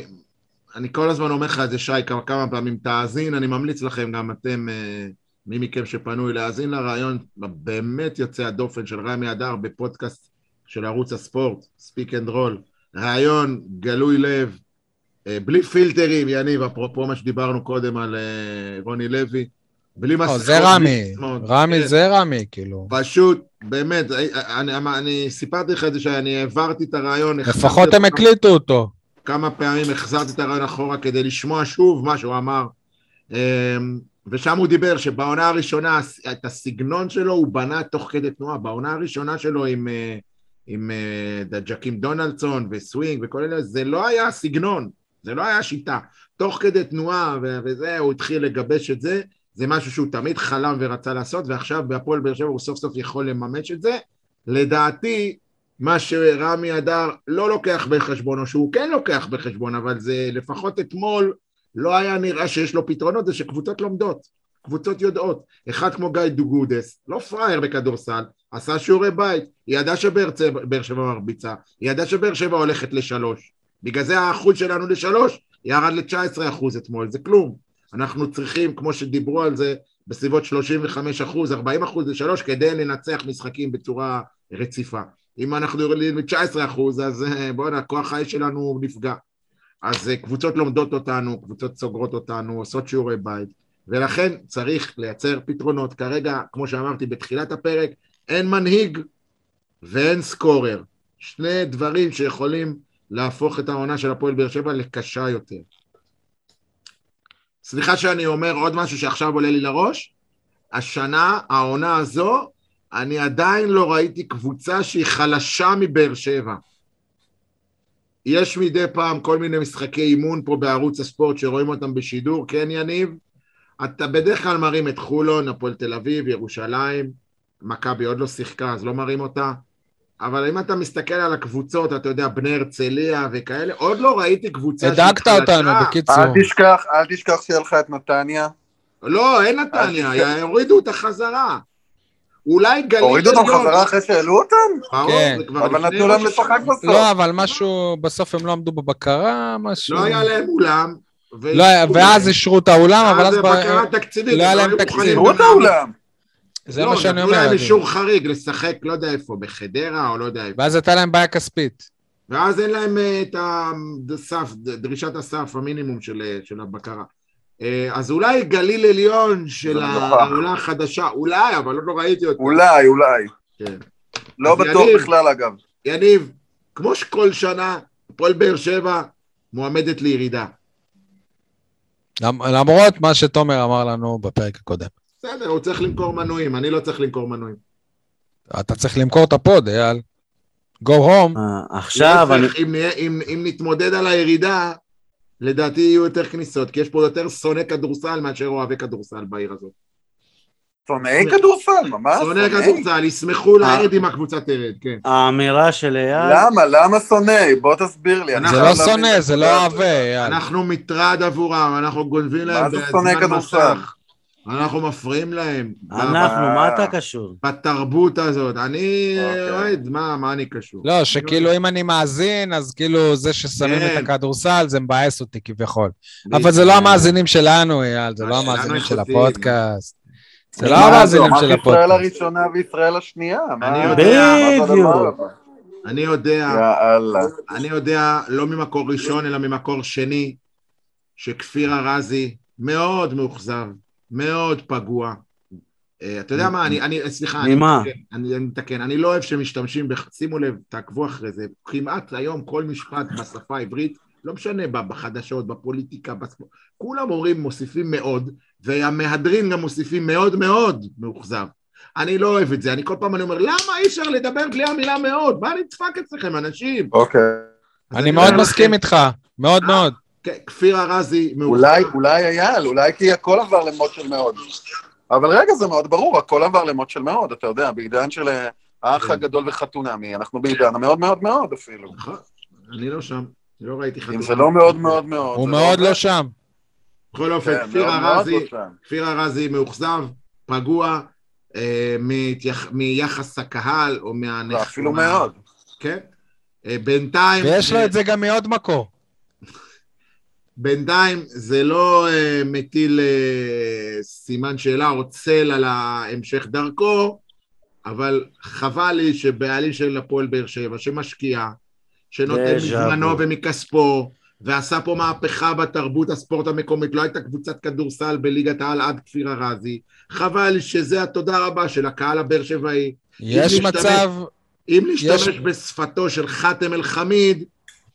C: אני כל הזמן אומר לך את זה, שי, כמה, כמה פעמים, תאזין, אני ממליץ לכם, גם אתם, אה, מי מכם שפנוי, להאזין לריאיון באמת יוצא הדופן של רמי אדר בפודקאסט של ערוץ הספורט, Speak and Roll, ריאיון גלוי לב, אה, בלי פילטרים, יניב, אפרופו מה שדיברנו קודם על אה, רוני לוי, בלי
A: לא,
C: מסכות.
A: זה רמי. רמי
C: כן.
A: זה רמי, כאילו.
C: פשוט, באמת, אני, אני, אני סיפרתי לך את זה שאני העברתי את הרעיון.
A: לפחות הם הקליטו אותו.
C: כמה פעמים החזרתי את הרעיון אחורה כדי לשמוע שוב מה שהוא אמר. ושם הוא דיבר שבעונה הראשונה, את הסגנון שלו הוא בנה תוך כדי תנועה. בעונה הראשונה שלו עם, אה, עם אה, ג'קים דונלדסון וסווינג וכל אלה, זה לא היה סגנון, זה לא היה שיטה. תוך כדי תנועה וזה, הוא התחיל לגבש את זה. זה משהו שהוא תמיד חלם ורצה לעשות, ועכשיו בהפועל באר שבע הוא סוף סוף יכול לממש את זה. לדעתי, מה שרמי אדר לא לוקח בחשבון, או שהוא כן לוקח בחשבון, אבל זה לפחות אתמול לא היה נראה שיש לו פתרונות, זה שקבוצות לומדות, קבוצות יודעות. אחד כמו גיא דוגודס, לא פראייר בכדורסל, עשה שיעורי בית, היא ידעה שבאר שבע מרביצה, היא ידעה שבאר שבע הולכת לשלוש. בגלל זה האחוז שלנו לשלוש ירד ל-19 אחוז אתמול, זה כלום. אנחנו צריכים, כמו שדיברו על זה, בסביבות 35 אחוז, 40 אחוז לשלוש, כדי לנצח משחקים בצורה רציפה. אם אנחנו יורדים מ-19 אחוז, אז אה, בוא'נה, כוח האש שלנו נפגע. אז אה, קבוצות לומדות אותנו, קבוצות סוגרות אותנו, עושות שיעורי בית, ולכן צריך לייצר פתרונות. כרגע, כמו שאמרתי בתחילת הפרק, אין מנהיג ואין סקורר. שני דברים שיכולים להפוך את העונה של הפועל באר שבע לקשה יותר. סליחה שאני אומר עוד משהו שעכשיו עולה לי לראש, השנה, העונה הזו, אני עדיין לא ראיתי קבוצה שהיא חלשה מבאר שבע. יש מדי פעם כל מיני משחקי אימון פה בערוץ הספורט שרואים אותם בשידור, כן יניב? אתה בדרך כלל מרים את חולון, הפועל תל אביב, ירושלים, מכבי עוד לא שיחקה אז לא מרים אותה, אבל אם אתה מסתכל על הקבוצות, אתה יודע, בני הרצליה וכאלה, עוד לא ראיתי קבוצה שהיא
A: הדקת אותנו, בקיצור.
D: אל תשכח, אל תשכח שיהיה לך את נתניה.
C: לא, אין נתניה, הורידו אותה חזרה. אולי גליל
D: הורידו אותם חזרה אחרי שהעלו אותם?
C: ברור,
A: כן.
D: אבל נתנו להם לשחק. בסוף.
A: לא, אבל משהו, בסוף הם לא עמדו בבקרה, משהו...
C: לא היה להם אולם.
A: לא היה- ואז אישרו את האולם, אבל אז...
C: זה
A: ב-
C: בקרה תקציבית.
A: לא היה
C: הם
A: להם תקציב.
D: תראו את האולם.
A: זה
C: לא,
A: מה שאני
C: נתנו
A: אומר.
C: להם
A: אדיר.
C: אישור חריג לשחק, לא יודע איפה, בחדרה או לא יודע איפה.
A: ואז הייתה להם בעיה כספית.
C: ואז אין להם אה, את הסף, דרישת הסף, המינימום של, אה, של הבקרה. אה, אז אולי גליל עליון של
D: מגוחך.
C: העולה החדשה, אולי, אבל עוד לא ראיתי אותה.
D: אולי, אולי.
C: כן.
D: לא בטוח
C: יניב.
D: בכלל, אגב.
C: יניב, כמו שכל שנה, הפועל באר שבע מועמדת לירידה.
A: למ- למרות מה שתומר אמר לנו בפרק הקודם.
C: בסדר, הוא צריך למכור מנויים, אני לא צריך למכור מנויים.
A: אתה צריך למכור את הפוד, אייל. go home.
B: אה, עכשיו אני...
C: להפך, אם, אם, אם נתמודד על הירידה, לדעתי יהיו יותר כניסות, כי יש פה יותר שונא כדורסל מאשר אוהבי כדורסל בעיר הזאת.
D: שונאי כדורסל, ממש.
C: שונא כדורסל, ישמחו לעד אם הקבוצה תרד, כן.
B: האמירה של אייל,
D: למה? למה שונאי? בוא תסביר לי.
A: זה לא
D: להבין
A: שונא, זה לא. אוהבה, אייל.
C: אנחנו מטרד עבורם, אנחנו גונבים להם
D: מה זה שונא כדורסל?
C: מסך. אנחנו מפריעים להם.
B: אנחנו, מה אתה קשור?
C: בתרבות הזאת. אני
D: אוקיי.
C: אוהד, מה מה אני קשור?
A: לא, שכאילו אם אני מאזין, אז כאילו זה ששמים
C: כן.
A: את הכדורסל, זה מבאס אותי כביכול. אבל זה לא המאזינים שלנו, אייל, זה לא המאזינים של. הפודקאסט. זה לא המאזינים של
D: ישראל
A: הפודקאסט.
D: הראשונה וישראל השנייה.
C: אני יודע.
B: בדיוק.
C: אני יודע. אני יודע לא ממקור ראשון, אלא ממקור שני, שכפיר ארזי מאוד מאוכזב, מאוד פגוע. אה, אתה יודע מה, אני, אני, סליחה, אני
B: ממה?
C: אני אני מתקן, אני לא אוהב שמשתמשים, שימו לב, תעקבו אחרי זה, כמעט היום כל משפט בשפה העברית, לא משנה, בחדשות, בפוליטיקה, בספורט, כולם אומרים, מוסיפים מאוד, והמהדרין גם מוסיפים מאוד מאוד מאוכזב. אני לא אוהב את זה, אני כל פעם אני אומר, למה אי אפשר לדבר בלי המילה מאוד? מה נדפק אצלכם, אנשים?
D: אוקיי.
A: אני מאוד מסכים איתך, מאוד
C: אה,
A: מאוד.
C: כן, כפיר ארזי מאוכזב.
D: אולי, אולי אייל, אולי כי הכל עבר למוד של מאוד. אבל רגע, זה מאוד ברור, הכל עבר למוד של מאוד, אתה יודע, בעידן של אה, האח
C: כן.
D: הגדול וחתונמי, אנחנו בעידן המאוד מאוד מאוד אפילו.
C: נכון, אני לא שם, לא ראיתי
D: אם
C: חתונה.
D: זה לא מאוד מאוד מאוד.
A: הוא מאוד. לא שם.
C: בכל אופן,
D: כן,
C: כפיר ארזי,
D: לא.
C: כפיר ארזי מאוכזב, פגוע אה, מיחס הקהל או מהנכ...
D: ואפילו
C: מה-
D: מאוד.
C: כן. אה, בינתיים,
A: ויש לו את זה גם מעוד מקור.
C: בינתיים זה לא אה, מטיל אה, סימן שאלה או צל על המשך דרכו, אבל חבל לי שבעלים של הפועל באר שבע, שמשקיע, שנותן מזמנו. ומכספו, ועשה פה מהפכה בתרבות הספורט המקומית, לא הייתה קבוצת כדורסל בליגת העל עד כפיר ארזי, חבל שזה התודה רבה של הקהל הבאר שבעי.
A: יש
C: להשתמש-
A: מצב,
C: אם להשתמש
A: יש-
C: בשפתו של חאתם אל-חמיד,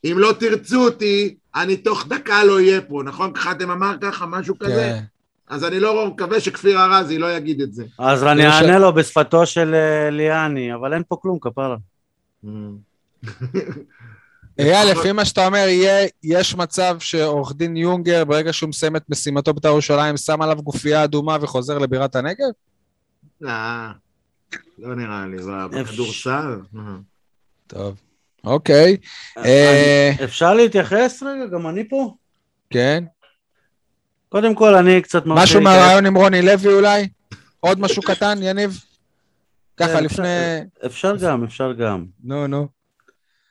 C: אם לא תרצו אותי, אני תוך דקה לא אהיה פה, נכון? חאתם אמר ככה, משהו כזה?
A: כן.
C: אז אני לא מקווה שכפיר ארזי לא יגיד את זה.
B: אז אני אענה לו בשפתו של אה, ליאני, אבל אין פה כלום, כפרה.
A: אייל, לפי מה שאתה אומר, יהיה- יש מצב שעורך דין יונגר, ברגע שהוא מסיים את משימתו בית"ר ירושלים, שם עליו גופייה אדומה וחוזר לבירת הנגב?
C: אה, לא נראה לי, בכדורסל?
A: טוב, אוקיי. אה,
B: אפשר להתייחס רגע? גם אני פה?
A: כן.
B: קודם כל, אני קצת
A: משהו מהרעיון עם רוני לוי אולי? עוד משהו קטן, יניב? ככה
B: כן,
A: לפני...
B: אפשר גם, אפשר גם.
A: נו, נו.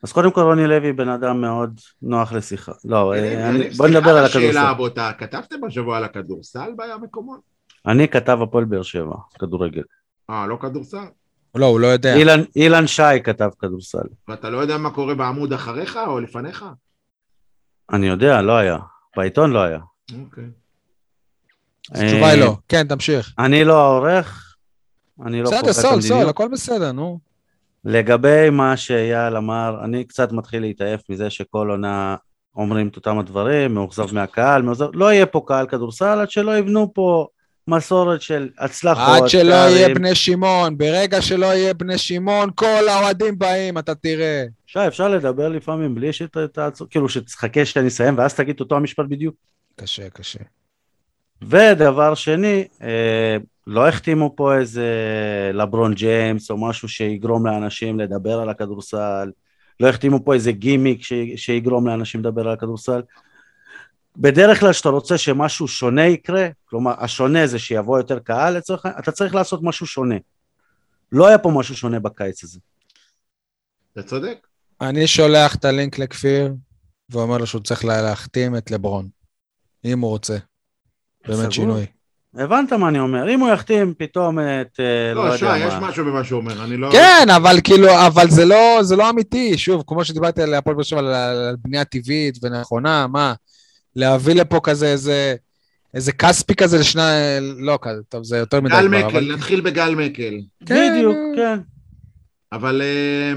B: אז קודם כל רוני לוי בן אדם מאוד נוח לשיחה. לא, אה, בוא נדבר על הכדורסל.
C: הבוטה, כתבתם השבוע על הכדורסל במקומות?
B: אני כתב הפועל באר שבע, כדורגל.
C: אה, לא כדורסל?
A: לא, הוא לא יודע.
B: אילן- אילן שי כתב כדורסל.
C: ואתה לא יודע מה קורה בעמוד אחריך או לפניך?
B: אני יודע, לא היה. בעיתון לא היה.
C: אוקיי.
A: התשובה היא
B: אה,
A: לא. כן, תמשיך.
B: אני לא העורך, אני לא
A: בסדר,
B: קובע את
A: סול, סול,
B: המדיניות.
A: הכל בסדר, נו.
B: לגבי מה שאייל אמר, אני קצת מתחיל להתעייף מזה שכל עונה אומרים את אותם הדברים, מאוכזב מהקהל, מאוכזב... לא יהיה פה קהל כדורסל עד שלא יבנו פה מסורת של הצלחות.
A: עד שלא. יהיה בני שמעון, ברגע שלא יהיה בני שמעון, כל האוהדים באים, אתה תראה.
B: שי, אפשר לדבר לפעמים בלי שתעצור, כאילו שתחכה שאני אסיים ואז תגיד אותו המשפט בדיוק.
A: קשה, קשה.
B: ודבר שני, אה, לא החתימו פה איזה לברון ג'יימס או משהו שיגרום לאנשים לדבר על הכדורסל, לא החתימו פה איזה גימיק ש, שיגרום לאנשים לדבר על הכדורסל. בדרך כלל כשאתה רוצה שמשהו שונה יקרה, כלומר השונה זה שיבוא יותר קהל לצורך העניין, אתה צריך לעשות משהו שונה. לא היה פה משהו שונה בקיץ הזה.
C: אתה צודק.
A: אני שולח את הלינק לכפיר, ואומר לו שהוא צריך לה- להחתים את לברון, אם הוא רוצה.
B: סגור.
A: באמת שינוי.
B: הבנת מה אני אומר? אם הוא יחתים פתאום את... אה,
C: לא, שי,
B: יודע
C: יש
B: מה.
C: משהו במה שהוא אומר, אני לא...
A: כן, אבל כאילו, אבל זה לא, זה לא אמיתי. שוב, כמו שדיברתי על הפועל באר שבע, על- על בנייה טבעית ונכונה, מה? להביא לפה כזה איזה, איזה כספי כזה לשנה, לא כזה, טוב, זה יותר מדי
C: גל מקל,
A: אבל...
C: נתחיל בגל מקל.
A: כן,
B: בדיוק. כן.
C: אבל אה,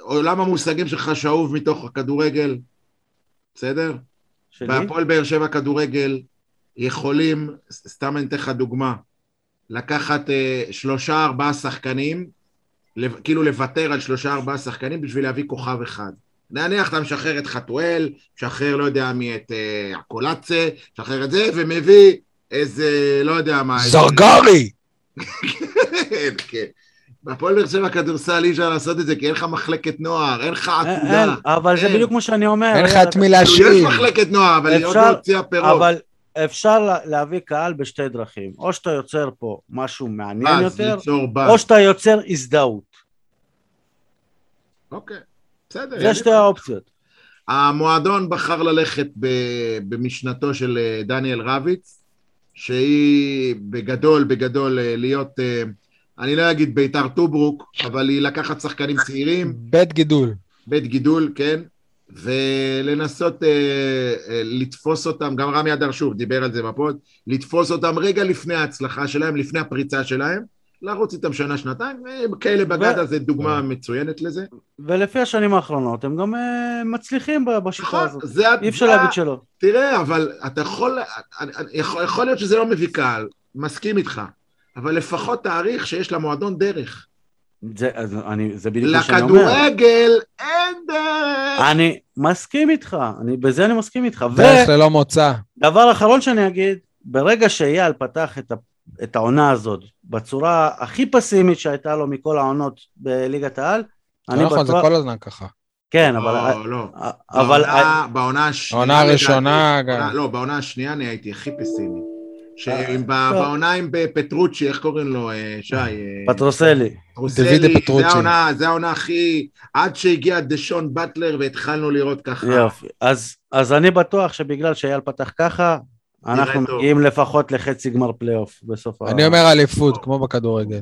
C: עולם המושגים שלך שאוב מתוך הכדורגל, בסדר?
B: שלי?
C: והפועל באר שבע כדורגל יכולים, סתם אני אתן לך דוגמה, לקחת אה, שלושה ארבעה שחקנים, לב- כאילו לוותר על שלושה ארבעה שחקנים בשביל להביא כוכב אחד. נניח אתה משחרר את חתואל, משחרר לא יודע מי את אה, הקולצה, משחרר את זה, ומביא איזה, לא יודע מה.
A: זרגרי!
C: כן. בהפועל באר שבע כדורסל אי אפשר לעשות את זה, כי אין לך מחלקת נוער, אין לך
B: אין,
C: עתודה.
B: אבל זה. בדיוק מה שאני אומר.
A: אין לך
B: אייל,
A: את מי להשאיר.
C: יש מחלקת נוער, אבל היא עוד
B: אפשר-
C: לא הוציאה פירות.
B: אבל אפשר לה- להביא קהל בשתי דרכים. או שאתה יוצר פה משהו מעניין
C: באז,
B: יותר. או שאתה יוצר הזדהות.
C: אוקיי, בסדר.
B: זה שתי האופציות.
C: המועדון בחר ללכת במשנתו של אה, דניאל רביץ, שהיא בגדול, בגדול אה, להיות, אה, אני לא אגיד ביתר טוברוק, אבל היא לקחת שחקנים צעירים,
A: בית גידול.
C: בית גידול, כן, ולנסות אה, אה, לתפוס אותם, גם רמי אדר שוב דיבר על זה ב pod, לתפוס אותם רגע לפני ההצלחה שלהם, לפני הפריצה שלהם, לרוץ איתם שנה-שנתיים, אה, קיילב אגדה זה דוגמה מצוינת לזה.
B: ולפי השנים האחרונות הם גם אה, מצליחים בשיטה
C: נכון,
B: הזאת.
C: זה
B: אי אפשר להגיד שלא.
C: תראה, אבל אתה יכול, יכול, יכול להיות שזה לא מביא קהל, מסכים איתך, אבל לפחות תעריך שיש למועדון דרך.
B: זה, אז אני, זה בדיוק מה שאני אומר.
C: לכדורגל אין דרך.
B: אני מסכים איתך, אני, בזה אני מסכים איתך.
A: דרך ללא מוצא.
B: ודבר אחרון שאני אגיד, ברגע שאייל פתח את, ה, את העונה הזאת בצורה הכי פסימית שהייתה לו מכל העונות בליגת העל,
A: לא
B: אני
A: נכון, זה
B: בטוח,
A: כל הזמן ככה.
B: כן, אבל,
C: לא, לא.
B: אבל,
C: בעונה- בעונה השנייה...
A: העונה הראשונה גם.
C: בעונה- לא, בעונה השנייה אני הייתי הכי פסימי.
B: אה.
C: בעונה עם פטרוצ'י, איך קוראים לו, אה, שי? אה,
B: פטרוסלי,
C: טרוסלי,
A: דוידה פטרוצ'י.
C: זה העונה, זה הכי... עד שהגיע דשון באטלר והתחלנו לראות ככה.
B: יופי. אז, אז אני בטוח שבגלל שאייל פתח ככה, אנחנו. מגיעים לפחות לחצי גמר פלייאוף בסוף ה...
A: אני אומר אליפות, כמו בכדורגל.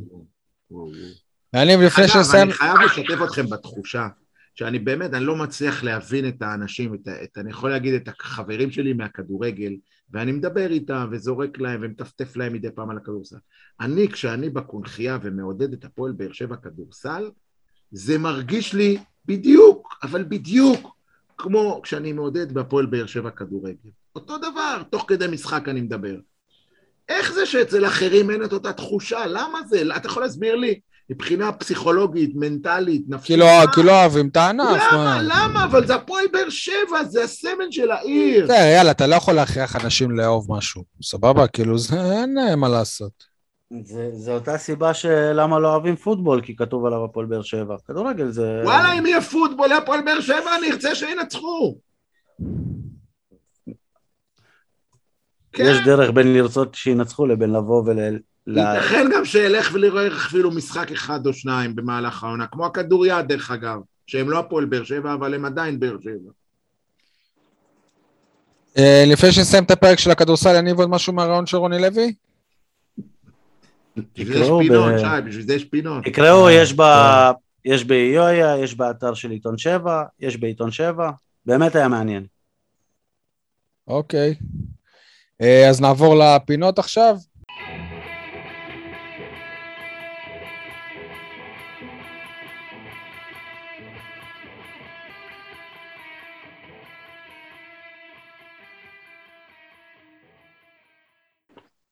A: אני לפני
C: אגב,
A: שנסיים...
C: אני חייב לשתף אתכם בתחושה, שאני באמת, אני לא מצליח להבין את האנשים, את, ה- את, אני יכול להגיד את החברים שלי מהכדורגל, ואני מדבר איתם וזורק להם ומטפטף להם מדי פעם על הכדורסל. אני, כשאני בקונכייה ומעודד את הפועל באר שבע כדורסל, זה מרגיש לי בדיוק, אבל בדיוק, כמו כשאני מעודד בהפועל באר שבע כדורגל. אותו דבר, תוך כדי משחק אני מדבר. איך זה שאצל אחרים אין את אותה תחושה? למה זה? אתה יכול להסביר לי? מבחינה פסיכולוגית, מנטלית, נפשית.
A: כי לא כי לא אוהבים את הענף.
C: למה?
A: מה?
C: למה? אבל זה הפועל באר שבע, זה הסמל של העיר.
A: בסדר, יאללה, אתה לא יכול להכריח אנשים לאהוב משהו. סבבה? כאילו, זה אין אה, מה לעשות.
B: זה, זה אותה סיבה שלמה לא אוהבים פוטבול, כי כתוב עליו הפועל באר שבע. כדורגל זה...
C: וואלה, אם יהיה פוטבול להפועל באר שבע, אני ארצה שינצחו. כן,
B: יש דרך בין לרצות שינצחו לבין לבוא ול... ל...
C: ייתכן גם שאלך ולראה אפילו משחק אחד או שניים במהלך העונה, כמו הכדוריד דרך אגב, שהם לא הפועל באר שבע, אבל הם עדיין באר שבע.
A: אה, לפני שנסיים את הפרק של הכדורסל, יניב עוד משהו מהרעיון של רוני לוי?
C: בשביל זה יש
B: תקראו
C: פינות,
B: ב-
C: שי, בשביל זה יש פינות.
B: תקראו,
A: אה,
B: יש ב... יש באיויה, יש באתר של עיתון 7, יש בעיתון 7, באמת היה מעניין.
A: אוקיי. אה, אז נעבור לפינות עכשיו.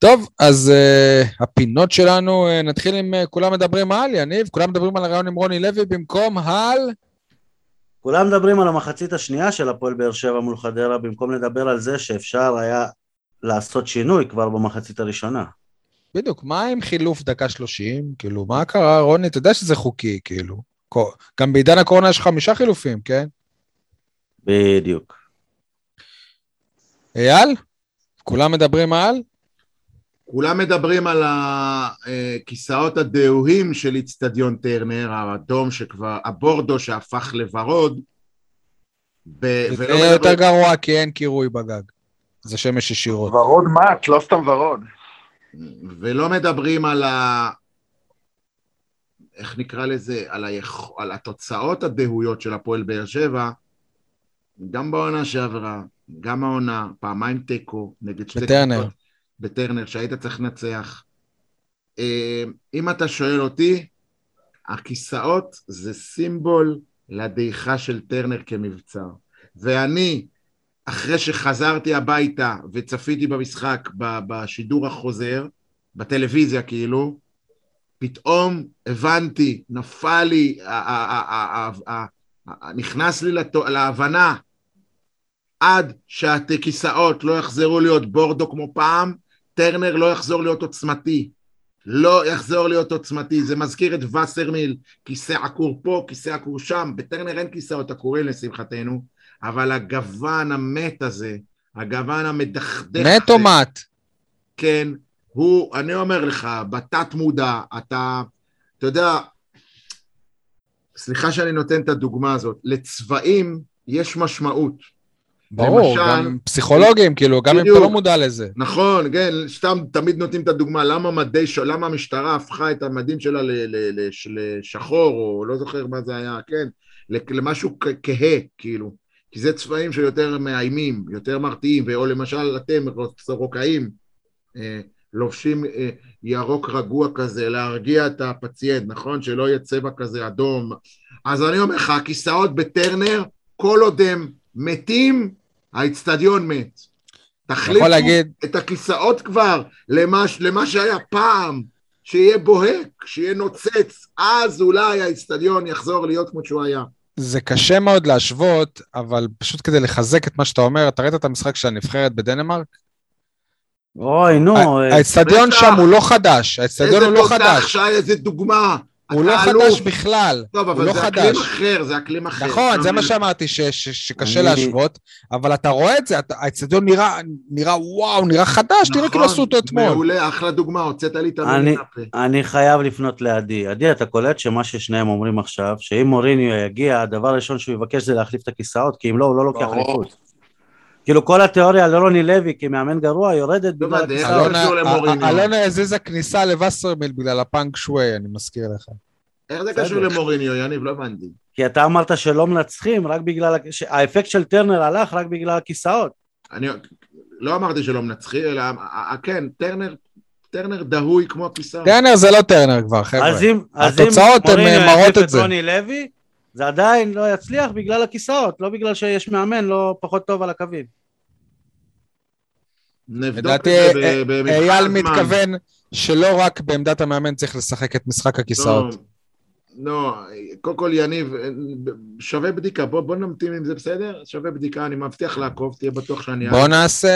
A: טוב, אז uh, הפינות שלנו, uh, נתחיל עם uh, כולם מדברים על, יניב, כולם מדברים על הרעיון עם רוני לוי במקום על...
B: כולם מדברים על המחצית השנייה של הפועל באר שבע מול חדרה, במקום לדבר על זה שאפשר היה לעשות שינוי כבר במחצית הראשונה.
A: בדיוק, מה עם חילוף דקה שלושים? כאילו, מה קרה, רוני? אתה יודע שזה חוקי, כאילו. גם בעידן הקורונה יש חמישה חילופים, כן?
B: בדיוק.
A: אייל? כולם מדברים על?
C: כולם מדברים על הכיסאות הדהויים של איצטדיון טרנר, האדום שכבר, הבורדו שהפך לוורוד. ב-
A: זה
C: ולא
A: יהיה יותר
C: מדברים-
A: גרוע כי אין קירוי בגג. זה שמש ישירות.
D: ורוד מת, לא סתם ורוד.
C: ולא מדברים על ה... איך נקרא לזה? על, היכ... על התוצאות הדהויות של הפועל באר שבע, גם בעונה שעברה, גם העונה, פעמיים תיקו, נגד שתי. קבוצות בטרנר, שהיית צריך לנצח. אה, אם אתה שואל אותי, הכיסאות זה סימבול לדעיכה של טרנר כמבצר. ואני, אחרי שחזרתי הביתה וצפיתי במשחק בשידור החוזר, בטלוויזיה כאילו, פתאום הבנתי, נפל לי, נכנס לי להבנה, עד שהכיסאות לא יחזרו להיות בורדו כמו פעם, טרנר לא יחזור להיות עוצמתי. לא יחזור להיות עוצמתי. זה מזכיר את וסרמיל, כיסא עקור פה, כיסא עקור שם. בטרנר אין כיסאות עקורים לשמחתנו, אבל הגוון המת הזה, הגוון המדכדך
A: מת או מת?
C: כן, הוא, אני אומר לך, בתת מודע, אתה, אתה יודע, סליחה שאני נותן את הדוגמה הזאת, לצבעים יש משמעות.
A: ברור,
C: למשל-
A: גם פסיכולוגים, כאילו, גם אם. אתה לא מודע לזה.
C: נכון, כן, סתם תמיד נותנים את הדוגמה, למה מדי, למה המשטרה הפכה את המדים שלה ל- ל- לש- לשחור, או לא זוכר מה זה היה, כן, למשהו כהה, כאילו, כי זה צבעים שיותר מאיימים, יותר מרתיעים, או למשל אתם, סורוקאים, אה, לובשים אה, ירוק רגוע כזה, להרגיע את הפציינט, נכון? שלא יהיה צבע כזה אדום. אז אני אומר לך, הכיסאות בטרנר, כל עוד הם מתים, האיצטדיון מת. תחליפו
A: להגיד,
C: את הכיסאות כבר למה, למה שהיה פעם, שיהיה בוהק, שיהיה נוצץ, אז אולי האיצטדיון יחזור להיות כמו שהוא היה.
A: זה קשה מאוד להשוות, אבל פשוט כדי לחזק את מה שאתה אומר, אתה ראית את המשחק של הנבחרת בדנמרק?
B: אוי, נו, אה,
A: האצטדיון. שם הוא לא חדש, האצטדיון
C: איזה
A: הוא לא
C: תותח,
A: חדש,
C: שי, איזה דוגמה.
A: הוא לא
C: אלוף.
A: חדש בכלל,
C: טוב,
A: הוא
C: אבל
A: לא
C: זה אקלים
A: חדש.
C: אחר, זה אקלים אחר.
A: נכון, זה מה? שאמרתי, ש- ש- שקשה
B: אני-
A: להשוות, אבל אתה רואה את זה, האצטדיון נראה, נראה וואו, נראה חדש, תראה כאילו
C: נכון,
A: עשו אותו אתמול.
C: מעולה, אחלה דוגמה, הוצאת לי את המילים מהפה.
B: אני חייב לפנות לעדי. עדי, אתה קולט שמה ששניהם אומרים עכשיו, שאם מוריניו יגיע, הדבר הראשון שהוא יבקש זה להחליף את הכיסאות, כי אם לא, הוא לא לוקח
D: ברור.
B: כאילו כל התיאוריה על רוני לוי כמאמן גרוע יורדת
C: לא
B: בגלל
C: למוריניו?
A: אלונה- אלונה הזיזה כניסה לווסרמיל בגלל הפאנק שווי, אני מזכיר לך.
C: איך זה. קשור למוריניו, יניב? לא הבנתי.
B: כי אתה אמרת שלא מנצחים רק בגלל, האפקט של טרנר הלך רק בגלל הכיסאות.
C: אני לא אמרתי שלא מנצחים, אלא, אה, אה, כן, טרנר, טרנר דהוי כמו הכיסאות.
A: טרנר זה לא טרנר כבר, חבר'ה.
B: אז אם,
A: התוצאות הן,
B: מוריניו
A: אה, מראות
B: יחליף
A: את זה.
B: רוני לוי, זה עדיין לא יצליח בגלל הכיסאות, לא בגלל שיש מאמן לא פחות טוב על הקווים.
C: נבדוק את זה
A: אה,
C: ב- במבחן
A: אייל
C: הזמן.
A: מתכוון שלא רק בעמדת המאמן צריך לשחק את משחק הכיסאות.
C: לא, לא, קודם כל יניב, שווה בדיקה, בוא, בוא נמתין אם זה בסדר, שווה בדיקה, אני מבטיח לעקוב, תהיה בטוח שאני...
A: בואו נעשה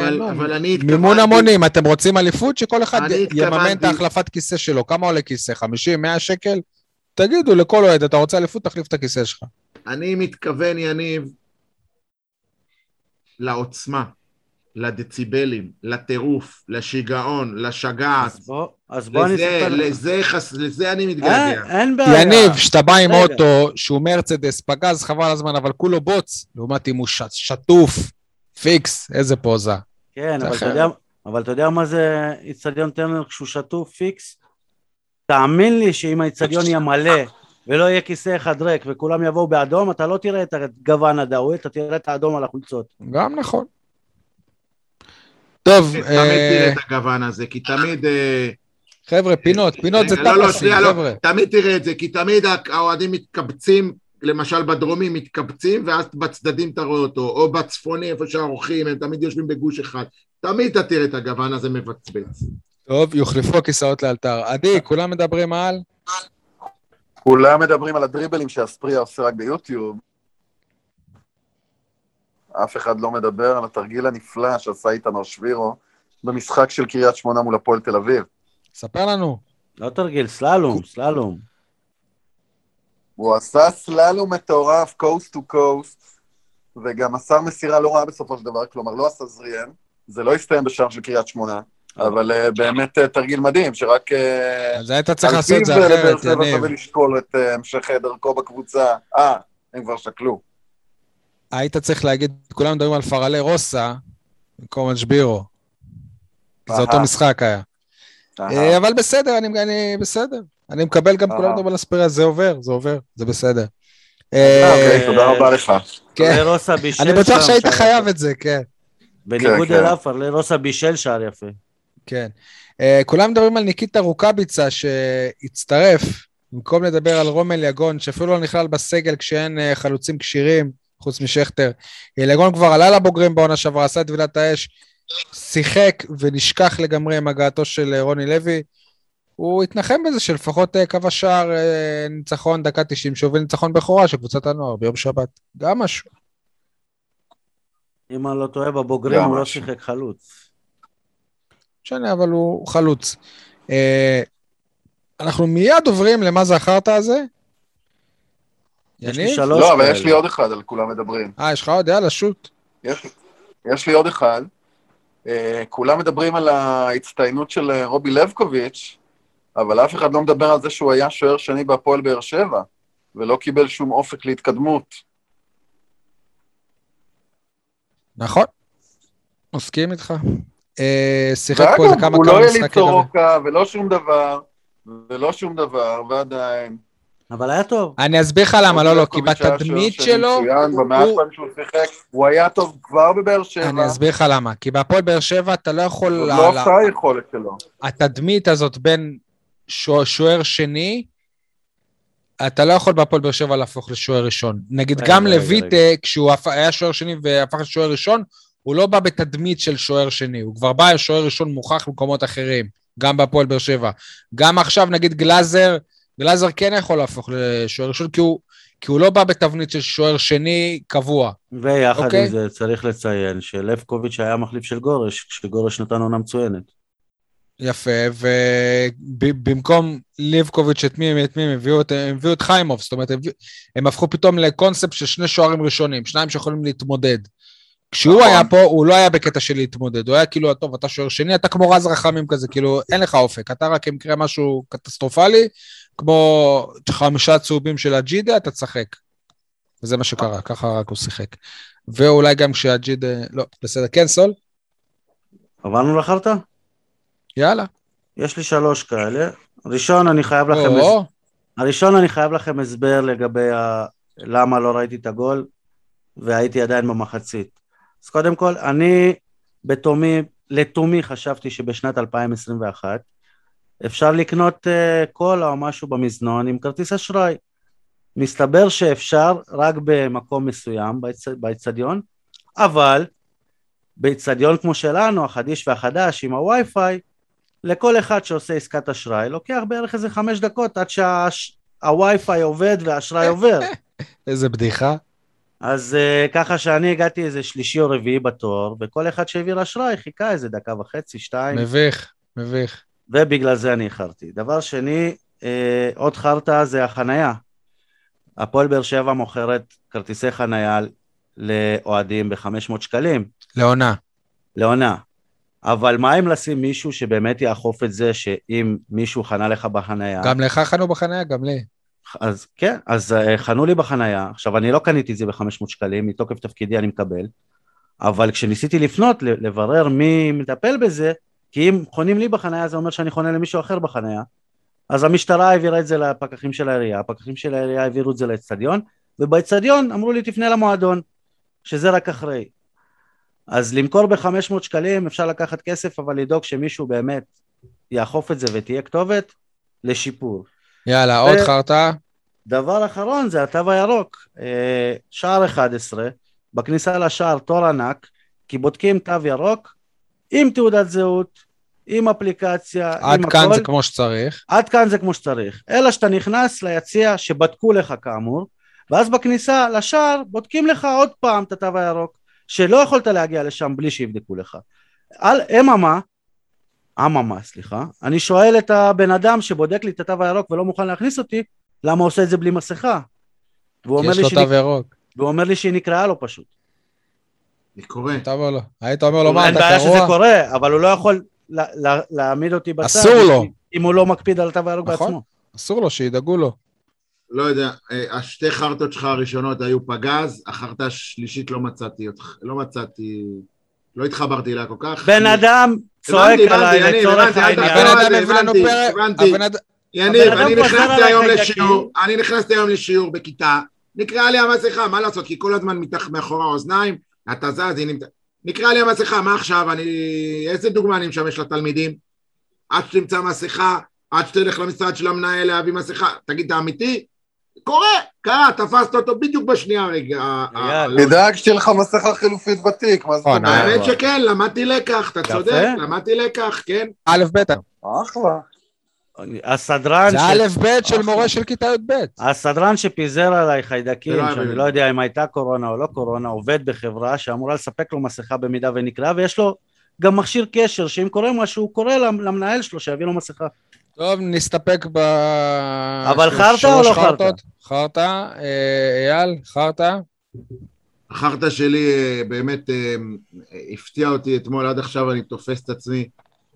C: אבל,
A: לא,
C: אבל אני
A: מימון
C: התכוונתי-
A: המונים, אתם רוצים אליפות? שכל אחד יממן את ההחלפת כיסא שלו. כמה עולה כיסא? 50? 100 שקל? תגידו לכל אוהד, אתה רוצה אליפות? תחליף את הכיסא שלך.
C: אני מתכוון, יניב, לעוצמה, לדציבלים, לטירוף, לשיגעון, לשגעת.
B: אז בוא, אז בוא אני
C: לזה,
B: אספר לך.
C: לזה, חס- לזה אני
B: אין,
C: מתגעגע.
B: אין בעיה.
A: יניב, כשאתה בא עם. אוטו שהוא מרצדס, פגז, חבל על הזמן, אבל כולו בוץ, לעומת אם הוא ש- שטוף, פיקס, איזה פוזה.
B: כן,
A: זה
B: אבל אתה. יודע, אבל אתה יודע מה זה איצטדיון טרנר כשהוא שטוף פיקס? תאמין לי שאם האיצטדיון יהיה מלא ולא יהיה כיסא אחד ריק וכולם יבואו באדום, אתה לא תראה את הגוון הדהוי, אתה תראה את האדום על החולצות.
A: גם נכון. טוב,
C: תמיד
A: אה,
C: תראה את הגוון הזה, כי תמיד... אה,
A: חבר'ה, פינות, פינות זה
C: לא, לא,
A: טפסים,
C: לא.
A: חבר'ה.
C: תמיד תראה את זה, כי תמיד האוהדים מתקבצים, למשל בדרומי מתקבצים, ואז בצדדים אתה רואה אותו, או בצפוני, איפה שהאורחים, הם תמיד יושבים בגוש אחד. תמיד אתה תראה את הגוון הזה מבצבץ.
A: טוב, יוחלפו הכיסאות לאלתר. עדי, כולם מדברים על?
D: כולם מדברים על הדריבלים שהספריה עושה רק ביוטיוב. אף אחד לא מדבר על התרגיל הנפלא שעשה איתמר שבירו במשחק של קריית שמונה מול הפועל תל אביב.
A: ספר לנו.
B: לא תרגיל, סללום, סללום.
D: הוא עשה סללום מטורף, קוסט טו קוסט, וגם מסר מסירה לא רעה בסופו של דבר, כלומר לא עשה זריאן, זה לא הסתיים בשער של קריית שמונה, אבל אה, באמת אה, תרגיל מדהים, שרק... אה,
A: אז היית צריך
D: על
A: לעשות את זה אחרת,
D: שבע
A: יניב.
D: שווה לשקול את אה, המשך דרכו בקבוצה. אה, הם כבר שקלו.
A: היית צריך להגיד, כולם מדברים על פרלי רוסה, במקום על שבירו. זה. אותו משחק היה. אה, אבל בסדר, אני, אני בסדר. אני מקבל גם. כולם מדברים על אספיריה, זה עובר, זה עובר, זה בסדר.
D: אוקיי,
A: אה,
D: תודה רבה לך.
A: כן. אני בטוח שהיית חייב. את זה, כן.
B: בניגוד
D: כן, כן.
B: אל לרוסה בישל שער יפה.
A: כן. כולם מדברים על ניקיטה רוקאביצה שהצטרף, במקום לדבר על רומל יגון, שאפילו לא נכלל בסגל כשאין חלוצים כשירים, חוץ משכטר. יגון כבר עלה לבוגרים בעונה שעברה, עשה את טבילת האש, שיחק ונשכח לגמרי עם הגעתו של uh, רוני לוי. הוא התנחם בזה שלפחות uh, קו השער uh, ניצחון דקה 90, שהוביל ניצחון בכורה של קבוצת הנוער ביום שבת. גם משהו.
B: אם אני לא טועה, בבוגרים הוא לא. שיחק חלוץ.
A: משנה, אבל הוא חלוץ. אה, אנחנו מיד עוברים למה זה החרטא הזה.
B: יש לי
A: יניב?
B: שלוש
D: לא, אבל. יש לי עוד אחד על כולם מדברים.
A: אה, יש לך עוד? יאללה, שוט.
D: יש, יש לי עוד אחד. אה, כולם מדברים על ההצטיינות של אה, רובי לבקוביץ', אבל אף אחד לא מדבר על זה שהוא היה שוער שני בהפועל באר שבע, ולא קיבל שום אופק להתקדמות.
A: נכון. מסכים איתך. אה, שיחק פה איזה
D: ואגב,
A: כמה
D: הוא לא
A: כמה
D: יליד
A: משחקים.
D: סורוקה, ולא שום דבר, ולא שום דבר, ועדיין.
B: אבל היה טוב.
A: אני אסביר לך למה, לא, לא, כי בתדמית
D: שוער
A: שלו,
D: מצוין,
A: הוא-
D: פעמים שהוא שיחק, הוא היה טוב כבר בבאר שבע.
A: אני אסביר לך למה. כי בהפועל באר שבע אתה לא יכול...
D: לא עשה היכולת שלו.
A: התדמית הזאת בין שוע- שוער שני, אתה לא יכול בהפועל באר שבע להפוך לשוער ראשון. נגיד גם לויטה. כשהוא היה שוער שני והפך לשוער ראשון, הוא לא בא בתדמית של שוער שני, הוא כבר בא לשוער ראשון מוכח במקומות אחרים, גם בהפועל באר שבע. גם עכשיו, נגיד גלאזר, גלאזר כן יכול להפוך לשוער ראשון, כי הוא, כי הוא לא בא בתבנית של שוער שני קבוע.
B: ויחד
A: אוקיי.
B: עם זה צריך לציין שלבקוביץ' היה מחליף של גורש, כשגורש נתן עונה מצוינת.
A: יפה, ובמקום ליבקוביץ' את מי, את מי הם הביאו? את- הם הביאו את חיימוב, זאת אומרת, הם, הם הפכו פתאום לקונספט של שני שוערים ראשונים, שניים שיכולים להתמודד. כשהוא
D: נכון.
A: היה פה, הוא לא היה בקטע של להתמודד, הוא היה כאילו, טוב, אתה שוער שני, אתה כמו רז רחמים כזה, כאילו, אין לך אופק, אתה רק אם יקרה משהו קטסטרופלי, כמו חמישה צהובים של הג'ידה, אתה תשחק. וזה מה שקרה, ככה רק הוא שיחק. ואולי גם כשהג'ידה, לא, בסדר, כן, סול?
B: עברנו לחרטא?
A: יאללה.
B: יש לי שלוש כאלה. ראשון, אני חייב לכם...
A: או,
B: הראשון, אני חייב לכם הסבר לגבי ה... למה לא ראיתי את הגול, והייתי עדיין במחצית. אז קודם כל, אני בתומי, לתומי חשבתי שבשנת 2021 אפשר לקנות uh, קולה או משהו במזנון עם כרטיס אשראי. מסתבר שאפשר רק במקום מסוים באצ... באצטדיון, אבל באצטדיון כמו שלנו, החדיש והחדש, עם הווי-פיי, לכל אחד שעושה עסקת אשראי, לוקח בערך איזה חמש דקות עד שהווי-פיי עובד והאשראי עובר.
A: איזה בדיחה.
B: אז uh, ככה שאני הגעתי איזה שלישי או רביעי בתור, וכל אחד שהעביר אשראי חיכה איזה דקה וחצי, שתיים,
A: מביך, מביך.
B: ובגלל זה אני איחרתי. דבר שני, אה, עוד חרטא זה החנייה. הפועל באר שבע מוכרת כרטיסי חנייה לאוהדים ב-500 שקלים,
A: לעונה.
B: לעונה. אבל מה אם לשים מישהו שבאמת יאכוף את זה, שאם מישהו חנה לך בחנייה,
A: גם לך חנו בחניה, גם לי.
B: אז כן, אז אה, חנו לי בחנייה, עכשיו אני לא קניתי את זה ב-500 שקלים, מתוקף תפקידי אני מקבל, אבל כשניסיתי לפנות, לברר מי מטפל בזה, כי אם חונים לי בחנייה זה אומר שאני חונה למישהו אחר בחנייה, אז המשטרה העבירה את זה לפקחים של העירייה, הפקחים של העירייה העבירו את זה לאצטדיון, ובאצטדיון אמרו לי תפנה למועדון, שזה רק אחרי. אז למכור ב-500 שקלים אפשר לקחת כסף, אבל לדאוג שמישהו באמת יאכוף את זה ותהיה כתובת לשיפור.
A: יאללה, עוד חרטא.
B: דבר אחרון זה התו הירוק, אה, שער 11, בכניסה לשער תור ענק, כי בודקים תו ירוק עם תעודת זהות, עם אפליקציה,
A: עד
B: עם
A: כאן
B: הכל.
A: זה כמו שצריך.
B: עד כאן זה כמו שצריך. אלא שאתה נכנס ליציע שבדקו לך כאמור, ואז בכניסה לשער בודקים לך עוד פעם את התו הירוק, שלא יכולת להגיע לשם בלי שיבדקו לך. על אממה, אממה, סליחה, אני שואל את הבן אדם שבודק לי את התו הירוק ולא מוכן להכניס אותי, למה הוא עושה את זה בלי מסכה? והוא
A: כי
B: אומר,
A: יש
B: לי
A: לו
B: שנק...
A: תו ירוק.
B: והוא אומר לי שהיא נקראה לו פשוט.
C: אני קורא.
A: אתה אומר לו. היית אומר לו, מה,
B: אין
A: אתה
B: בעיה שזה
A: קרוע?
B: קורה, אבל הוא לא יכול לה- לה- להעמיד אותי בצד.
A: אסור לו.
B: אם הוא לא מקפיד על התו הירוק
A: נכון.
B: בעצמו.
A: אסור לו, שידאגו לו.
C: לא יודע, אה, השתי חרטות שלך הראשונות היו פגז, החרטה השלישית לא מצאתי אותך, לא מצאתי, לא התחברתי אליה כל כך.
B: בן אדם צועק עליי לצורך העניין.
A: הבן אדם
C: זה
A: הביא לנו פרק,
C: יניב, אני נכנסתי היום. לשיעור, אני נכנסתי היום לשיעור בכיתה, נקרעה לי המסכה, מה לעשות, כי כל הזמן מתח מאחורי האוזניים, אתה זז, הנה, נקרעה לי המסכה, מה עכשיו, אני, איזה דוגמה אני משמש לתלמידים? עד שתמצא מסכה, עד שתלך למשרד של המנהל להביא מסכה, תגיד, אתה אמיתי? קורה, קרה, תפסת אותו בדיוק בשנייה רגע.
D: תדאג שתהיה לך מסכה חלופית בתיק, מה זאת
A: נכון,
D: אומרת?
C: האמת שכן, למדתי לקח, אתה. צודק, למדתי לקח, כן.
A: א', ב',
D: אחלה.
B: הסדרן,
A: זה
B: ש...
A: א', ב' של מורה של כיתה י"ב.
B: הסדרן שפיזר עליי חיידקים,
C: לא
B: שאני לא יודע אם הייתה קורונה או לא קורונה, עובד בחברה שאמורה לספק לו מסכה במידה ונקרא, ויש לו גם מכשיר קשר, שאם קורה משהו, הוא קורא למ- למנהל שלו שיביא לו מסכה.
A: טוב, נסתפק ב...
B: אבל חרטא או לא חרטא?
A: חרטא, אה, אייל, חרטא.
C: החרטא שלי אה, באמת אה, הפתיע אותי אתמול, עד עכשיו אני תופס את עצמי.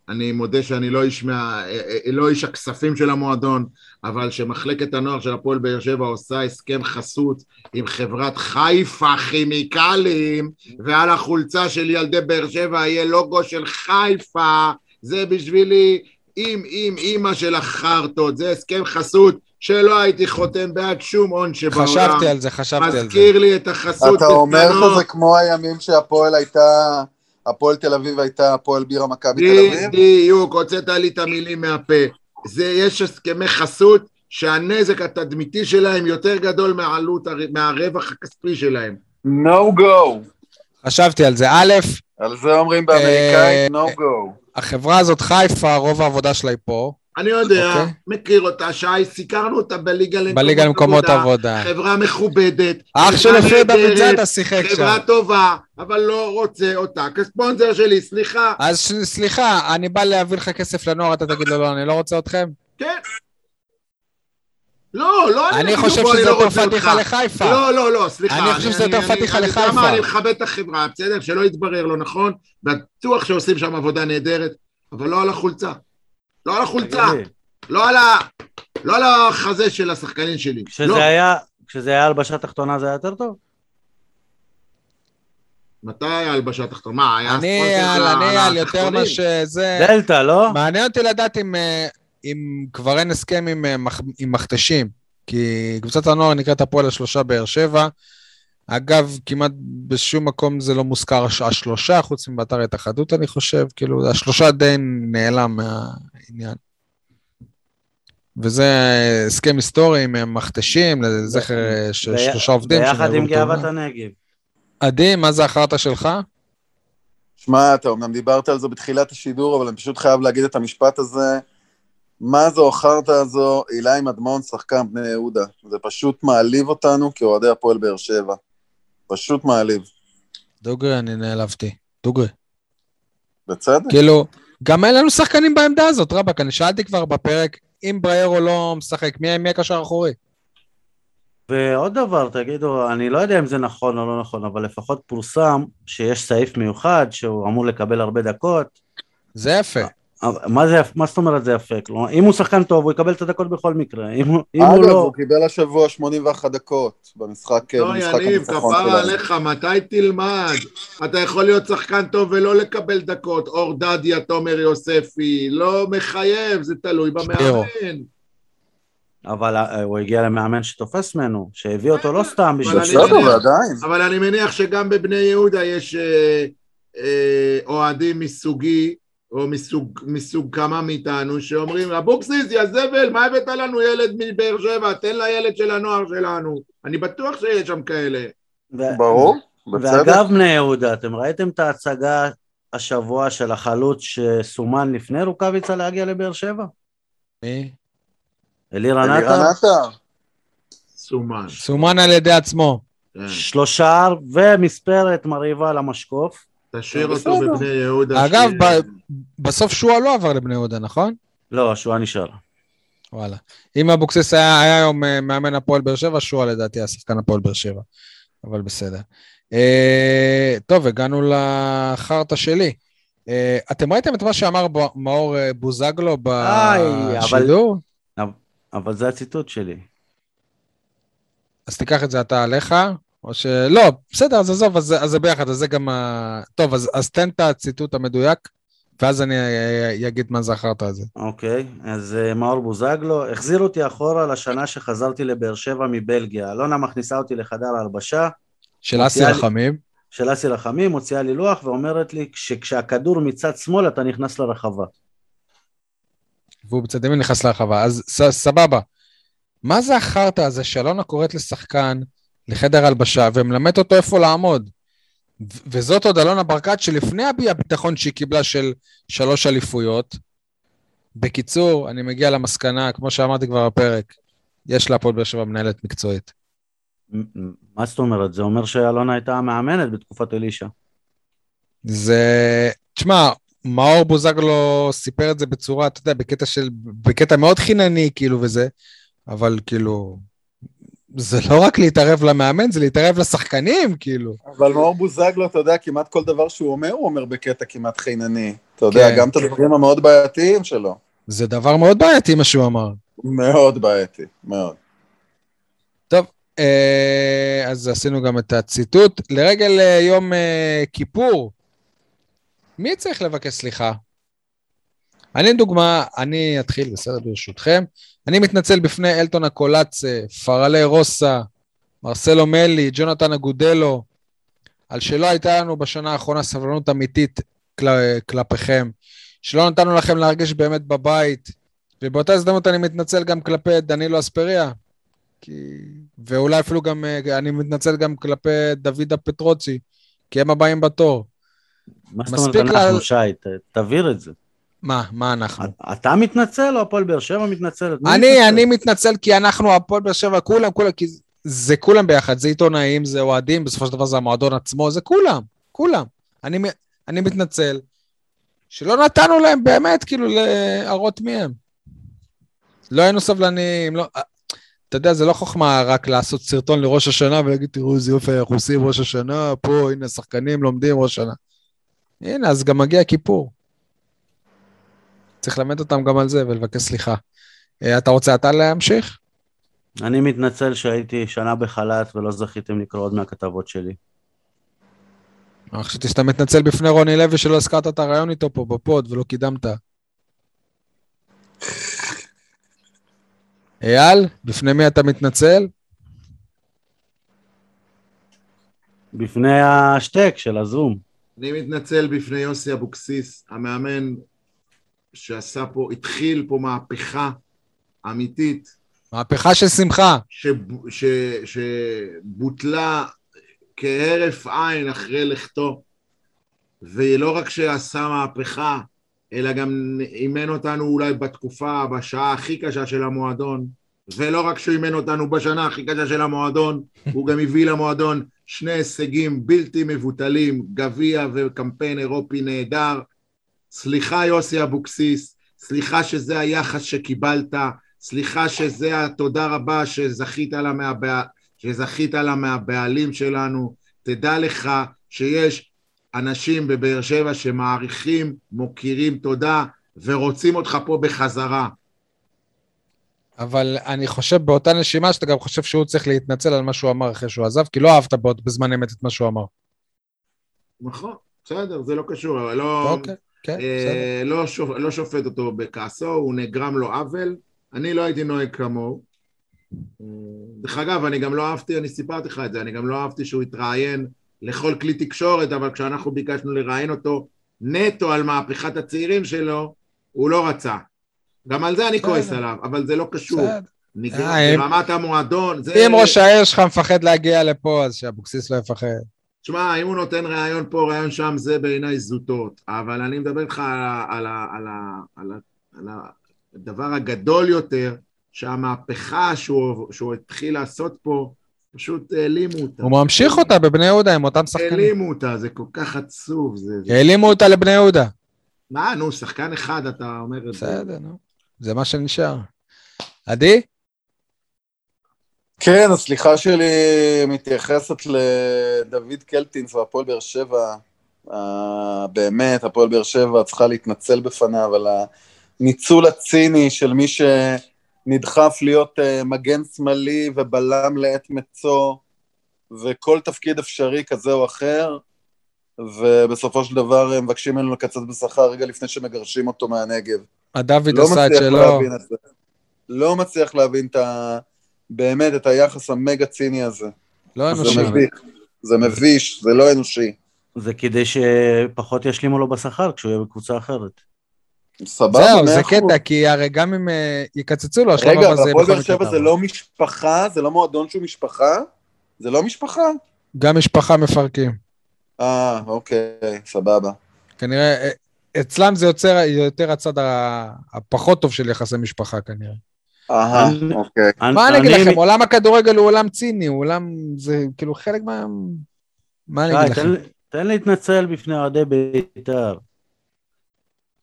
C: אני מודה שאני לא איש, מה, אה, אה, לא איש הכספים של המועדון, אבל שמחלקת הנוער של הפועל באר שבע עושה הסכם חסות עם חברת חיפה כימיקלים, ועל החולצה של ילדי באר שבע יהיה לוגו של חיפה, זה בשבילי עם עם אימא של החרטות, זה הסכם חסות שלא הייתי חותם בעד שום הון שבעולם.
A: חשבתי על זה, חשבתי על זה.
C: מזכיר לי את החסות
D: אתה אומר. שזה כמו הימים שהפועל הייתה, הפועל תל אביב הייתה הפועל בירה מכבי תל אביב?
C: בדיוק, הוצאת לי את המילים מהפה. זה, יש הסכמי חסות שהנזק התדמיתי שלהם יותר גדול מהעלות, הר- מהרווח הכספי שלהם.
D: No go.
A: חשבתי על זה. א',
D: על זה אומרים באמריקאית no go.
A: החברה הזאת חיפה, רוב העבודה שלה היא פה,
C: אני יודע,
A: אוקיי.
C: מכיר אותה, שי, סיקרנו אותה בליגה
A: בליגה למקומות עבודה.
C: חברה מכובדת.
A: אח של אופיר דוד
C: נהדרת,
A: זאדה שיחק שם.
C: חברה טובה, אבל לא רוצה אותה כספונסר שלי, סליחה.
A: אז ש- סליחה, אני בא להביא לך כסף לנוער, אתה תגיד לו, לא, אני לא רוצה אתכם?
C: כן. לא, לא
A: אני
C: לו,
A: חושב
C: אני
A: שזה
C: לא
A: יותר פדיחה
C: אותך.
A: לחיפה.
C: לא, לא, לא, סליחה.
A: אני חושב שזה יותר
C: אני-
A: פדיחה
C: אני-
A: לחיפה.
C: אתה יודע מה, אני מכבד את החברה, בסדר? שלא יתברר לא נכון. בטוח שעושים שם עבודה נהדרת, אבל לא על החולצה. לא על החולצה, לא על ה... לא על החזה של השחקנים שלי. לא.
B: כשזה היה, כשזה היה הלבשה תחתונה זה היה יותר טוב?
C: מתי היה הלבשה תחתונה? מה, היה ספונסר
A: על, אני על יותר? מה שזה...
B: דלתא, לא?
A: מעניין אותי לדעת אם, אה, אם כבר אין הסכם עם, אה, עם מכתשים, כי קבוצת הנוער נקראת הפועל השלושה באר שבע. אגב, כמעט בשום מקום זה לא מוזכר הש- השלושה, חוץ מבאתר התאחדות, אני חושב. כאילו, השלושה די נעלם מהעניין. וזה הסכם היסטורי עם מכתשים, לזכר ש-
B: ב-
A: שלושה עובדים.
B: ביחד עם גאוות. הנגב.
A: עדי, מה זה החרטא שלך?
D: שמע, אתה אמנם דיברת על זה בתחילת השידור, אבל אני פשוט חייב להגיד את המשפט הזה. מה זו החרטא הזו, אילי מדמון, שחקן בני יהודה. זה פשוט מעליב אותנו כאוהדי הפועל באר שבע. פשוט מעליב.
A: דוגרי, אני נעלבתי. דוגרי.
D: בצדק.
A: כאילו, גם אין לנו שחקנים בעמדה הזאת, רבאק, אני שאלתי כבר בפרק, אם בריירו לא משחק, מי מי הקשר האחורי?
B: ועוד דבר, תגידו, אני לא יודע אם זה נכון או לא נכון, אבל לפחות פורסם שיש סעיף מיוחד שהוא אמור לקבל הרבה דקות.
A: זה יפה.
B: מה זה, מה זאת אומרת זה יפה? כלומר, אם הוא שחקן טוב, הוא יקבל את הדקות בכל מקרה. אם, אם הוא
D: אגב,
B: לא...
D: הוא קיבל השבוע 81 דקות במשחק
C: לא,
D: במשחק
C: יניב,
D: הניצחון
C: כפרה
D: שלנו.
C: עליך, מתי תלמד? אתה יכול להיות שחקן טוב ולא לקבל דקות. אור דדיה, תומר יוספי, לא מחייב, זה תלוי. במאמן.
B: אבל אה, הוא הגיע למאמן שתופס ממנו, שהביא אותו לא סתם בשביל...
C: אבל
B: ש-
C: אני
D: בסדר,
C: מניח-
D: ועדיין.
C: אבל אני מניח שגם בבני יהודה יש אה, אה, אוהדים מסוגי, או מסוג, מסוג כמה מאיתנו, שאומרים, אבוקסיס, יא זבל, מה הבאת לנו ילד מבאר שבע? תן לילד של הנוער שלנו. אני בטוח שיש שם כאלה.
B: ו-
D: ברור, בצדק.
B: ואגב, בני יהודה, אתם ראיתם את ההצגה השבוע של החלוץ שסומן לפני רוקאביצה להגיע לבאר שבע?
A: מי?
B: אלירן
D: אלירן
B: עטר?
D: עטר.
C: סומן.
A: סומן על ידי עצמו.
C: כן.
B: שלושה ומספרת מרהיבה למשקוף.
C: תשאיר. אותו בבני יהודה.
A: אגב,
C: ש-
A: ב- בסוף שועה לא עבר לבני יהודה, נכון?
B: לא, השואה נשאר.
A: וואלה. אם אבוקסיס היה היה היום אה, מאמן הפועל באר שבע, שועה לדעתי היה שחקן הפועל באר שבע. אבל בסדר. אה, טוב, הגענו לחרטא שלי. אה, אתם ראיתם את מה שאמר ב- מאור בוזגלו
B: איי, אבל-
A: בשידור?
B: אבל זה הציטוט שלי.
A: אז תיקח את זה אתה עליך, או ש... לא, בסדר, אז עזוב, אז, אז זה ביחד, אז זה גם ה... טוב, אז, אז תן את הציטוט המדויק, ואז אני אגיד מה זה החרטא הזה.
B: אוקיי, אז אה, מאור בוזגלו, החזיר אותי אחורה לשנה שחזרתי לבאר שבע מבלגיה. אלונה מכניסה אותי לחדר ההלבשה
A: של אסי
B: לי-
A: רחמים.
B: של אסי רחמים, מוציאה לי לוח ואומרת לי שכשהכדור מצד שמאל אתה נכנס לרחבה.
A: והוא בצד ימין נכנס להרחבה. אז ס, סבבה. מה זה החרטא הזה שאלונה קוראת לשחקן לחדר הלבשה ומלמד אותו איפה לעמוד? ו- וזאת עוד אלונה ברקת שלפני הביטחון שהיא קיבלה של שלוש אליפויות. בקיצור, אני מגיע למסקנה, כמו שאמרתי כבר בפרק, יש להפועל באר שבע מנהלת מקצועית.
B: מה זאת אומרת? זה אומר שאלונה הייתה המאמנת בתקופת אלישע.
A: זה... תשמע, מאור בוזגלו סיפר את זה בצורה, אתה יודע, בקטע של, בקטע מאוד חינני, כאילו, וזה, אבל כאילו, זה לא רק להתערב למאמן, זה להתערב לשחקנים, כאילו.
D: אבל מאור בוזגלו, אתה יודע, כמעט כל דבר שהוא אומר, הוא אומר בקטע כמעט חינני. אתה יודע,
A: כן.
D: גם את הדברים המאוד בעייתיים שלו.
A: זה דבר מאוד בעייתי, מה שהוא אמר.
D: מאוד בעייתי, מאוד.
A: טוב, אה, אז עשינו גם את הציטוט. לרגל אה, יום אה, כיפור, מי צריך לבקש סליחה? אני דוגמה, אני אתחיל, בסדר, ברשותכם. אני מתנצל בפני אלטון הקולאצה, פרלה רוסה, מרסלו מלי, ג'ונתן אגודלו, על שלא הייתה לנו בשנה האחרונה סבלנות אמיתית כל, כלפיכם, שלא נתנו לכם להרגיש באמת בבית, ובאותה הזדמנות אני מתנצל גם כלפי דנילו אספריה, כי... ואולי אפילו גם, אה, אני מתנצל גם כלפי דוידה פטרוצי, כי הם הבאים בתור.
B: מה זאת אומרת
A: מספיק לה-
B: אנחנו, שי? ת- תבהיר את זה.
A: מה, מה אנחנו?
B: אתה מתנצל או הפועל באר שבע מתנצלת?
A: אני,
B: מתנצל?
A: אני מתנצל כי אנחנו, הפועל באר שבע, כולם, כולם, כי זה- כולם ביחד, זה עיתונאים, זה אוהדים, בסופו של דבר זה המועדון עצמו, זה כולם, כולם. אני, אני מתנצל שלא נתנו להם באמת, כאילו, להראות מי הם. לא היינו סבלניים, לא... אתה יודע, זה לא חוכמה רק לעשות סרטון לראש השנה ולהגיד, תראו איזה יופי אנחנו עושים ראש השנה, פה, הנה, שחקנים לומדים ראש השנה. הנה, אז גם מגיע כיפור. צריך ללמד אותם גם על זה ולבקש סליחה. אה, אתה רוצה אתה להמשיך?
B: אני מתנצל שהייתי שנה בחל"ת ולא זכיתם לקרוא עוד מהכתבות שלי.
A: אה, חשבתי שאתה מתנצל בפני רוני לוי שלא הזכרת את הרעיון איתו פה בפוד ולא קידמת. אייל, בפני מי אתה מתנצל?
B: בפני השטק של הזום.
C: אני מתנצל בפני יוסי אבוקסיס, המאמן שעשה פה, התחיל פה מהפכה אמיתית,
A: מהפכה של שמחה.
C: שב- ש- שבוטלה כהרף עין אחרי לכתו, ולא רק שעשה מהפכה, אלא גם אימן אותנו אולי בתקופה, בשעה הכי קשה של המועדון, ולא רק שהוא אימן אותנו בשנה הכי קשה של המועדון, הוא גם הביא למועדון שני הישגים בלתי מבוטלים, גביע וקמפיין אירופי נהדר. סליחה יוסי אבוקסיס, סליחה שזה היחס שקיבלת, סליחה שזה התודה רבה שזכית לה, מהבע... שזכית לה מהבעלים שלנו. תדע לך שיש אנשים בבאר שבע שמעריכים, מוקירים תודה ורוצים אותך פה בחזרה.
A: אבל אני חושב באותה נשימה שאתה גם חושב שהוא צריך להתנצל על מה שהוא אמר אחרי שהוא עזב, כי לא אהבת בזמן אמת את מה שהוא אמר.
C: נכון, בסדר, זה לא קשור, אבל לא...
A: אוקיי, כן.
C: אה, לא, שופ... לא שופט אותו בכעסו, הוא נגרם לו עוול, אני לא הייתי נוהג כמוהו. אה, דרך אגב, אני גם לא אהבתי, אני סיפרתי לך את זה, אני גם לא אהבתי שהוא התראיין לכל כלי תקשורת, אבל כשאנחנו ביקשנו לראיין אותו נטו על מהפכת הצעירים שלו, הוא לא רצה. גם על זה אני. כועס עליו, אבל זה לא קשור. נגרם
A: אה,
C: ברמת המועדון, זה...
A: אם ראש העיר שלך מפחד להגיע לפה, אז שאבוקסיס לא יפחד.
C: תשמע, אם הוא נותן ראיון פה, ראיון שם, זה בעיניי זוטות. אבל אני מדבר איתך על, על, על, על, על הדבר הגדול יותר, שהמהפכה שהוא, שהוא התחיל לעשות פה, פשוט העלימו אותה.
A: הוא ממשיך אותה בבני יהודה עם אותם שחקנים.
C: העלימו אותה, זה כל כך עצוב. זה...
A: העלימו אותה לבני יהודה.
C: מה, נו, שחקן אחד אתה אומר את זה.
A: בסדר, נו. זה מה שנשאר. עדי?
D: כן, הסליחה שלי מתייחסת לדוד קלטינס והפועל באר שבע. אה, באמת, הפועל באר שבע צריכה להתנצל בפניו על הניצול הציני של מי שנדחף להיות אה, מגן שמאלי ובלם לעת מצוא, וכל תפקיד אפשרי כזה או אחר, ובסופו של דבר הם מבקשים ממנו לקצץ בשכר רגע לפני שמגרשים אותו מהנגב.
A: הדוד
D: לא
A: עשה את
D: מצליח
A: שלו.
D: להבין את זה. לא מצליח להבין את ה... באמת, את היחס המגה ציני הזה.
A: לא
D: זה
A: אנושי.
D: מביך, זה מביש, זה לא אנושי.
B: זה כדי שפחות ישלימו לו בשכר כשהוא יהיה בקבוצה אחרת.
D: סבבה,
A: זהו,
D: מאה
A: זה
D: אחוז.
A: קטע, כי הרי גם אם אה, יקצצו לו, השלב
D: רגע,
A: הבא זה
D: אבל הפועל באר שבע זה. לא משפחה? זה לא מועדון שהוא משפחה? זה לא משפחה?
A: גם משפחה מפרקים.
D: אה, אוקיי, סבבה.
A: כנראה, אה, אצלם זה יוצר יותר הצד ה- הפחות טוב של יחסי משפחה כנראה.
D: אהה, אוקיי.
A: מה אני אגיד לכם, עולם הכדורגל הוא עולם ציני, הוא עולם, זה כאילו חלק מה... מה אני אגיד לכם?
B: תן- להתנצל בפני אוהדי בית"ר.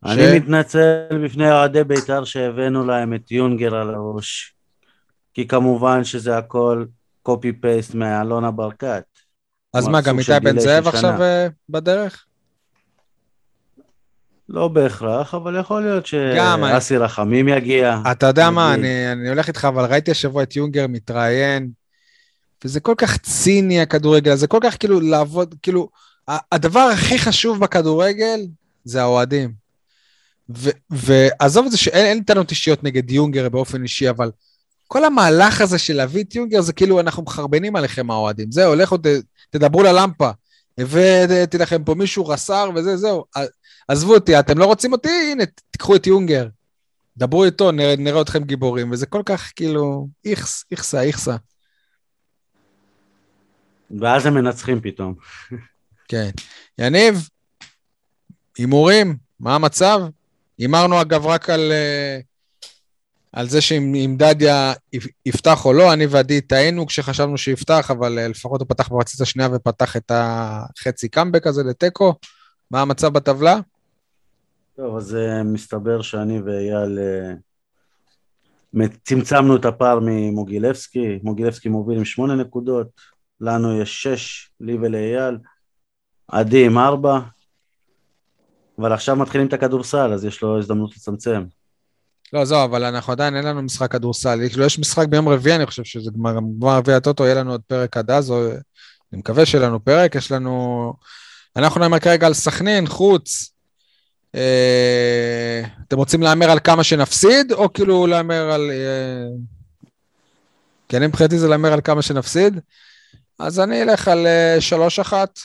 B: אני מתנצל בפני אוהדי בית"ר שהבאנו להם את יונגר על הראש. כי כמובן שזה הכל קופי פייסט מאלונה ברקת.
A: אז מה, גם איתי בן זאב עכשיו. אה, בדרך?
B: לא בהכרח, אבל יכול להיות שאסי רחמים יגיע.
A: אתה יודע מה. אני, אני הולך איתך, אבל ראיתי השבוע את יונגר מתראיין, וזה כל כך ציני הכדורגל, זה כל כך כאילו לעבוד, כאילו, הדבר הכי חשוב בכדורגל זה האוהדים. ועזוב את זה שאין אין טענות אישיות נגד יונגר באופן אישי, אבל כל המהלך הזה של להביא את יונגר זה כאילו אנחנו מחרבנים עליכם האוהדים. זהו, לכו תדברו ללמפה. הבאתי לכם פה מישהו רס"ר וזה, זהו. עזבו אותי, אתם לא רוצים אותי? הנה, תיקחו את יונגר. דברו איתו, נראה, נראה אתכם גיבורים, וזה כל כך כאילו, איכס, איכסה, איכסה.
B: ואז הם מנצחים פתאום.
A: כן. יניב, הימורים, מה המצב? הימרנו אגב רק על, אה, על זה שאם אם דדיה יפ- יפתח או לא, אני ועדי טעינו כשחשבנו שיפתח, אבל אה, לפחות הוא פתח במחצית השנייה ופתח את החצי קאמבק הזה לתיקו. מה המצב בטבלה?
B: טוב, אז אה, מסתבר שאני ואייל אה, צמצמנו את הפער ממוגילבסקי. מוגילבסקי מוביל עם שמונה נקודות, לנו יש שש, לי ולאייל. עדי עם ארבע, אבל עכשיו מתחילים את הכדורסל, אז יש לו הזדמנות לצמצם.
A: לא, זהו, אבל אנחנו עדיין, אין לנו משחק כדורסל. כאילו, יש משחק ביום רביעי, אני חושב שזה גמר גמר רביעי הטוטו, יהיה לנו עוד פרק עד אז, או... אני מקווה שיהיה לנו פרק, יש לנו... אנחנו נאמר כרגע על סכנין, חוץ. אה... אתם רוצים להמר על כמה שנפסיד, או כאילו להמר על... אה... כי אני מבחינתי זה להמר על כמה שנפסיד. אז אני אלך על אה, שלוש אחת.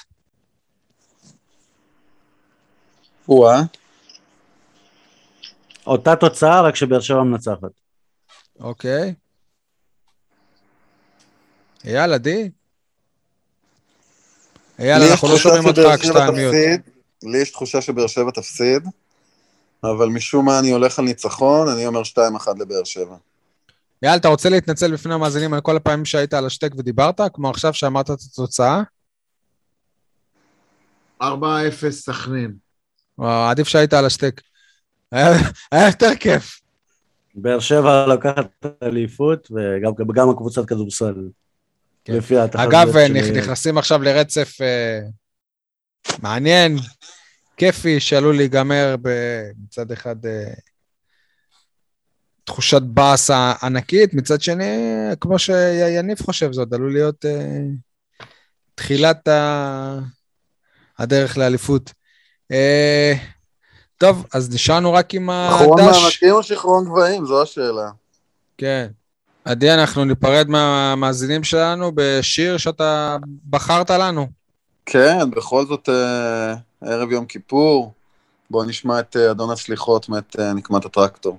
D: או-אה.
B: אותה תוצאה, רק שבאר שבע מנצחת.
A: אוקיי. אייל, עדי? אייל,
D: לי יש
A: אנחנו לא שומעים אותך כשאתה מיוט.
D: לי יש תחושה שבאר שבע תפסיד, אבל משום מה אני הולך על ניצחון, אני אומר 2-1 לבאר שבע.
A: אייל, אתה רוצה להתנצל בפני המאזינים על כל הפעמים שהיית על השטק ודיברת, כמו עכשיו שאמרת את התוצאה?
C: 4-0 סכנין.
A: וואו, עדיף שהיית על השטק. היה היה יותר כיף.
B: באר שבע לוקחת אליפות, וגם גם הקבוצת כדורסל.
A: כן.
B: לפי התחזית
A: אגב,
B: של-
A: נכנסים עכשיו לרצף אה, מעניין, כיפי, שעלול להיגמר מצד אחד אה, תחושת באסה ענקית, מצד שני, כמו שיניב חושב, עוד עלול להיות אה, תחילת ה... הדרך לאליפות. אה, טוב, אז נשארנו רק עם
D: אחרון
A: הדש.
D: מענקים או שחרון גבהים? זו השאלה.
A: כן. עדי, אנחנו ניפרד מהמאזינים שלנו בשיר שאתה בחרת לנו.
D: כן, בכל זאת אה, ערב יום כיפור. בואו נשמע את אה, אדון הסליחות מאת אה, נקמת הטרקטור.